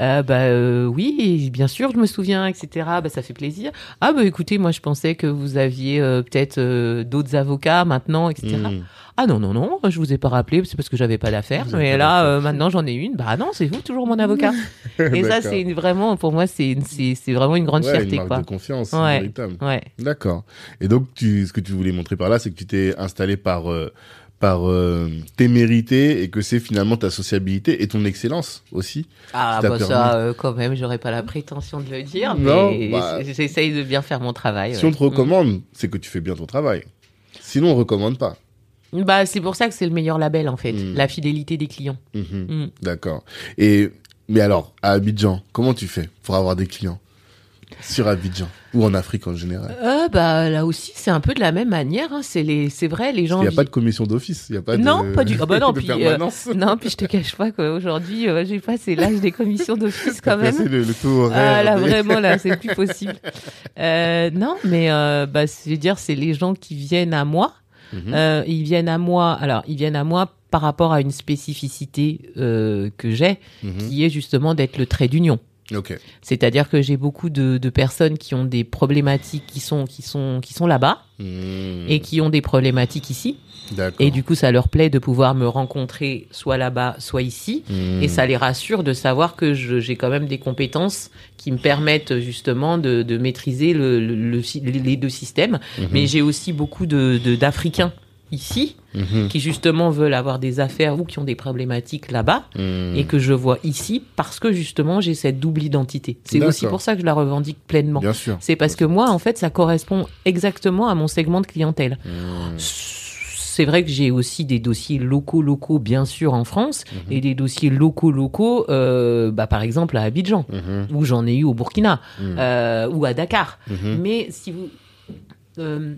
S2: euh, bah euh, oui bien sûr je me souviens etc bah ça fait plaisir ah bah écoutez moi je pensais que vous aviez euh, peut-être euh, d'autres avocats maintenant etc
S1: Mhm.
S2: ah non non non je vous ai pas rappelé c'est parce que j'avais pas d'affaires mais là maintenant j'en ai une bah non c'est vous toujours mon avocat et ça c'est vraiment pour moi c'est c'est vraiment une grande
S1: Ouais,
S2: fierté
S1: une marque
S2: quoi
S1: de confiance,
S2: Ouais.
S1: véritable.
S2: ouais
S1: D'accord. Et donc, tu, ce que tu voulais montrer par là, c'est que tu t'es installé par, par euh, témérité et que c'est finalement ta sociabilité et ton excellence aussi.
S2: ah bah
S1: permis.
S2: ça euh, quand même j'aurais pas la prétention de le dire
S1: Non,
S2: mais
S1: bah,
S2: j'essaye de bien faire mon travail
S1: Si
S2: ouais.
S1: on te recommande, c'est que tu fais bien ton travail. Sinon, on recommande pas.
S2: Bah, c'est pour ça que c'est le meilleur label, en fait.
S1: Mm.
S2: La fidélité des clients.
S1: Mhm.
S2: Mm.
S1: D'accord. Et mais alors, à Abidjan, comment tu fais pour avoir des clients? Sur Abidjan ou en Afrique en général
S2: Euh, bah, là aussi, c'est un peu de la même manière. hein. C'est les, c'est vrai, les gens.
S1: Il n'y a pas de commission d'office, il n'y a pas de
S2: Non, pas du- ah bah non, puis, euh. Non, puis je te cache pas qu'aujourd'hui, euh, j'ai passé l'âge des commissions d'office quand même.
S1: Passer le, le taux horaire.
S2: Ah là,
S1: des-
S2: vraiment, là, c'est plus possible. Euh, non, mais euh, bah, c'est dire, c'est les gens qui viennent à moi.
S1: Mhm.
S2: Euh, ils viennent à moi. Alors, ils viennent à moi par rapport à une spécificité euh, que j'ai,
S1: Mhm.
S2: qui est justement d'être le trait d'union. C'est-à-dire que j'ai beaucoup de, de personnes qui ont des problématiques qui sont qui sont qui sont là-bas
S1: Mhm.
S2: et qui ont des problématiques ici. Et du coup, ça leur plaît de pouvoir me rencontrer soit là-bas, soit ici.
S1: Mhm.
S2: Et ça les rassure de savoir que j'ai quand même des compétences qui me permettent justement de, de maîtriser le, le- le sy- les deux systèmes.
S1: Mhm.
S2: Mais j'ai aussi beaucoup de de- d'Africains ici
S1: Mhm.
S2: qui justement veulent avoir des affaires ou qui ont des problématiques là-bas
S1: Mhm.
S2: et que je vois ici parce que justement j'ai cette double identité. C'est aussi pour ça que je la revendique pleinement. C'est parce que moi, en fait, ça correspond exactement à mon segment de clientèle.
S1: Mhm.
S2: C'est vrai que j'ai aussi des dossiers locaux, locaux, bien sûr, en France, et des dossiers locaux, locaux, euh, bah, par exemple à Abidjan, où j'en ai eu au Burkina, euh, ou à Dakar. Mais si vous, euh,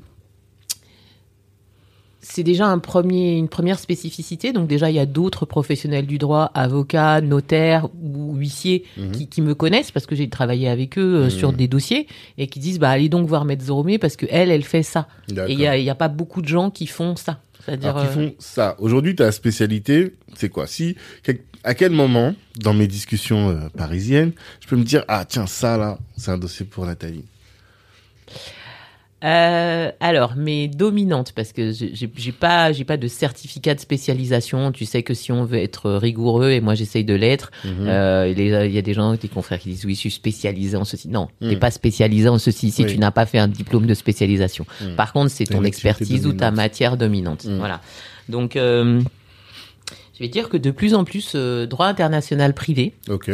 S2: c'est déjà un premier, une première spécificité. Donc déjà, il y a d'autres professionnels du droit, avocats, notaires ou huissiers
S1: Mhm.
S2: qui, qui me connaissent parce que j'ai travaillé avec eux euh,
S1: Mhm.
S2: sur des dossiers et qui disent bah allez donc voir Maître Zoromé parce que elle, elle fait ça. Et il y a, y a pas beaucoup de gens qui font ça. C'est-à-dire
S1: qui
S2: euh,
S1: font ça. Aujourd'hui, ta spécialité, c'est quoi? Si, à quel moment, dans mes discussions euh, parisiennes, je peux me dire, ah tiens, ça là, c'est un dossier pour Nathalie?
S2: Euh, alors, mes dominantes, parce que j'ai pas, j'ai pas de certificat de spécialisation. Tu sais que si on veut être rigoureux, et moi j'essaye de l'être,
S1: Mhm.
S2: euh, il y a- des gens, des confrères qui disent oui, je suis spécialisé en ceci. Non,
S1: Mm.
S2: t'es pas spécialisé en ceci si
S1: Oui.
S2: tu n'as pas fait un diplôme de spécialisation.
S1: Mm.
S2: Par contre, c'est ton expertise ou ta
S1: dominante.
S2: matière dominante. Voilà. Donc, euh, je vais dire que de plus en plus, euh, droit international privé.
S1: Ok.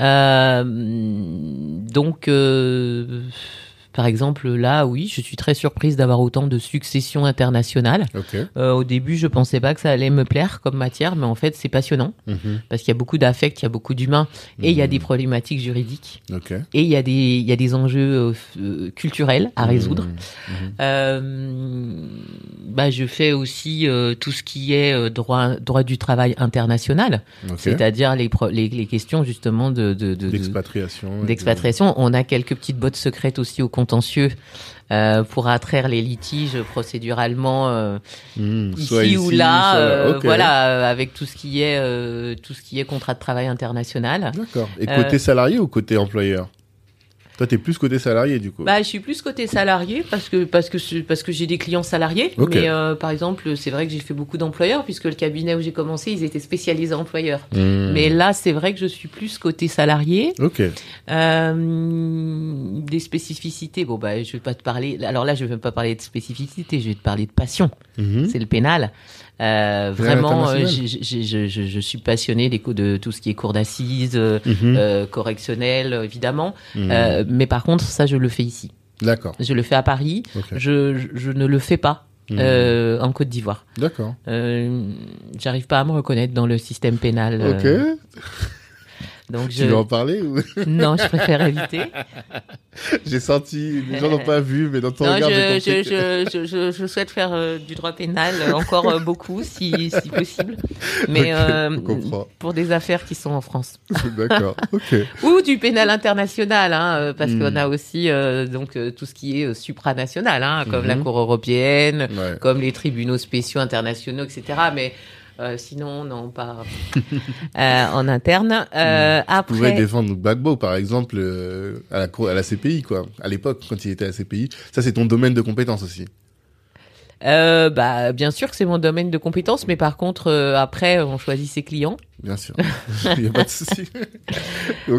S2: Euh, donc, euh, par exemple, là, oui, je suis très surprise d'avoir autant de successions internationales. Euh, au début, je pensais pas que ça allait me plaire comme matière, mais en fait, c'est passionnant
S1: Mhm.
S2: parce qu'il y a beaucoup d'affect, il y a beaucoup d'humains et il y a
S1: Mhm.
S2: des problématiques juridiques et il y a des il y a des enjeux euh, euh, culturels à résoudre.
S1: Mhm.
S2: Euh, bah, je fais aussi tout ce qui est droit droit du travail international, c'est-à-dire les, pro- les les questions justement de de, de- de-
S1: D'expatriation.
S2: d'expatriation. On a quelques petites bottes secrètes aussi au contentieux euh, pour attraire les litiges procéduralement euh,
S1: Mhm.
S2: ici, ou là,
S1: soit-
S2: euh, voilà, avec tout ce qui est tout ce qui est contrat de travail international.
S1: D'accord. Et côté salarié ou côté employeur? Toi, t'es plus côté salarié du coup.
S2: Bah, je suis plus côté salarié parce que parce que parce que j'ai des clients salariés.
S1: Ok.
S2: Mais euh, par exemple, c'est vrai que j'ai fait beaucoup d'employeurs puisque le cabinet où j'ai commencé, ils étaient spécialisés employeurs.
S1: Mhm.
S2: Mais là, c'est vrai que je suis plus côté salarié.
S1: Ok.
S2: Euh, des spécificités. Bon, bah, je vais pas te parler. Alors là, je vais pas parler de spécificité. Je vais te parler de passion.
S1: Mhm.
S2: C'est le pénal. Euh, vraiment, euh, je, je, je suis passionné des de tout ce qui est cours d'assises, euh,
S1: Mhm.
S2: euh, correctionnel, évidemment. Euh, mais par contre, ça, je le fais ici.
S1: D'accord.
S2: Je le fais à Paris. Je, je, ne le fais pas euh, en Côte d'Ivoire.
S1: D'accord.
S2: Euh, J'arrive pas à me reconnaître dans le système pénal.
S1: Ok. Tu veux en parler ou?
S2: Non, je préfère éviter.
S1: J'ai senti, les gens n'ont pas vu, mais dans ton
S2: Non,
S1: regard,
S2: je,
S1: j'ai
S2: je, je, je, souhaite faire euh, du droit pénal encore euh, beaucoup, si, si possible, mais euh, pour des affaires qui sont en France
S1: D'accord. Ok.
S2: ou du pénal international, hein, parce
S1: Hmm.
S2: qu'on a aussi donc tout ce qui est supranational, hein, comme la
S1: Mhm.
S2: Cour européenne,
S1: Ouais.
S2: comme les tribunaux spéciaux internationaux, etc. Mais sinon, non, pas euh, en interne. Euh,
S1: Tu pouvais
S2: après,
S1: défendre Gbagbo, par exemple, euh, à la cour, à la CPI, quoi. À l'époque, quand il était à la CPI. Ça, c'est ton domaine de compétence aussi.
S2: euh, bah, bien sûr que c'est mon domaine de compétence, mais par contre, euh, après, on choisit ses clients.
S1: Bien sûr. Il n'y a pas de souci.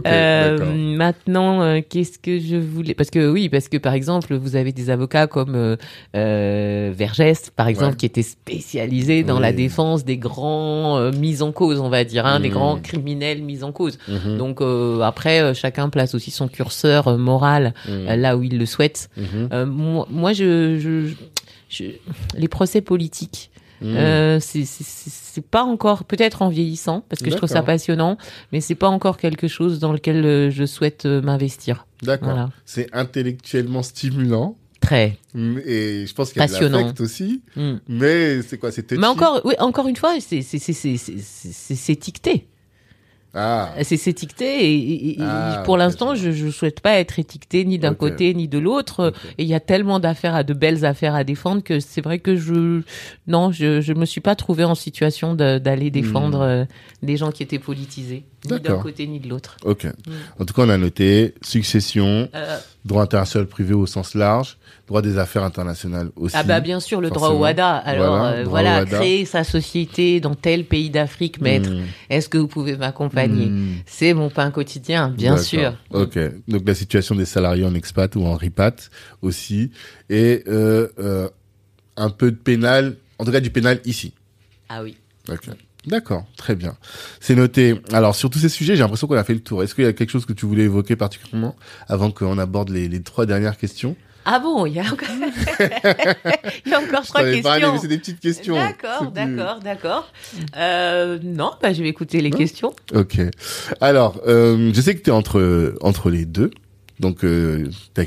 S2: Euh, maintenant, euh, qu'est-ce que je voulais Parce que oui, parce que par exemple, vous avez des avocats comme euh, Vergès, par exemple,
S1: Ouais.
S2: qui étaient spécialisés dans
S1: Oui.
S2: la défense des grands mises en cause, on va dire, hein, des
S1: Mhm.
S2: grands criminels mis en cause.
S1: Mhm,
S2: Donc après, chacun place aussi son curseur moral euh, là où il le souhaite. moi, moi, je, je, je- les procès politiques.
S1: Mmh.
S2: Euh, c'est- pas encore, peut-être en vieillissant, parce que je trouve ça passionnant, mais c'est pas encore quelque chose dans lequel euh, je souhaite euh, m'investir.
S1: D'accord.
S2: Voilà.
S1: C'est intellectuellement stimulant.
S2: Très.
S1: Et je pense qu'il y a de
S2: Passionnant.
S1: l'affect aussi.
S2: Mm.
S1: Mais c'est quoi C'est touchy?
S2: Mais encore, oui, encore une fois, c'est étiqueté.
S1: Ah,
S2: C'est c'est étiqueté et,
S1: Ah,
S2: pour l'instant,
S1: je
S2: je souhaite pas être étiqueté ni d'un côté ni de l'autre. Et il y a tellement d'affaires, à de belles affaires à défendre que c'est vrai que je, non, je, je me suis pas trouvé en situation de- d'aller défendre euh, des gens qui étaient politisés, ni d'un
S1: Hmm.
S2: Côté ni de l'autre.
S1: ok. En tout cas, on a noté succession,
S2: Euh,
S1: droit international privé au sens large, droit des affaires internationales aussi.
S2: ah bah bien sûr le droit au. WADA. Alors
S1: Voilà,
S2: euh, voilà,
S1: WADA.
S2: créer sa société dans tel pays d'Afrique, maître.
S1: Mm.
S2: Est-ce que vous pouvez m'accompagner
S1: Mm.
S2: C'est mon pain quotidien, bien sûr.
S1: Ok. Donc la situation des salariés en expat ou en ripat aussi. Et euh, euh, un peu de pénal, en tout cas du pénal ici.
S2: Ah oui.
S1: Ok. D'accord, très bien. C'est noté. Alors sur tous ces sujets, j'ai l'impression qu'on a fait le tour. Est-ce qu'il y a quelque chose que tu voulais évoquer particulièrement avant qu'on aborde les, les trois dernières questions?
S2: Ah bon, il y a encore, il y a encore
S1: Je
S2: trois
S1: parlé,
S2: questions.
S1: mais c'est des petites questions.
S2: D'accord,
S1: C'est plus-
S2: d'accord, d'accord. Euh, non, bah, je vais écouter les questions.
S1: Ok. Alors, euh, je sais que tu es entre, entre les deux. Donc, euh, tu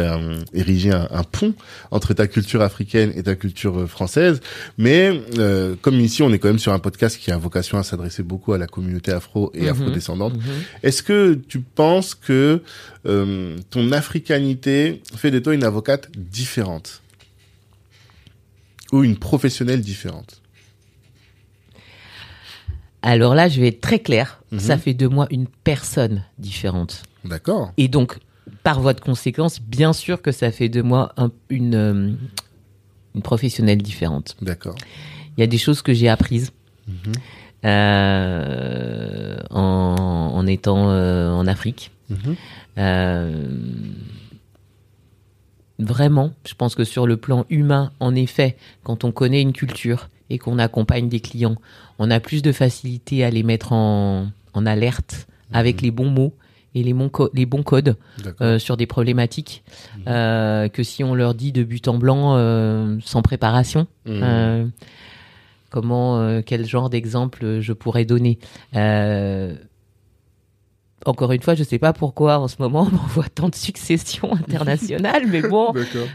S1: as, érigé un, un pont entre ta culture africaine et ta culture euh, française. Mais euh, comme ici, on est quand même sur un podcast qui a vocation à s'adresser beaucoup à la communauté afro et
S2: Mhm.
S1: afrodescendante.
S2: Mhm.
S1: Est-ce que tu penses que euh, ton africanité fait de toi une avocate différente? Ou une professionnelle différente?
S2: Alors là, je vais être très clair.
S1: Mhm.
S2: Ça fait de moi une personne différente.
S1: D'accord.
S2: Et donc, par voie de conséquence, bien sûr que ça fait de moi un- une, euh, une professionnelle différente.
S1: D'accord.
S2: Il y a des choses que j'ai apprises
S1: Mhm.
S2: euh, en, en étant euh, en Afrique.
S1: Mhm.
S2: Euh, vraiment, je pense que sur le plan humain, en effet, quand on connaît une culture et qu'on accompagne des clients, on a plus de facilité à les mettre en, en alerte avec les bons mots et les bons, co- les bons codes euh, sur des problématiques euh, que si on leur dit de but en blanc euh, sans préparation.
S1: Mhm.
S2: Comment, quel genre d'exemple je pourrais donner Encore une fois, je sais pas pourquoi en ce moment on voit tant de successions internationales, mais bon,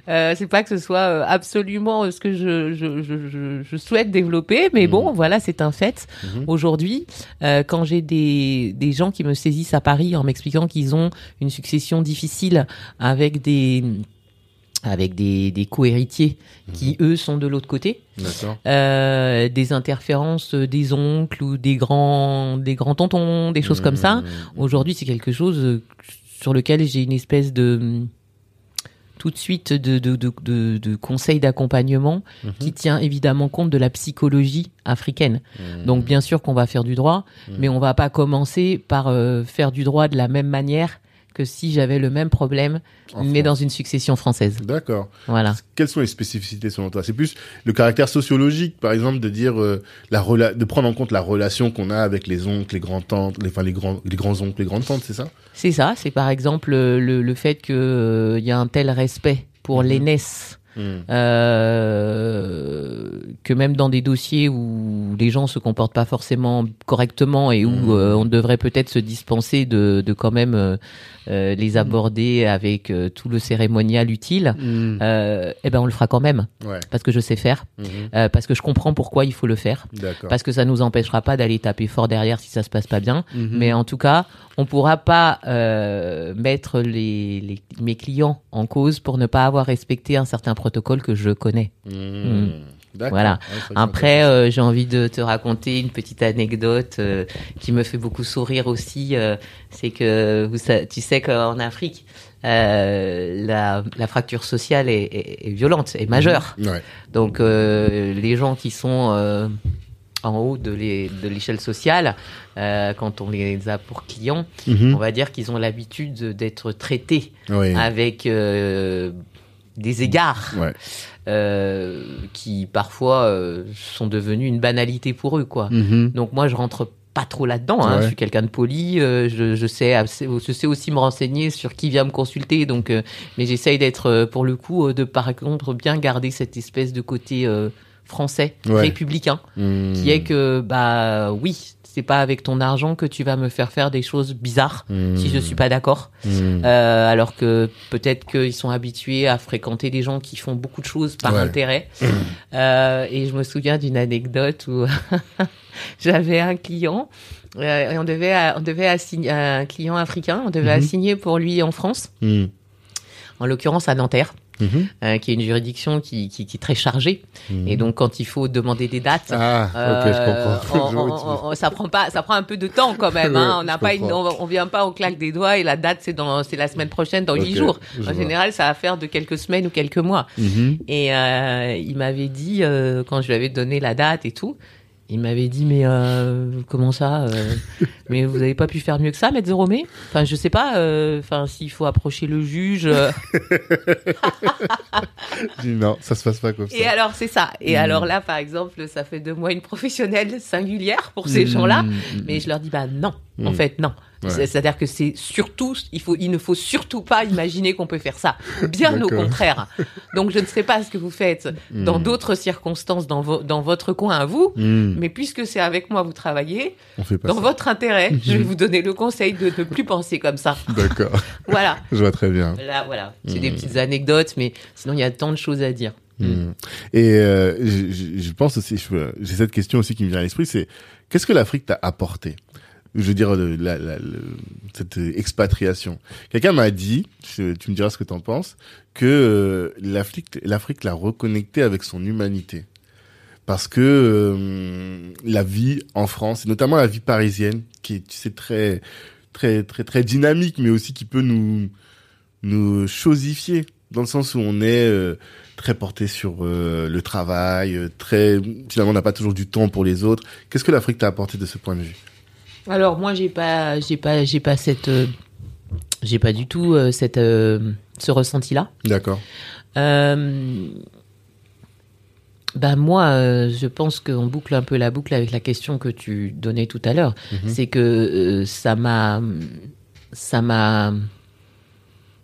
S2: euh, c'est pas que ce soit euh, absolument euh, ce que je, je, je, je, je souhaite développer, mais
S1: Mhm.
S2: bon, voilà, c'est un fait.
S1: Mhm.
S2: Aujourd'hui, euh, quand j'ai des, des gens qui me saisissent à Paris en m'expliquant qu'ils ont une succession difficile avec des avec des, des co-héritiers qui, eux, sont de l'autre côté, euh, des interférences des oncles ou des grands, des grands tontons, des choses comme ça.
S1: Mhm.
S2: Aujourd'hui, c'est quelque chose euh, sur lequel j'ai une espèce de hum, tout de suite de, de, de, de, conseils d'accompagnement
S1: Mhm.
S2: qui tient évidemment compte de la psychologie africaine.
S1: Mhm.
S2: Donc bien sûr qu'on va faire du droit,
S1: Mhm.
S2: mais on va pas commencer par euh, faire du droit de la même manière que si j'avais le même problème,
S1: En
S2: mais dans une succession française.
S1: D'accord.
S2: Voilà.
S1: Quelles sont les spécificités selon toi? C'est plus le caractère sociologique, par exemple, de dire euh, la rela- de prendre en compte la relation qu'on a avec les oncles, les grands tantes, les, enfin les grands, les grands oncles, les grandes tantes, c'est ça?
S2: C'est ça, c'est par exemple euh, le, le fait qu'il y a un tel respect pour
S1: Mhm.
S2: l'aînesse
S1: Mhm.
S2: euh, que même dans des dossiers où les gens se comportent pas forcément correctement et où euh, on devrait peut-être se dispenser de, de quand même euh, les aborder avec euh, tout le cérémonial utile,
S1: Mhm.
S2: euh, eh ben on le fera quand même
S1: Ouais.
S2: parce que je sais faire,
S1: Mhm.
S2: euh, parce que je comprends pourquoi il faut le faire, parce que ça nous empêchera pas d'aller taper fort derrière si ça se passe pas bien.
S1: Mhm.
S2: Mais en tout cas, on pourra pas mettre les, les- mes clients en cause pour ne pas avoir respecté un certain protocole que je connais.
S1: Mhm.
S2: Voilà.
S1: Ouais, que
S2: Après, euh, j'ai envie de te raconter une petite anecdote euh, qui me fait beaucoup sourire aussi. euh, c'est que vous, tu sais qu'en Afrique, la, la fracture sociale est, est- est violente, est majeure.
S1: Ouais.
S2: Donc, les gens qui sont en haut de l'é- de l'échelle sociale, euh, quand on les a pour clients,
S1: Mhm.
S2: on va dire qu'ils ont l'habitude d'être traités avec euh, des égards
S1: Ouais.
S2: euh, qui parfois euh, sont devenus une banalité pour eux, quoi.
S1: Mhm.
S2: Donc moi, je rentre pas trop là-dedans. Hein.
S1: Ouais.
S2: Je suis quelqu'un de poli. euh, je, je sais, je sais aussi me renseigner sur qui vient me consulter. Donc, euh, mais j'essaye d'être, euh, pour le coup, euh, de par contre bien garder cette espèce de côté euh, français
S1: Ouais.
S2: républicain,
S1: Hmm.
S2: qui est que bah oui, c'est pas avec ton argent que tu vas me faire faire des choses bizarres
S1: Hmm.
S2: si je suis pas d'accord.
S1: Hmm.
S2: Euh, alors que peut-être qu'ils sont habitués à fréquenter des gens qui font beaucoup de choses par
S1: Ouais.
S2: intérêt. Euh, et je me souviens d'une anecdote où j'avais un client euh, et on devait on devait assigner un client africain, on devait assigner pour lui en France,
S1: Hmm.
S2: en l'occurrence à Nanterre,
S1: Mhm.
S2: euh, qui est une juridiction qui, qui, qui est très chargée.
S1: Hmm.
S2: Et donc quand il faut demander des dates.
S1: Ah, je
S2: euh,
S1: comprends.
S2: on- on- on- ça prend pas, ça prend un peu de temps quand même.
S1: Ouais,
S2: hein. On n'a pas, une, on, vient pas au claque des doigts et la date c'est dans, c'est la semaine prochaine, dans huit jours. En
S1: vois.
S2: général, ça va faire de quelques semaines ou quelques mois.
S1: Mhm.
S2: Et euh, il m'avait dit quand je lui avais donné la date et tout, il m'avait dit mais euh, comment ça euh, Mais vous avez pas pu faire mieux que ça, Maître Enfin, je sais pas. euh, s'il faut approcher le juge.
S1: dis non, ça se passe pas comme ça.
S2: Et alors, c'est ça. Et
S1: Mm.
S2: alors là, par exemple, ça fait de moi une professionnelle singulière pour ces gens-là.
S1: Hmm.
S2: Mais je leur dis bah non, en
S1: Mm.
S2: fait non.
S1: Ouais.
S2: C'est-à-dire que c'est surtout, il faut, il ne faut surtout pas imaginer qu'on peut faire ça. Bien au contraire. Donc je ne sais pas ce que vous faites dans
S1: Mm.
S2: d'autres circonstances dans, vo- dans votre coin à vous,
S1: Hmm.
S2: mais puisque c'est avec moi vous travaillez, dans
S1: ça.
S2: votre intérêt, je vais vous donner le conseil de ne plus penser comme ça.
S1: D'accord,
S2: Voilà.
S1: je vois très bien.
S2: Là, voilà. C'est des petites anecdotes, mais sinon il y a tant de choses à dire.
S1: Hmm. Et euh, je, je- pense aussi, j'ai cette question aussi qui me vient à l'esprit, c'est qu'est-ce que l'Afrique t'a apporté? Je veux dire, cette expatriation. Quelqu'un m'a dit, tu me diras ce que t'en penses, que euh, l'Afrique, l'Afrique l'a reconnecté avec son humanité. Parce que euh, la vie en France, et notamment la vie parisienne, qui est, tu sais, très, très, très, très dynamique, mais aussi qui peut nous, nous dans le sens où on est euh, très porté sur le travail, très finalement on n'a pas toujours du temps pour les autres. Qu'est-ce que l'Afrique t'a apporté de ce point de vue?
S2: Alors moi j'ai pas, j'ai pas, j'ai pas cette, euh, j'ai pas du tout euh, cette, euh, ce ressenti-là.
S1: D'accord.
S2: Euh, bah moi, je pense qu'on boucle un peu la boucle avec la question que tu donnais tout à l'heure.
S1: Mhm.
S2: C'est que ça m'a, ça m'a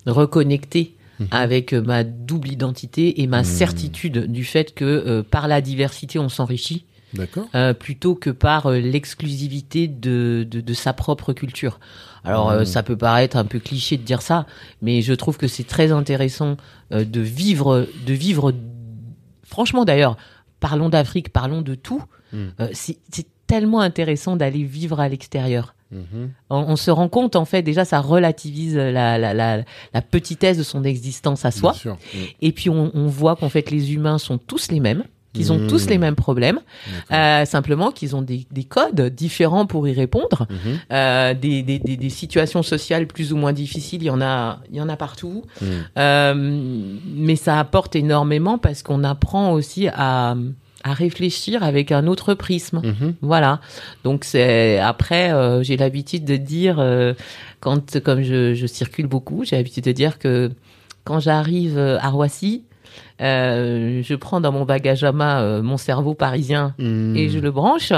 S2: reconnecté
S1: Mhm.
S2: avec ma double identité et ma
S1: Mhm.
S2: certitude du fait que euh, par la diversité on s'enrichit
S1: D'accord.
S2: Euh, plutôt que par euh, l'exclusivité de, de, de sa propre culture. Alors euh,
S1: Mhm.
S2: ça peut paraître un peu cliché de dire ça, mais je trouve que c'est très intéressant euh, de vivre, de vivre. Franchement d'ailleurs, parlons d'Afrique, parlons de tout. Euh, c'est tellement intéressant d'aller vivre à l'extérieur.
S1: Mhm.
S2: On, on se rend compte en fait déjà ça relativise la, la, la, la petitesse de son existence à soi.
S1: Bien sûr. Mhm.
S2: Et puis on, on voit qu'en fait les humains sont tous les mêmes, qu'ils ont
S1: Mmh.
S2: tous les mêmes problèmes, euh, simplement qu'ils ont des, des codes différents pour y répondre,
S1: Mhm.
S2: euh, des, des, des, des situations sociales plus ou moins difficiles, il y en a, il y en a partout.
S1: Mhm.
S2: Euh, mais ça apporte énormément parce qu'on apprend aussi à, à réfléchir avec un autre prisme. Voilà. Donc c'est après euh, j'ai l'habitude de dire euh, quand comme je, je circule beaucoup, j'ai l'habitude de dire que quand j'arrive à Roissy, euh, je prends dans mon bagage à main euh, mon cerveau parisien
S1: Mhm.
S2: et je le branche.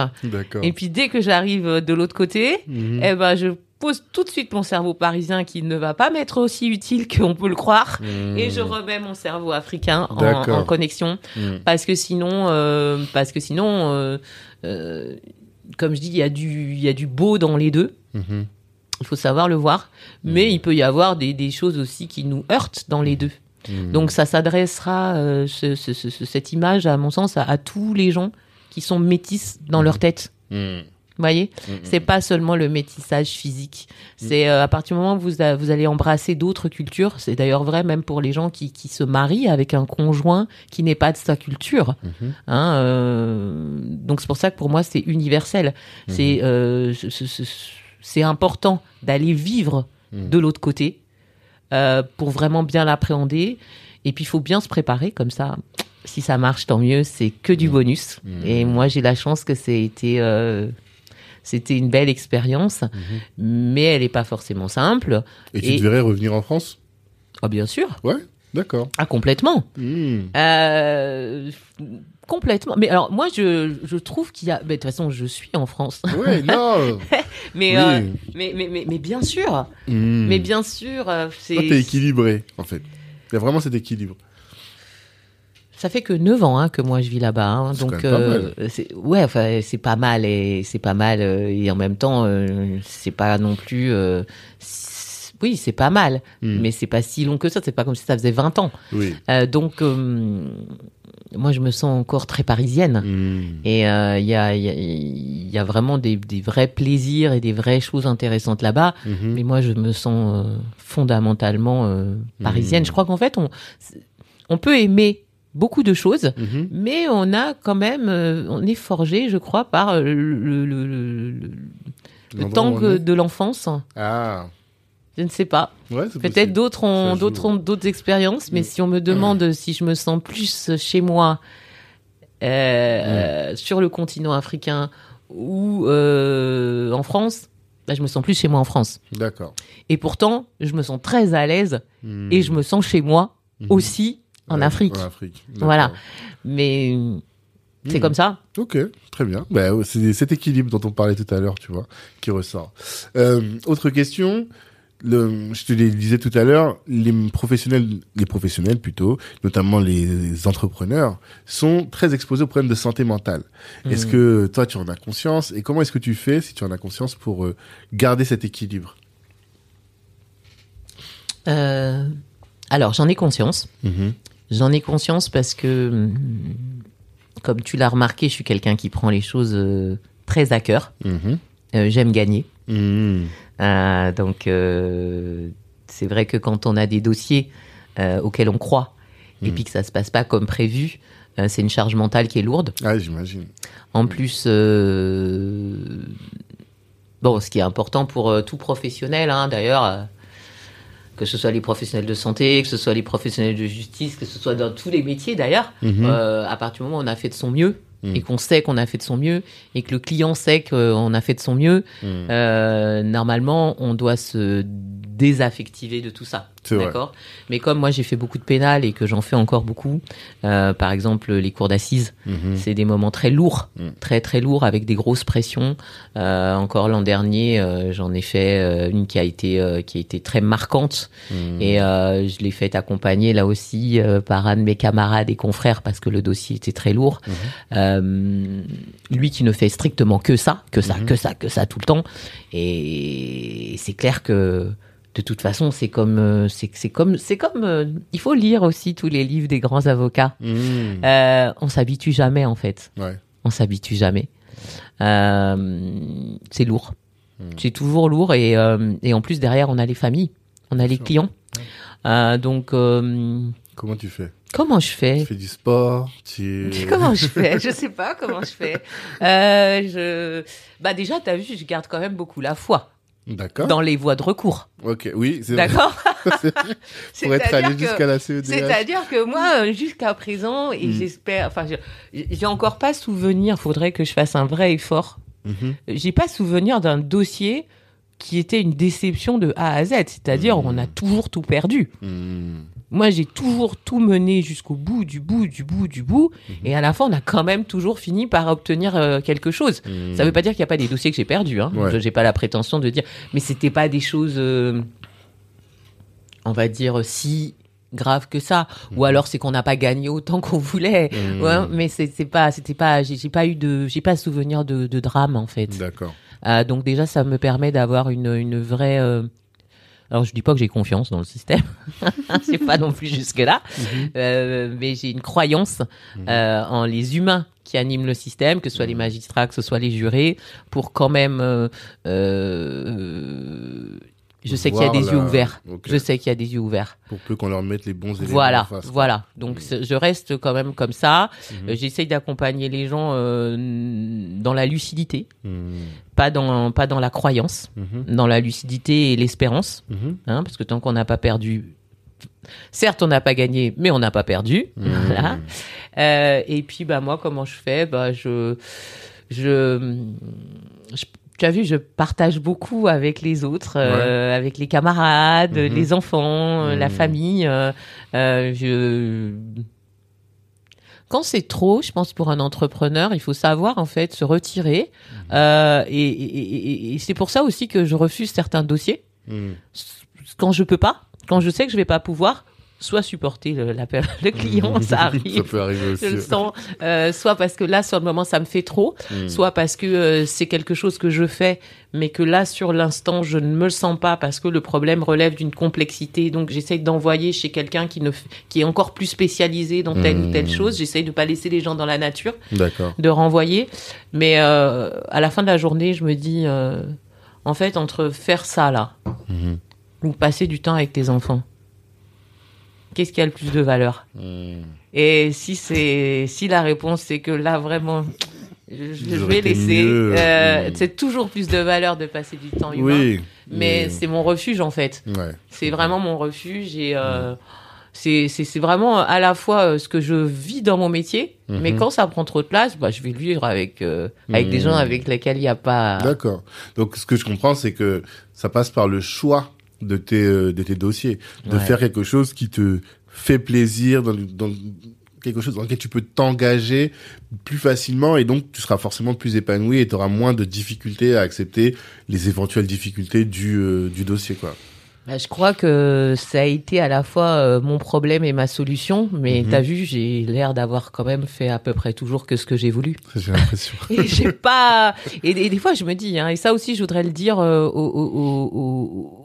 S2: Et puis dès que j'arrive euh, de l'autre côté,
S1: Mhm.
S2: eh ben je pose tout de suite mon cerveau parisien qui ne va pas m'être aussi utile qu'on peut le croire.
S1: Mhm.
S2: Et je remets mon cerveau africain en, connexion parce que sinon, euh, parce que sinon, comme je dis, il y a du, il y a du beau dans les deux.
S1: Mhm.
S2: Il faut savoir le voir, mais il peut y avoir des, des choses aussi qui nous heurtent dans les deux.
S1: Mhm.
S2: Donc ça s'adressera euh, ce- ce- ce- ce- cette image, à mon sens, à, à tous les gens qui sont métis dans leur tête.
S1: Mhm.
S2: Vous voyez,
S1: Mhm.
S2: c'est pas seulement le métissage physique. C'est euh, à partir du moment où vous, a- vous allez embrasser d'autres cultures. C'est d'ailleurs vrai même pour les gens qui, qui se marient avec un conjoint qui n'est pas de sa culture. Hein, euh, donc c'est pour ça que pour moi c'est universel. C'est euh, ce- ce- ce- c'est important d'aller vivre de l'autre côté euh, pour vraiment bien l'appréhender. Et puis il faut bien se préparer comme ça. Si ça marche, tant mieux. C'est que du
S1: Mhm.
S2: bonus.
S1: Mhm.
S2: Et moi j'ai la chance que c'était euh, c'était une belle expérience,
S1: Mhm.
S2: mais elle n'est pas forcément simple.
S1: Et tu
S2: Et-
S1: te verrais revenir en France?
S2: Ah bien sûr.
S1: Ouais, d'accord.
S2: Ah complètement. Euh, complètement. Mais alors moi je, je trouve qu'il y a. mais De toute façon je suis en France.
S1: Ouais, non.
S2: Mais,
S1: Oui.
S2: euh, mais, mais, mais, mais bien sûr.
S1: Mhm.
S2: Mais bien sûr. euh,
S1: Toi, t'es
S2: c'est
S1: équilibré, en fait. Il y a vraiment cet équilibre.
S2: ça fait que 9 ans hein, que moi je vis là-bas. hein.
S1: C'est
S2: donc euh, c'est ouais, enfin c'est pas mal et c'est pas mal euh, et en même temps euh, c'est pas non plus euh, oui, c'est pas mal,
S1: Hmm.
S2: mais c'est pas si long que ça, c'est pas comme si ça faisait 20 ans.
S1: Oui.
S2: Euh, donc euh, moi je me sens encore très parisienne.
S1: Hmm.
S2: Et euh, il y, a, y, a, il y a vraiment des, des vrais plaisirs et des vraies choses intéressantes là-bas.
S1: Mhm.
S2: Mais moi, je me sens fondamentalement parisienne.
S1: Mhm.
S2: Je crois qu'en fait, on, on peut aimer beaucoup de choses,
S1: Mhm.
S2: mais on a quand même, euh, on est forgé, je crois, par le, le, temps de l'enfance.
S1: Ah.
S2: Je ne sais pas.
S1: Ouais,
S2: Peut-être d'autres ont d'autres ont d'autres expériences, mais
S1: Mm.
S2: si on me demande si je me sens plus chez moi euh, euh, sur le continent africain ou euh, en France, bah, je me sens plus chez moi en France.
S1: D'accord.
S2: Et pourtant, je me sens très à l'aise et je me sens chez moi aussi en
S1: Ouais,
S2: Afrique.
S1: En Afrique.
S2: Voilà. Mais c'est comme ça.
S1: Ok, très bien. Bah, c'est cet équilibre dont on parlait tout à l'heure, tu vois, qui ressort. Euh, autre question. Le, je te le disais tout à l'heure, les professionnels, les professionnels plutôt, notamment les entrepreneurs, sont très exposés aux problèmes de santé mentale. Est-ce
S2: Mhm.
S1: que toi tu en as conscience et comment est-ce que tu fais si tu en as conscience pour euh, garder cet équilibre?
S2: Euh, alors, j'en ai conscience.
S1: Mhm.
S2: J'en ai conscience parce que, hum, comme tu l'as remarqué, je suis quelqu'un qui prend les choses euh, très à cœur. Euh, J'aime gagner. Euh, donc, euh, c'est vrai que quand on a des dossiers euh, auxquels on croit et
S1: Mhm.
S2: puis que ça se passe pas comme prévu, c'est une charge mentale qui est lourde.
S1: Ah, j'imagine.
S2: En plus, bon, ce qui est important pour tout professionnel, hein, d'ailleurs, que ce soit les professionnels de santé, que ce soit les professionnels de justice, que ce soit dans tous les métiers d'ailleurs,
S1: Mhm.
S2: euh, à partir du moment où on a fait de son mieux Et qu'on sait qu'on a fait de son mieux et que le client sait qu'on a fait de son mieux,
S1: Mhm.
S2: euh, normalement, on doit se désaffectiver de tout ça. D'accord Mais comme moi, j'ai fait beaucoup de pénal et que j'en fais encore beaucoup, euh, par exemple, les cours d'assises,
S1: Mhm.
S2: c'est des moments très lourds,
S1: Mm.
S2: très très lourds avec des grosses pressions. Euh, encore l'an dernier, euh, j'en ai fait euh, une qui a été euh, qui a été très marquante
S1: Mhm.
S2: et euh, je l'ai fait accompagner là aussi par un de mes camarades et confrères parce que le dossier était très lourd.
S1: Mhm.
S2: Euh, lui qui ne fait strictement que ça, que ça, que ça, que ça tout le temps. Et c'est clair que de toute façon, c'est comme, euh, c'est c'est comme, c'est comme. euh, il faut lire aussi tous les livres des grands avocats.
S1: Mhm.
S2: Euh, on s'habitue jamais en fait.
S1: Ouais.
S2: On s'habitue jamais. Euh, c'est lourd.
S1: Mm.
S2: C'est toujours lourd et, et en plus derrière on a les familles, on a les
S1: sûr.
S2: clients. Donc
S1: Comment tu fais?
S2: comment je
S1: Tu
S2: fais
S1: fais du sport tu...
S2: Comment je fais? Je sais pas comment je fais. Je bah déjà t'as vu je garde quand même beaucoup la foi
S1: D'accord.
S2: dans les voies de recours.
S1: Ok, oui, c'est.
S2: D'accord.
S1: Pour être allé jusqu'à la CEDH.
S2: C'est-à-dire que moi, jusqu'à présent, et
S1: Mm.
S2: j'espère, enfin, j'ai encore pas souvenir, faudrait que je fasse un vrai effort.
S1: Mhm.
S2: J'ai pas souvenir d'un dossier qui était une déception de A à Z, c'est-à-dire
S1: Mm.
S2: on a toujours tout perdu.
S1: Mhm.
S2: Moi, j'ai toujours tout mené jusqu'au bout, du bout, du bout, du bout,
S1: Mhm.
S2: et à la fin, on a quand même toujours fini par obtenir euh, quelque chose.
S1: Mhm.
S2: Ça veut pas dire qu'il n'y a pas des dossiers que j'ai perdus. Hein.
S1: Ouais.
S2: Je J'ai pas la prétention de dire, mais c'était pas des choses, euh, on va dire si graves que ça. Ou alors c'est qu'on n'a pas gagné autant qu'on voulait.
S1: Mhm.
S2: Ouais, mais c'est pas, c'était pas, j'ai j'ai pas eu de, j'ai pas souvenir de, de drame en fait.
S1: D'accord.
S2: Euh, donc déjà, ça me permet d'avoir une, une vraie. euh, Alors je dis pas que j'ai confiance dans le système, c'est pas non plus jusque là,
S1: Mhm.
S2: euh, mais j'ai une croyance euh, en les humains qui animent le système, que ce soit les magistrats, que ce soit les jurés, pour quand même. euh, je sais qu'il y a des
S1: la-
S2: yeux ouverts. Je sais qu'il y a des yeux ouverts.
S1: Pour peu qu'on leur mette les bons éléments
S2: Voilà,
S1: en face. quoi.
S2: voilà. Donc c'est- je reste quand même comme ça.
S1: Mhm.
S2: Euh, J'essaye d'accompagner les gens euh, dans la lucidité,
S1: Mhm.
S2: pas dans pas dans la croyance,
S1: Mhm.
S2: dans la lucidité et l'espérance,
S1: Mhm.
S2: hein, parce que tant qu'on n'a pas perdu, certes on n'a pas gagné, mais on n'a pas perdu.
S1: Mhm.
S2: Voilà. Euh, et puis bah moi comment je fais? Bah je je, je- tu as vu je partage beaucoup avec les autres euh, avec les camarades
S1: Mhm.
S2: les enfants euh, la
S1: Mhm. famille,
S2: euh, euh, je quand c'est trop, je pense pour un entrepreneur, il faut savoir en fait se retirer. Euh, et et- et- et c'est pour ça aussi que je refuse certains dossiers
S1: Mhm.
S2: quand je peux pas, quand je sais que je vais pas pouvoir, soit supporter le, la, le client, ça arrive.
S1: ça peut arriver aussi.
S2: Je le sens. Euh, soit parce que là, sur le moment, ça me fait trop.
S1: Mm.
S2: Soit parce que euh, c'est quelque chose que je fais, mais que là, sur l'instant, je ne me le sens pas parce que le problème relève d'une complexité. Donc, j'essaye d'envoyer chez quelqu'un qui ne, qui est encore plus spécialisé dans telle ou telle
S1: Mm.
S2: chose. J'essaye de pas laisser les gens dans la nature, de renvoyer. Mais euh, à la fin de la journée, je me dis, en fait, entre faire ça là
S1: Mhm.
S2: ou passer du temps avec tes enfants, qu'est-ce qui a le plus de valeur
S1: Mm.
S2: et si c'est si la réponse c'est que là vraiment je, vais laisser,
S1: mieux,
S2: euh,
S1: mm.
S2: c'est toujours plus de valeur de passer du temps humain.
S1: Oui.
S2: Mais c'est mon refuge en fait.
S1: Ouais.
S2: C'est vraiment mon refuge et euh, c'est vraiment à la fois euh, ce que je vis dans mon métier,
S1: Mhm.
S2: mais quand ça prend trop de place, bah je vais le vivre avec euh, avec des
S1: Mhm.
S2: gens avec lesquels il n'y a pas.
S1: D'accord. Donc, ce que je comprends, c'est que ça passe par le choix de tes, euh, de tes dossiers, de
S2: Ouais.
S1: faire quelque chose qui te fait plaisir, dans, dans quelque chose dans lequel tu peux t'engager plus facilement et donc tu seras forcément plus épanoui et tu auras moins de difficultés à accepter les éventuelles difficultés du, euh, du dossier, quoi.
S2: Bah, je crois que ça a été à la fois euh, mon problème et ma solution, mais
S1: Mhm.
S2: t'as vu, j'ai l'air d'avoir quand même fait à peu près toujours que ce que j'ai voulu.
S1: J'ai l'impression.
S2: Et j'ai pas. Et, et des fois, je me dis, hein, et ça aussi, je voudrais le dire euh, aux, aux- aux-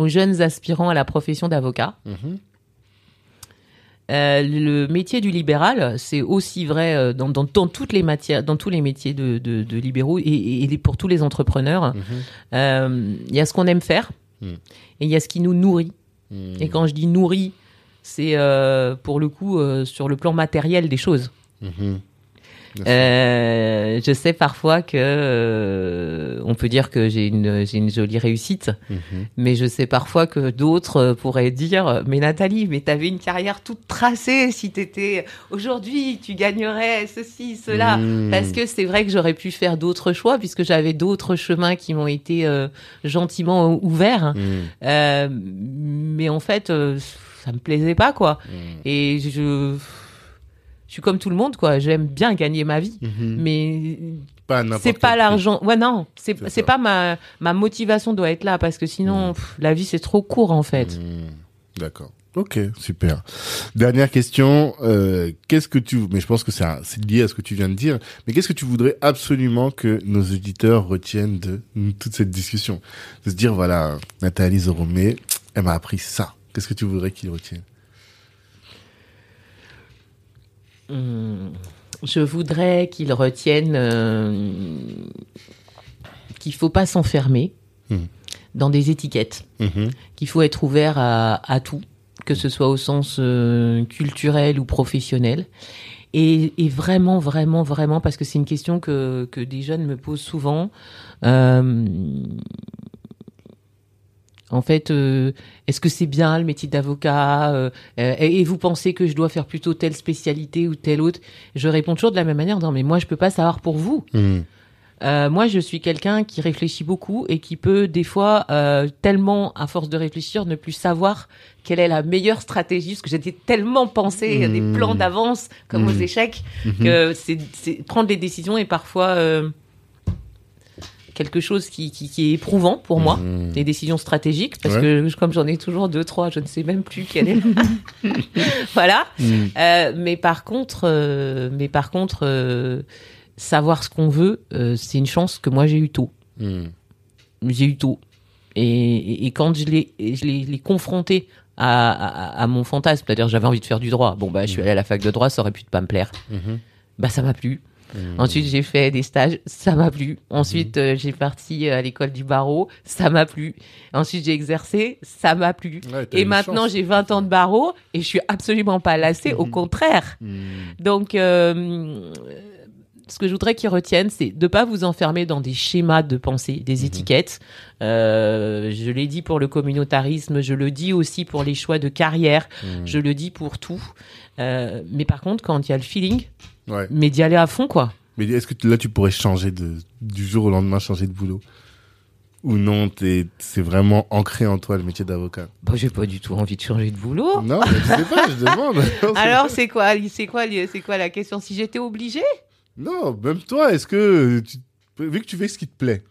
S2: aux- jeunes aspirants à la profession d'avocat.
S1: Mhm.
S2: Euh, le métier du libéral, c'est aussi vrai euh, dans, dans, dans toutes les matières, dans tous les métiers de, de, de libéraux et, pour tous les entrepreneurs.
S1: Mhm.
S2: Euh, Il y a ce qu'on aime faire
S1: Mm.
S2: et il y a ce qui nous nourrit.
S1: Mhm.
S2: Et quand je dis nourrit, c'est euh, pour le coup sur le plan matériel des choses. Euh, je sais parfois que euh, on peut dire que j'ai une j'ai une jolie réussite,
S1: Mhm.
S2: mais je sais parfois que d'autres euh, pourraient dire mais Nathalie, mais t'avais une carrière toute tracée si t'étais aujourd'hui tu gagnerais ceci cela.
S1: Mhm.
S2: Parce que c'est vrai que j'aurais pu faire d'autres choix puisque j'avais d'autres chemins qui m'ont été euh, gentiment ouverts. Euh, mais en fait, euh, ça me plaisait pas quoi.
S1: Mhm.
S2: Et je je suis comme tout le monde quoi. J'aime bien gagner ma vie,
S1: Mhm.
S2: mais c'est pas l'argent. Ouais non, c'est pas ma ma motivation doit être là parce que sinon
S1: Mhm.
S2: pff, la vie c'est trop court en fait.
S1: Hmm, D'accord. Ok, super. Dernière question. Euh, qu'est-ce que tu... Mais je pense que c'est lié à ce que tu viens de dire. Mais qu'est-ce que tu voudrais absolument que nos auditeurs retiennent de toute cette discussion? De se dire, voilà, Nathalie Zoromé, elle m'a appris ça. Qu'est-ce que tu voudrais qu'ils retiennent
S2: Hum, Je voudrais qu'ils retiennent euh, qu'il faut pas s'enfermer
S1: Mhm.
S2: dans des étiquettes. Qu'il faut être ouvert à, à tout, que ce soit au sens euh, culturel ou professionnel. Et, et vraiment, vraiment, vraiment, parce que c'est une question que, que des jeunes me posent souvent. euh, en fait, euh, est-ce que c'est bien le métier d'avocat euh, euh, Et et vous pensez que je dois faire plutôt telle spécialité ou telle autre? Je réponds toujours de la même manière. Non, mais moi, je peux pas savoir pour vous. Euh, moi, je suis quelqu'un qui réfléchit beaucoup et qui peut des fois tellement, à force de réfléchir, ne plus savoir quelle est la meilleure stratégie, parce que j'étais tellement pensé à des
S1: Mmh.
S2: plans d'avance, comme aux
S1: Mmh.
S2: échecs, que c'est prendre des décisions est parfois quelque chose qui, qui, qui est éprouvant pour moi,
S1: Mhm.
S2: les décisions stratégiques, parce
S1: Ouais.
S2: que comme j'en ai toujours deux, trois, je ne sais même plus quelle est. voilà.
S1: Mhm.
S2: Euh, mais par contre, euh, mais par contre, euh, savoir ce qu'on veut, c'est une chance que moi j'ai eu tôt.
S1: Mhm.
S2: J'ai eu tôt. Et, et, et quand je l'ai, confronté à, à, à mon fantasme, c'est-à-dire j'avais envie de faire du droit. Bon bah je suis allée à la fac de droit, ça aurait pu pas me plaire. Bah ça m'a plu.
S1: Mhm.
S2: Ensuite j'ai fait des stages, ça m'a plu. Ensuite euh, j'ai parti à l'école du barreau, ça m'a plu. Ensuite j'ai exercé, ça m'a plu.
S1: Ouais,
S2: Et maintenant j'ai 20 ans de barreau et je suis absolument pas lassée, au
S1: Mhm.
S2: contraire. Donc, euh, ce que je voudrais qu'ils retiennent, c'est de pas vous enfermer dans des schémas de pensée, des étiquettes. Euh, je l'ai dit pour le communautarisme, je le dis aussi pour les choix de carrière, je le dis pour tout. Euh, mais par contre, quand il y a le feeling,
S1: Ouais.
S2: mais d'y aller à fond, quoi.
S1: Mais est-ce que là, tu pourrais changer de, du jour au lendemain, changer de boulot? Ou non, t'es, c'est vraiment ancré en toi, le métier d'avocat?
S2: Bah, j'ai pas du tout envie de changer de boulot.
S1: Non, mais je sais pas, je demande.
S2: Alors, c'est quoi, c'est quoi, c'est quoi la question? Si j'étais obligée
S1: Non, même toi, est-ce que, tu- vu que tu fais ce qui te plaît,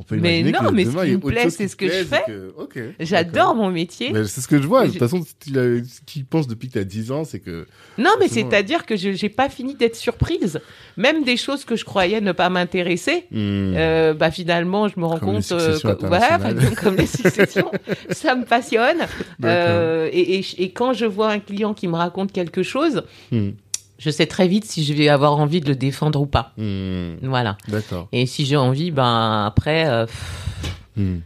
S1: on peut
S2: Mais
S1: imaginer
S2: non,
S1: que
S2: mais ce
S1: demain,
S2: qui
S1: il y a
S2: me plaît, c'est
S1: qui
S2: ce que je fais.
S1: que-
S2: J'adore mon métier.
S1: C'est ce que je vois. De toute façon, ce qu'il pense depuis que tu as 10 ans, c'est que.
S2: Non, mais c'est-à-dire que je j'ai pas fini d'être surprise. Même des choses que je croyais ne pas m'intéresser,
S1: Hmm.
S2: euh, bah finalement, je me rends
S1: Comme
S2: compte,
S1: successions
S2: que- voilà, comme les successions, ça me passionne. Euh, et, et, et quand je vois un client qui me raconte quelque chose,
S1: Hmm.
S2: Je sais très vite si je vais avoir envie de le défendre ou pas.
S1: Hmm.
S2: Voilà.
S1: D'accord.
S2: Et si j'ai envie, ben après, euh,
S1: Hmm.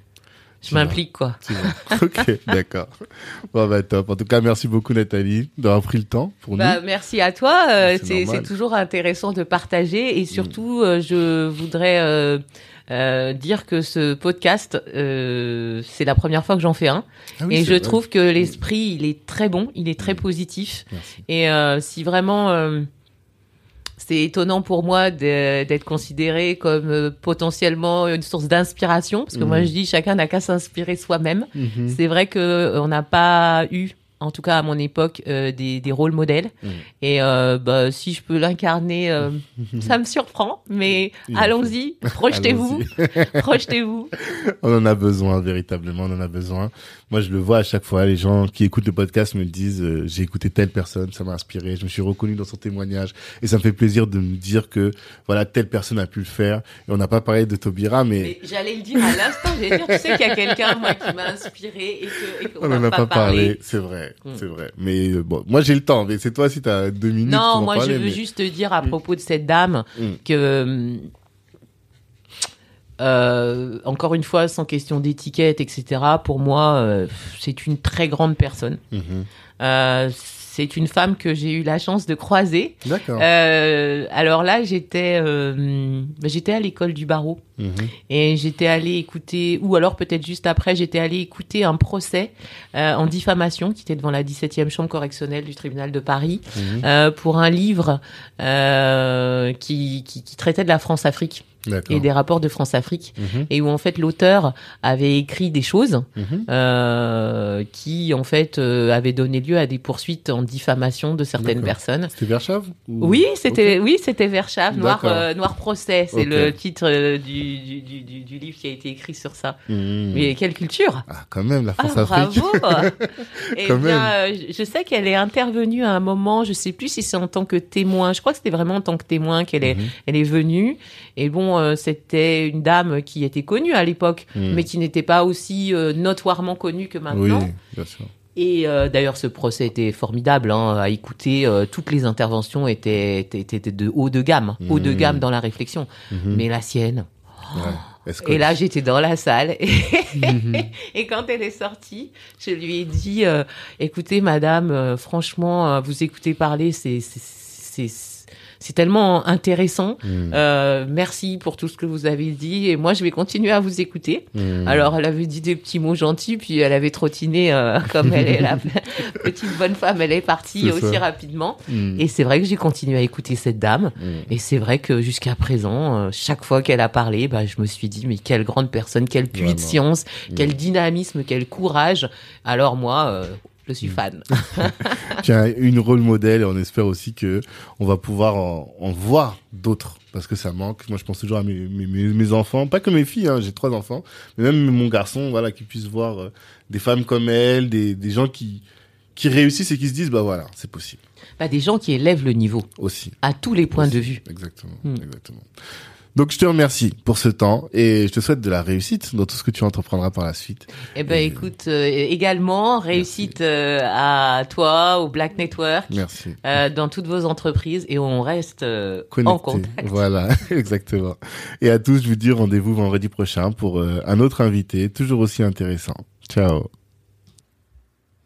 S2: je m'implique quoi.
S1: Ok, d'accord. Bon, bah, top. En tout cas, merci beaucoup, Nathalie, d'avoir pris le temps pour
S2: Bah,
S1: nous.
S2: merci à toi. euh,
S1: C'est
S2: toujours intéressant de partager et surtout, euh, je voudrais euh, dire que ce podcast, euh, c'est la première fois que j'en fais un
S1: Ah oui,
S2: et je
S1: vrai.
S2: trouve que l'esprit, il est très bon, il est très positif
S1: Merci.
S2: et euh, si vraiment euh, c'est étonnant pour moi d'être considéré comme euh, potentiellement une source d'inspiration parce que moi
S1: Mhm.
S2: je dis chacun n'a qu'à s'inspirer soi-même.
S1: Mhm.
S2: C'est vrai que on n'a pas eu, en tout cas à mon époque, euh, des, des rôles modèles.
S1: Mhm.
S2: Et euh, bah, si je peux l'incarner, euh, ça me surprend. Mais allons-y, projetez-vous, projetez-vous.
S1: On en a besoin, véritablement, on en a besoin. Moi, je le vois à chaque fois, les gens qui écoutent le podcast me disent, euh, j'ai écouté telle personne, ça m'a inspiré, je me suis reconnu dans son témoignage, et ça me fait plaisir de me dire que, voilà, telle personne a pu le faire. Et on n'a pas parlé de Tobira, mais,
S2: Mais J'allais le dire à l'instant, j'allais dire, tu sais qu'il y a quelqu'un moi qui m'a inspiré et qu'on
S1: on
S2: n'a
S1: n'en a
S2: pas,
S1: pas parlé.
S2: parlé.
S1: C'est vrai,
S2: Mm.
S1: c'est vrai. Mais euh, bon, moi j'ai le temps, mais c'est toi si t'as deux minutes pour
S2: Non,
S1: en
S2: moi
S1: parler.
S2: je veux
S1: mais-
S2: juste te dire à
S1: Mm.
S2: propos de cette dame
S1: Mm.
S2: que euh, encore une fois, sans question d'étiquette, etc. Pour moi, euh, c'est une très grande personne.
S1: Mhm.
S2: Euh, c'est une femme que j'ai eu la chance de croiser.
S1: D'accord.
S2: Euh, alors là, j'étais euh, j'étais à l'école du barreau
S1: Mhm.
S2: et j'étais allée écouter, ou alors peut-être juste après, j'étais allée écouter un procès euh, en diffamation qui était devant la 17e chambre correctionnelle du tribunal de Paris
S1: Mhm.
S2: pour un livre qui, qui, qui traitait de la France-Afrique. Et des rapports de France-Afrique
S1: Mhm.
S2: et où en fait l'auteur avait écrit des choses
S1: Mhm.
S2: euh, qui en fait euh, avaient donné lieu à des poursuites en diffamation de certaines personnes.
S1: C'était Verschave ou-
S2: Oui, c'était oui, c'était Verschave, Noir euh, Noir procès, c'est le titre du, du, du, livre qui a été écrit sur ça.
S1: Mhm.
S2: Mais quelle culture
S1: Ah, quand même, la
S2: ah,
S1: France-Afrique.
S2: bravo Eh
S1: Quand
S2: bien, je- je sais qu'elle est intervenue à un moment, je sais plus si c'est en tant que témoin, je crois que c'était vraiment en tant que témoin qu'elle est,
S1: Mhm.
S2: elle est venue. Et bon, euh, c'était une dame qui était connue à l'époque,
S1: Mhm.
S2: mais qui n'était pas aussi euh, notoirement connue que
S1: Oui,
S2: maintenant.
S1: bien sûr.
S2: Et euh, d'ailleurs, ce procès était formidable hein, à écouter. euh, toutes les interventions étaient, étaient, étaient de haut de gamme, haut de
S1: Mhm.
S2: gamme dans la réflexion.
S1: Mhm.
S2: Mais la sienne.
S1: Ouais. Est-ce que-
S2: Et là, j'étais dans la salle. Et,
S1: Mhm.
S2: et quand elle est sortie, je lui ai dit euh, "Écoutez, madame, euh, franchement, euh, vous écoutez parler, c'est c'est tellement intéressant.
S1: Mhm.
S2: Euh, merci pour tout ce que vous avez dit. Et moi, je vais continuer à vous écouter."
S1: Mhm.
S2: Alors, elle avait dit des petits mots gentils, puis elle avait trottiné euh, comme elle est la petite bonne femme. Elle est partie aussi
S1: ça.
S2: rapidement.
S1: Mhm.
S2: Et c'est vrai que j'ai continué à écouter cette dame. Et c'est vrai que jusqu'à présent, euh, chaque fois qu'elle a parlé, bah, je me suis dit, mais quelle grande personne, quel puits
S1: Vraiment.
S2: de science,
S1: Mhm.
S2: quel dynamisme, quel courage. Alors moi, je suis fan.
S1: Tu as une rôle modèle et on espère aussi que on va pouvoir en, en voir d'autres parce que ça manque. Moi, je pense toujours à mes, mes, mes- mes enfants, pas que mes filles, hein, j'ai trois enfants, mais même mon garçon, voilà, qui puisse voir euh, des femmes comme elle, des, des gens qui qui réussissent et qui se disent bah voilà, c'est possible
S2: Bah, des gens qui élèvent le niveau
S1: aussi.
S2: à tous les points
S1: Aussi.
S2: de vue.
S1: Exactement,
S2: Hmm.
S1: exactement. Donc je te remercie pour ce temps et je te souhaite de la réussite dans tout ce que tu entreprendras par la suite.
S2: Eh ben,
S1: Et-
S2: écoute, euh, également, réussite euh, à toi, au Black Network,
S1: Merci.
S2: euh, dans toutes vos entreprises et on reste euh, en contact.
S1: Voilà, exactement. Et à tous, je vous dis rendez-vous vendredi prochain pour euh, un autre invité, toujours aussi intéressant. Ciao.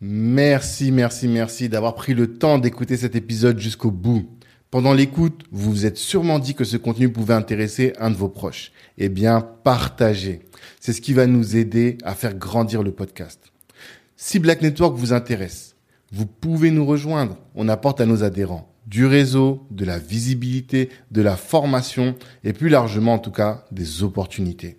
S1: Merci, merci, merci d'avoir pris le temps d'écouter cet épisode jusqu'au bout. Pendant l'écoute, vous vous êtes sûrement dit que ce contenu pouvait intéresser un de vos proches. Eh bien, partagez. C'est ce qui va nous aider à faire grandir le podcast. Si Black Network vous intéresse, vous pouvez nous rejoindre. On apporte à nos adhérents du réseau, de la visibilité, de la formation et plus largement en tout cas des opportunités.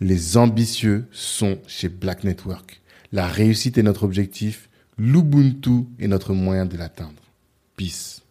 S1: Les ambitieux sont chez Black Network. La réussite est notre objectif, l'Ubuntu est notre moyen de l'atteindre. Peace.